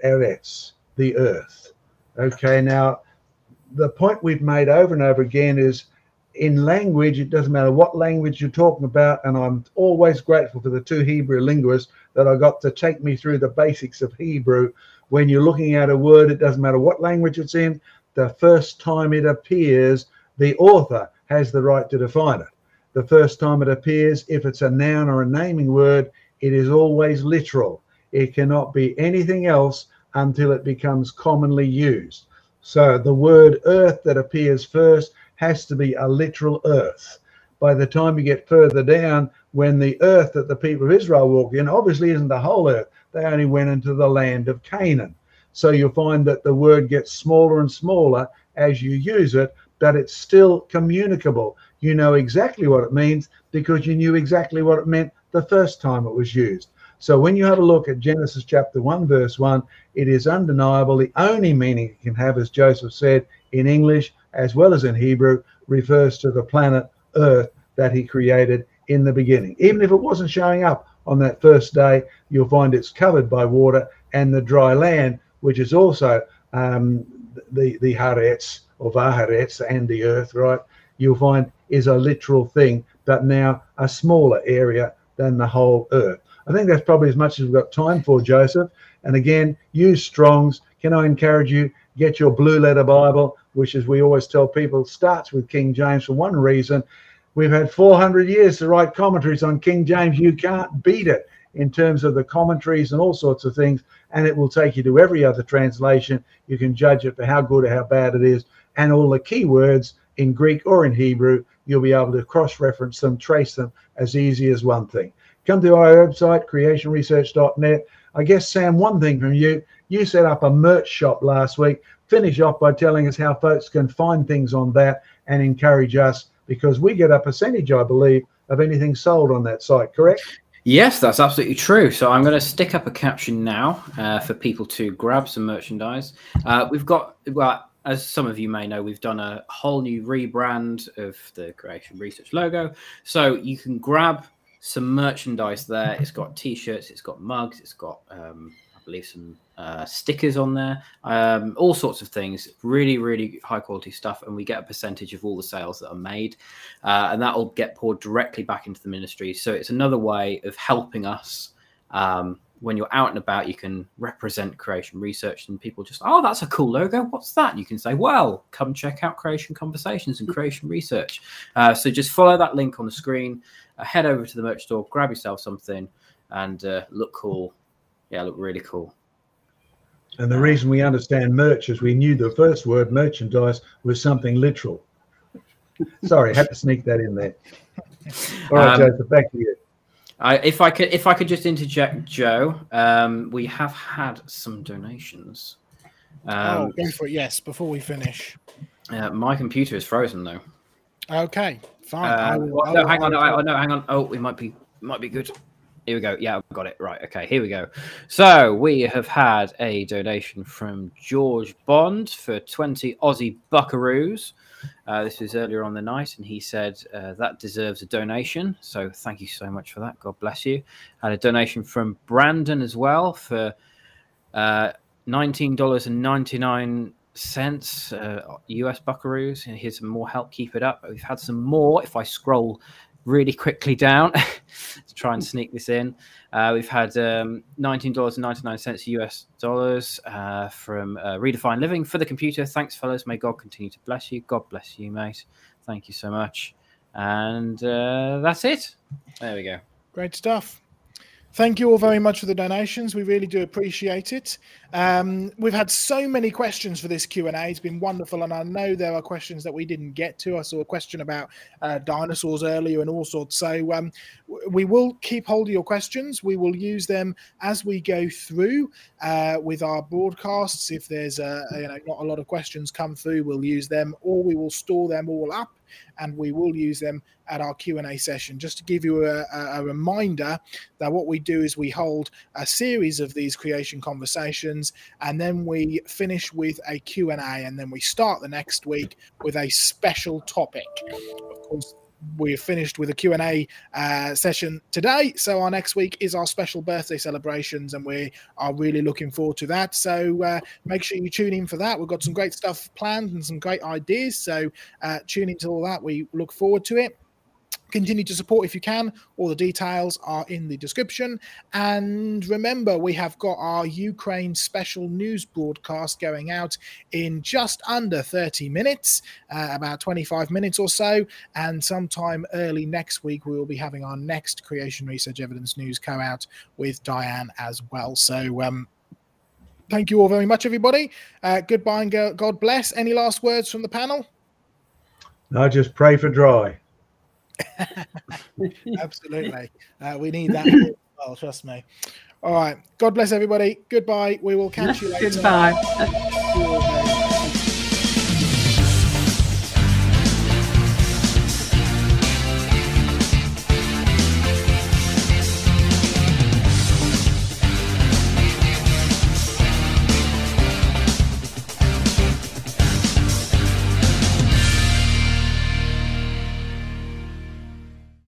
Speaker 4: Eretz, the earth. Okay, now the point we've made over and over again is in language, it doesn't matter what language you're talking about. And I'm always grateful for the two Hebrew linguists that I got to take me through the basics of Hebrew. When you're looking at a word, it doesn't matter what language it's in, the first time it appears, the author has the right to define it. The first time it appears, if it's a noun or a naming word, it is always literal. It cannot be anything else until it becomes commonly used. So the word earth that appears first has to be a literal earth. By the time you get further down, when the earth that the people of Israel walk in obviously isn't the whole earth, they only went into the land of Canaan. So you'll find that the word gets smaller and smaller as you use it, but it's still communicable. You know exactly what it means because you knew exactly what it meant the first time it was used. So when you have a look at Genesis chapter 1, verse 1, it is undeniable. The only meaning it can have, as Joseph said in English as well as in Hebrew, refers to the planet Earth that he created in the beginning. Even if it wasn't showing up on that first day, you'll find it's covered by water and the dry land, which is also um, the the Haaretz or Vaharetz and the earth, right? You'll find is a literal thing, but now a smaller area than the whole earth. I think that's probably as much as we've got time for, Joseph. And again, use Strong's. Can I encourage you? Get your blue letter Bible, which, as we always tell people, starts with King James for one reason. We've had 400 years to write commentaries on King James. You can't beat it in terms of the commentaries and all sorts of things. And it will take you to every other translation. You can judge it for how good or how bad it is. And all the key words in Greek or in Hebrew, you'll be able to cross reference them, trace them as easy as one thing. Come to our website, creationresearch.net. I guess, Sam, one thing from you. You set up a merch shop last week. Finish off by telling us how folks can find things on that and encourage us because we get a percentage, I believe, of anything sold on that site, correct?
Speaker 1: Yes, that's absolutely true. So I'm going to stick up a caption now uh, for people to grab some merchandise. Uh, we've got, well, as some of you may know, we've done a whole new rebrand of the Creation Research logo. So you can grab some merchandise there. It's got t-shirts, it's got mugs, it's got um, I believe some uh, stickers on there, um, all sorts of things. Really, really high quality stuff, and we get a percentage of all the sales that are made, uh, and that will get poured directly back into the ministry. So it's another way of helping us. Um, when you're out and about, you can represent creation research, and people just, oh, that's a cool logo. What's that? You can say, well, come check out Creation Conversations and Creation Research. Uh, so just follow that link on the screen uh, head over to the merch store, grab yourself something, and uh, look cool. Yeah, look really cool.
Speaker 4: And the reason we understand merch is we knew the first word merchandise was something literal. Sorry, I had to sneak that in there. All right, um, Joseph, back to you.
Speaker 1: I, if I could, if I could just interject, Joe, um, we have had some donations.
Speaker 2: Um, oh, go for it. Yes, before we finish.
Speaker 1: Uh, my computer is frozen though.
Speaker 2: Okay, fine. Uh,
Speaker 1: will, no, hang on. No, no, hang on. Oh, it might be might be good. Here we go. Yeah, I've got it. Right. Okay, here we go. So we have had a donation from George Bond for 20 Aussie buckaroos. Uh, this was earlier on the night, and he said uh, that deserves a donation. So thank you so much for that. God bless you. Had a donation from Brandon as well for uh, $19.99 cents uh, US Buckaroos. Here's some more help. Keep it up. We've had some more. If I scroll really quickly down to try and sneak this in, uh, we've had um, $19.99 US dollars uh, from uh, Living for the computer. Thanks, fellows. May God continue to bless you. God bless you, mate. Thank you so much. And uh, that's it. There we go.
Speaker 2: Great stuff. Thank you all very much for the donations. We really do appreciate it. Um, we've had so many questions for this Q and A. It's been wonderful, and I know there are questions that we didn't get to. I saw a question about uh, dinosaurs earlier and all sorts. So um, we will keep hold of your questions. We will use them as we go through uh, with our broadcasts. If there's you know not a lot of questions come through, we'll use them, or we will store them all up and we will use them at our Q&A session. Just to give you a, a, reminder that what we do is we hold a series of these creation conversations and then we finish with a Q&A and then we start the next week with a special topic. Of course, we're finished with a q&a uh, session today. So our next week is our special birthday celebrations and we are really looking forward to that. So uh, make sure you tune in for that. We've got some great stuff planned and some great ideas. So uh, tune into all that. We look forward to it continue to support if you can. All the details are in the description. And remember, we have got our Ukraine special news broadcast going out in just under 30 minutes, uh, about 25 minutes or so. And sometime early next week, we will be having our next Creation Research Evidence News co out with Diane as well. So, um, thank you all very much, everybody. Uh, goodbye and God bless. Any last words from the panel?
Speaker 4: No, just pray for dry.
Speaker 2: Absolutely. Uh, we need that well, trust me. All right. God bless everybody. Goodbye. We will catch you later.
Speaker 5: Goodbye.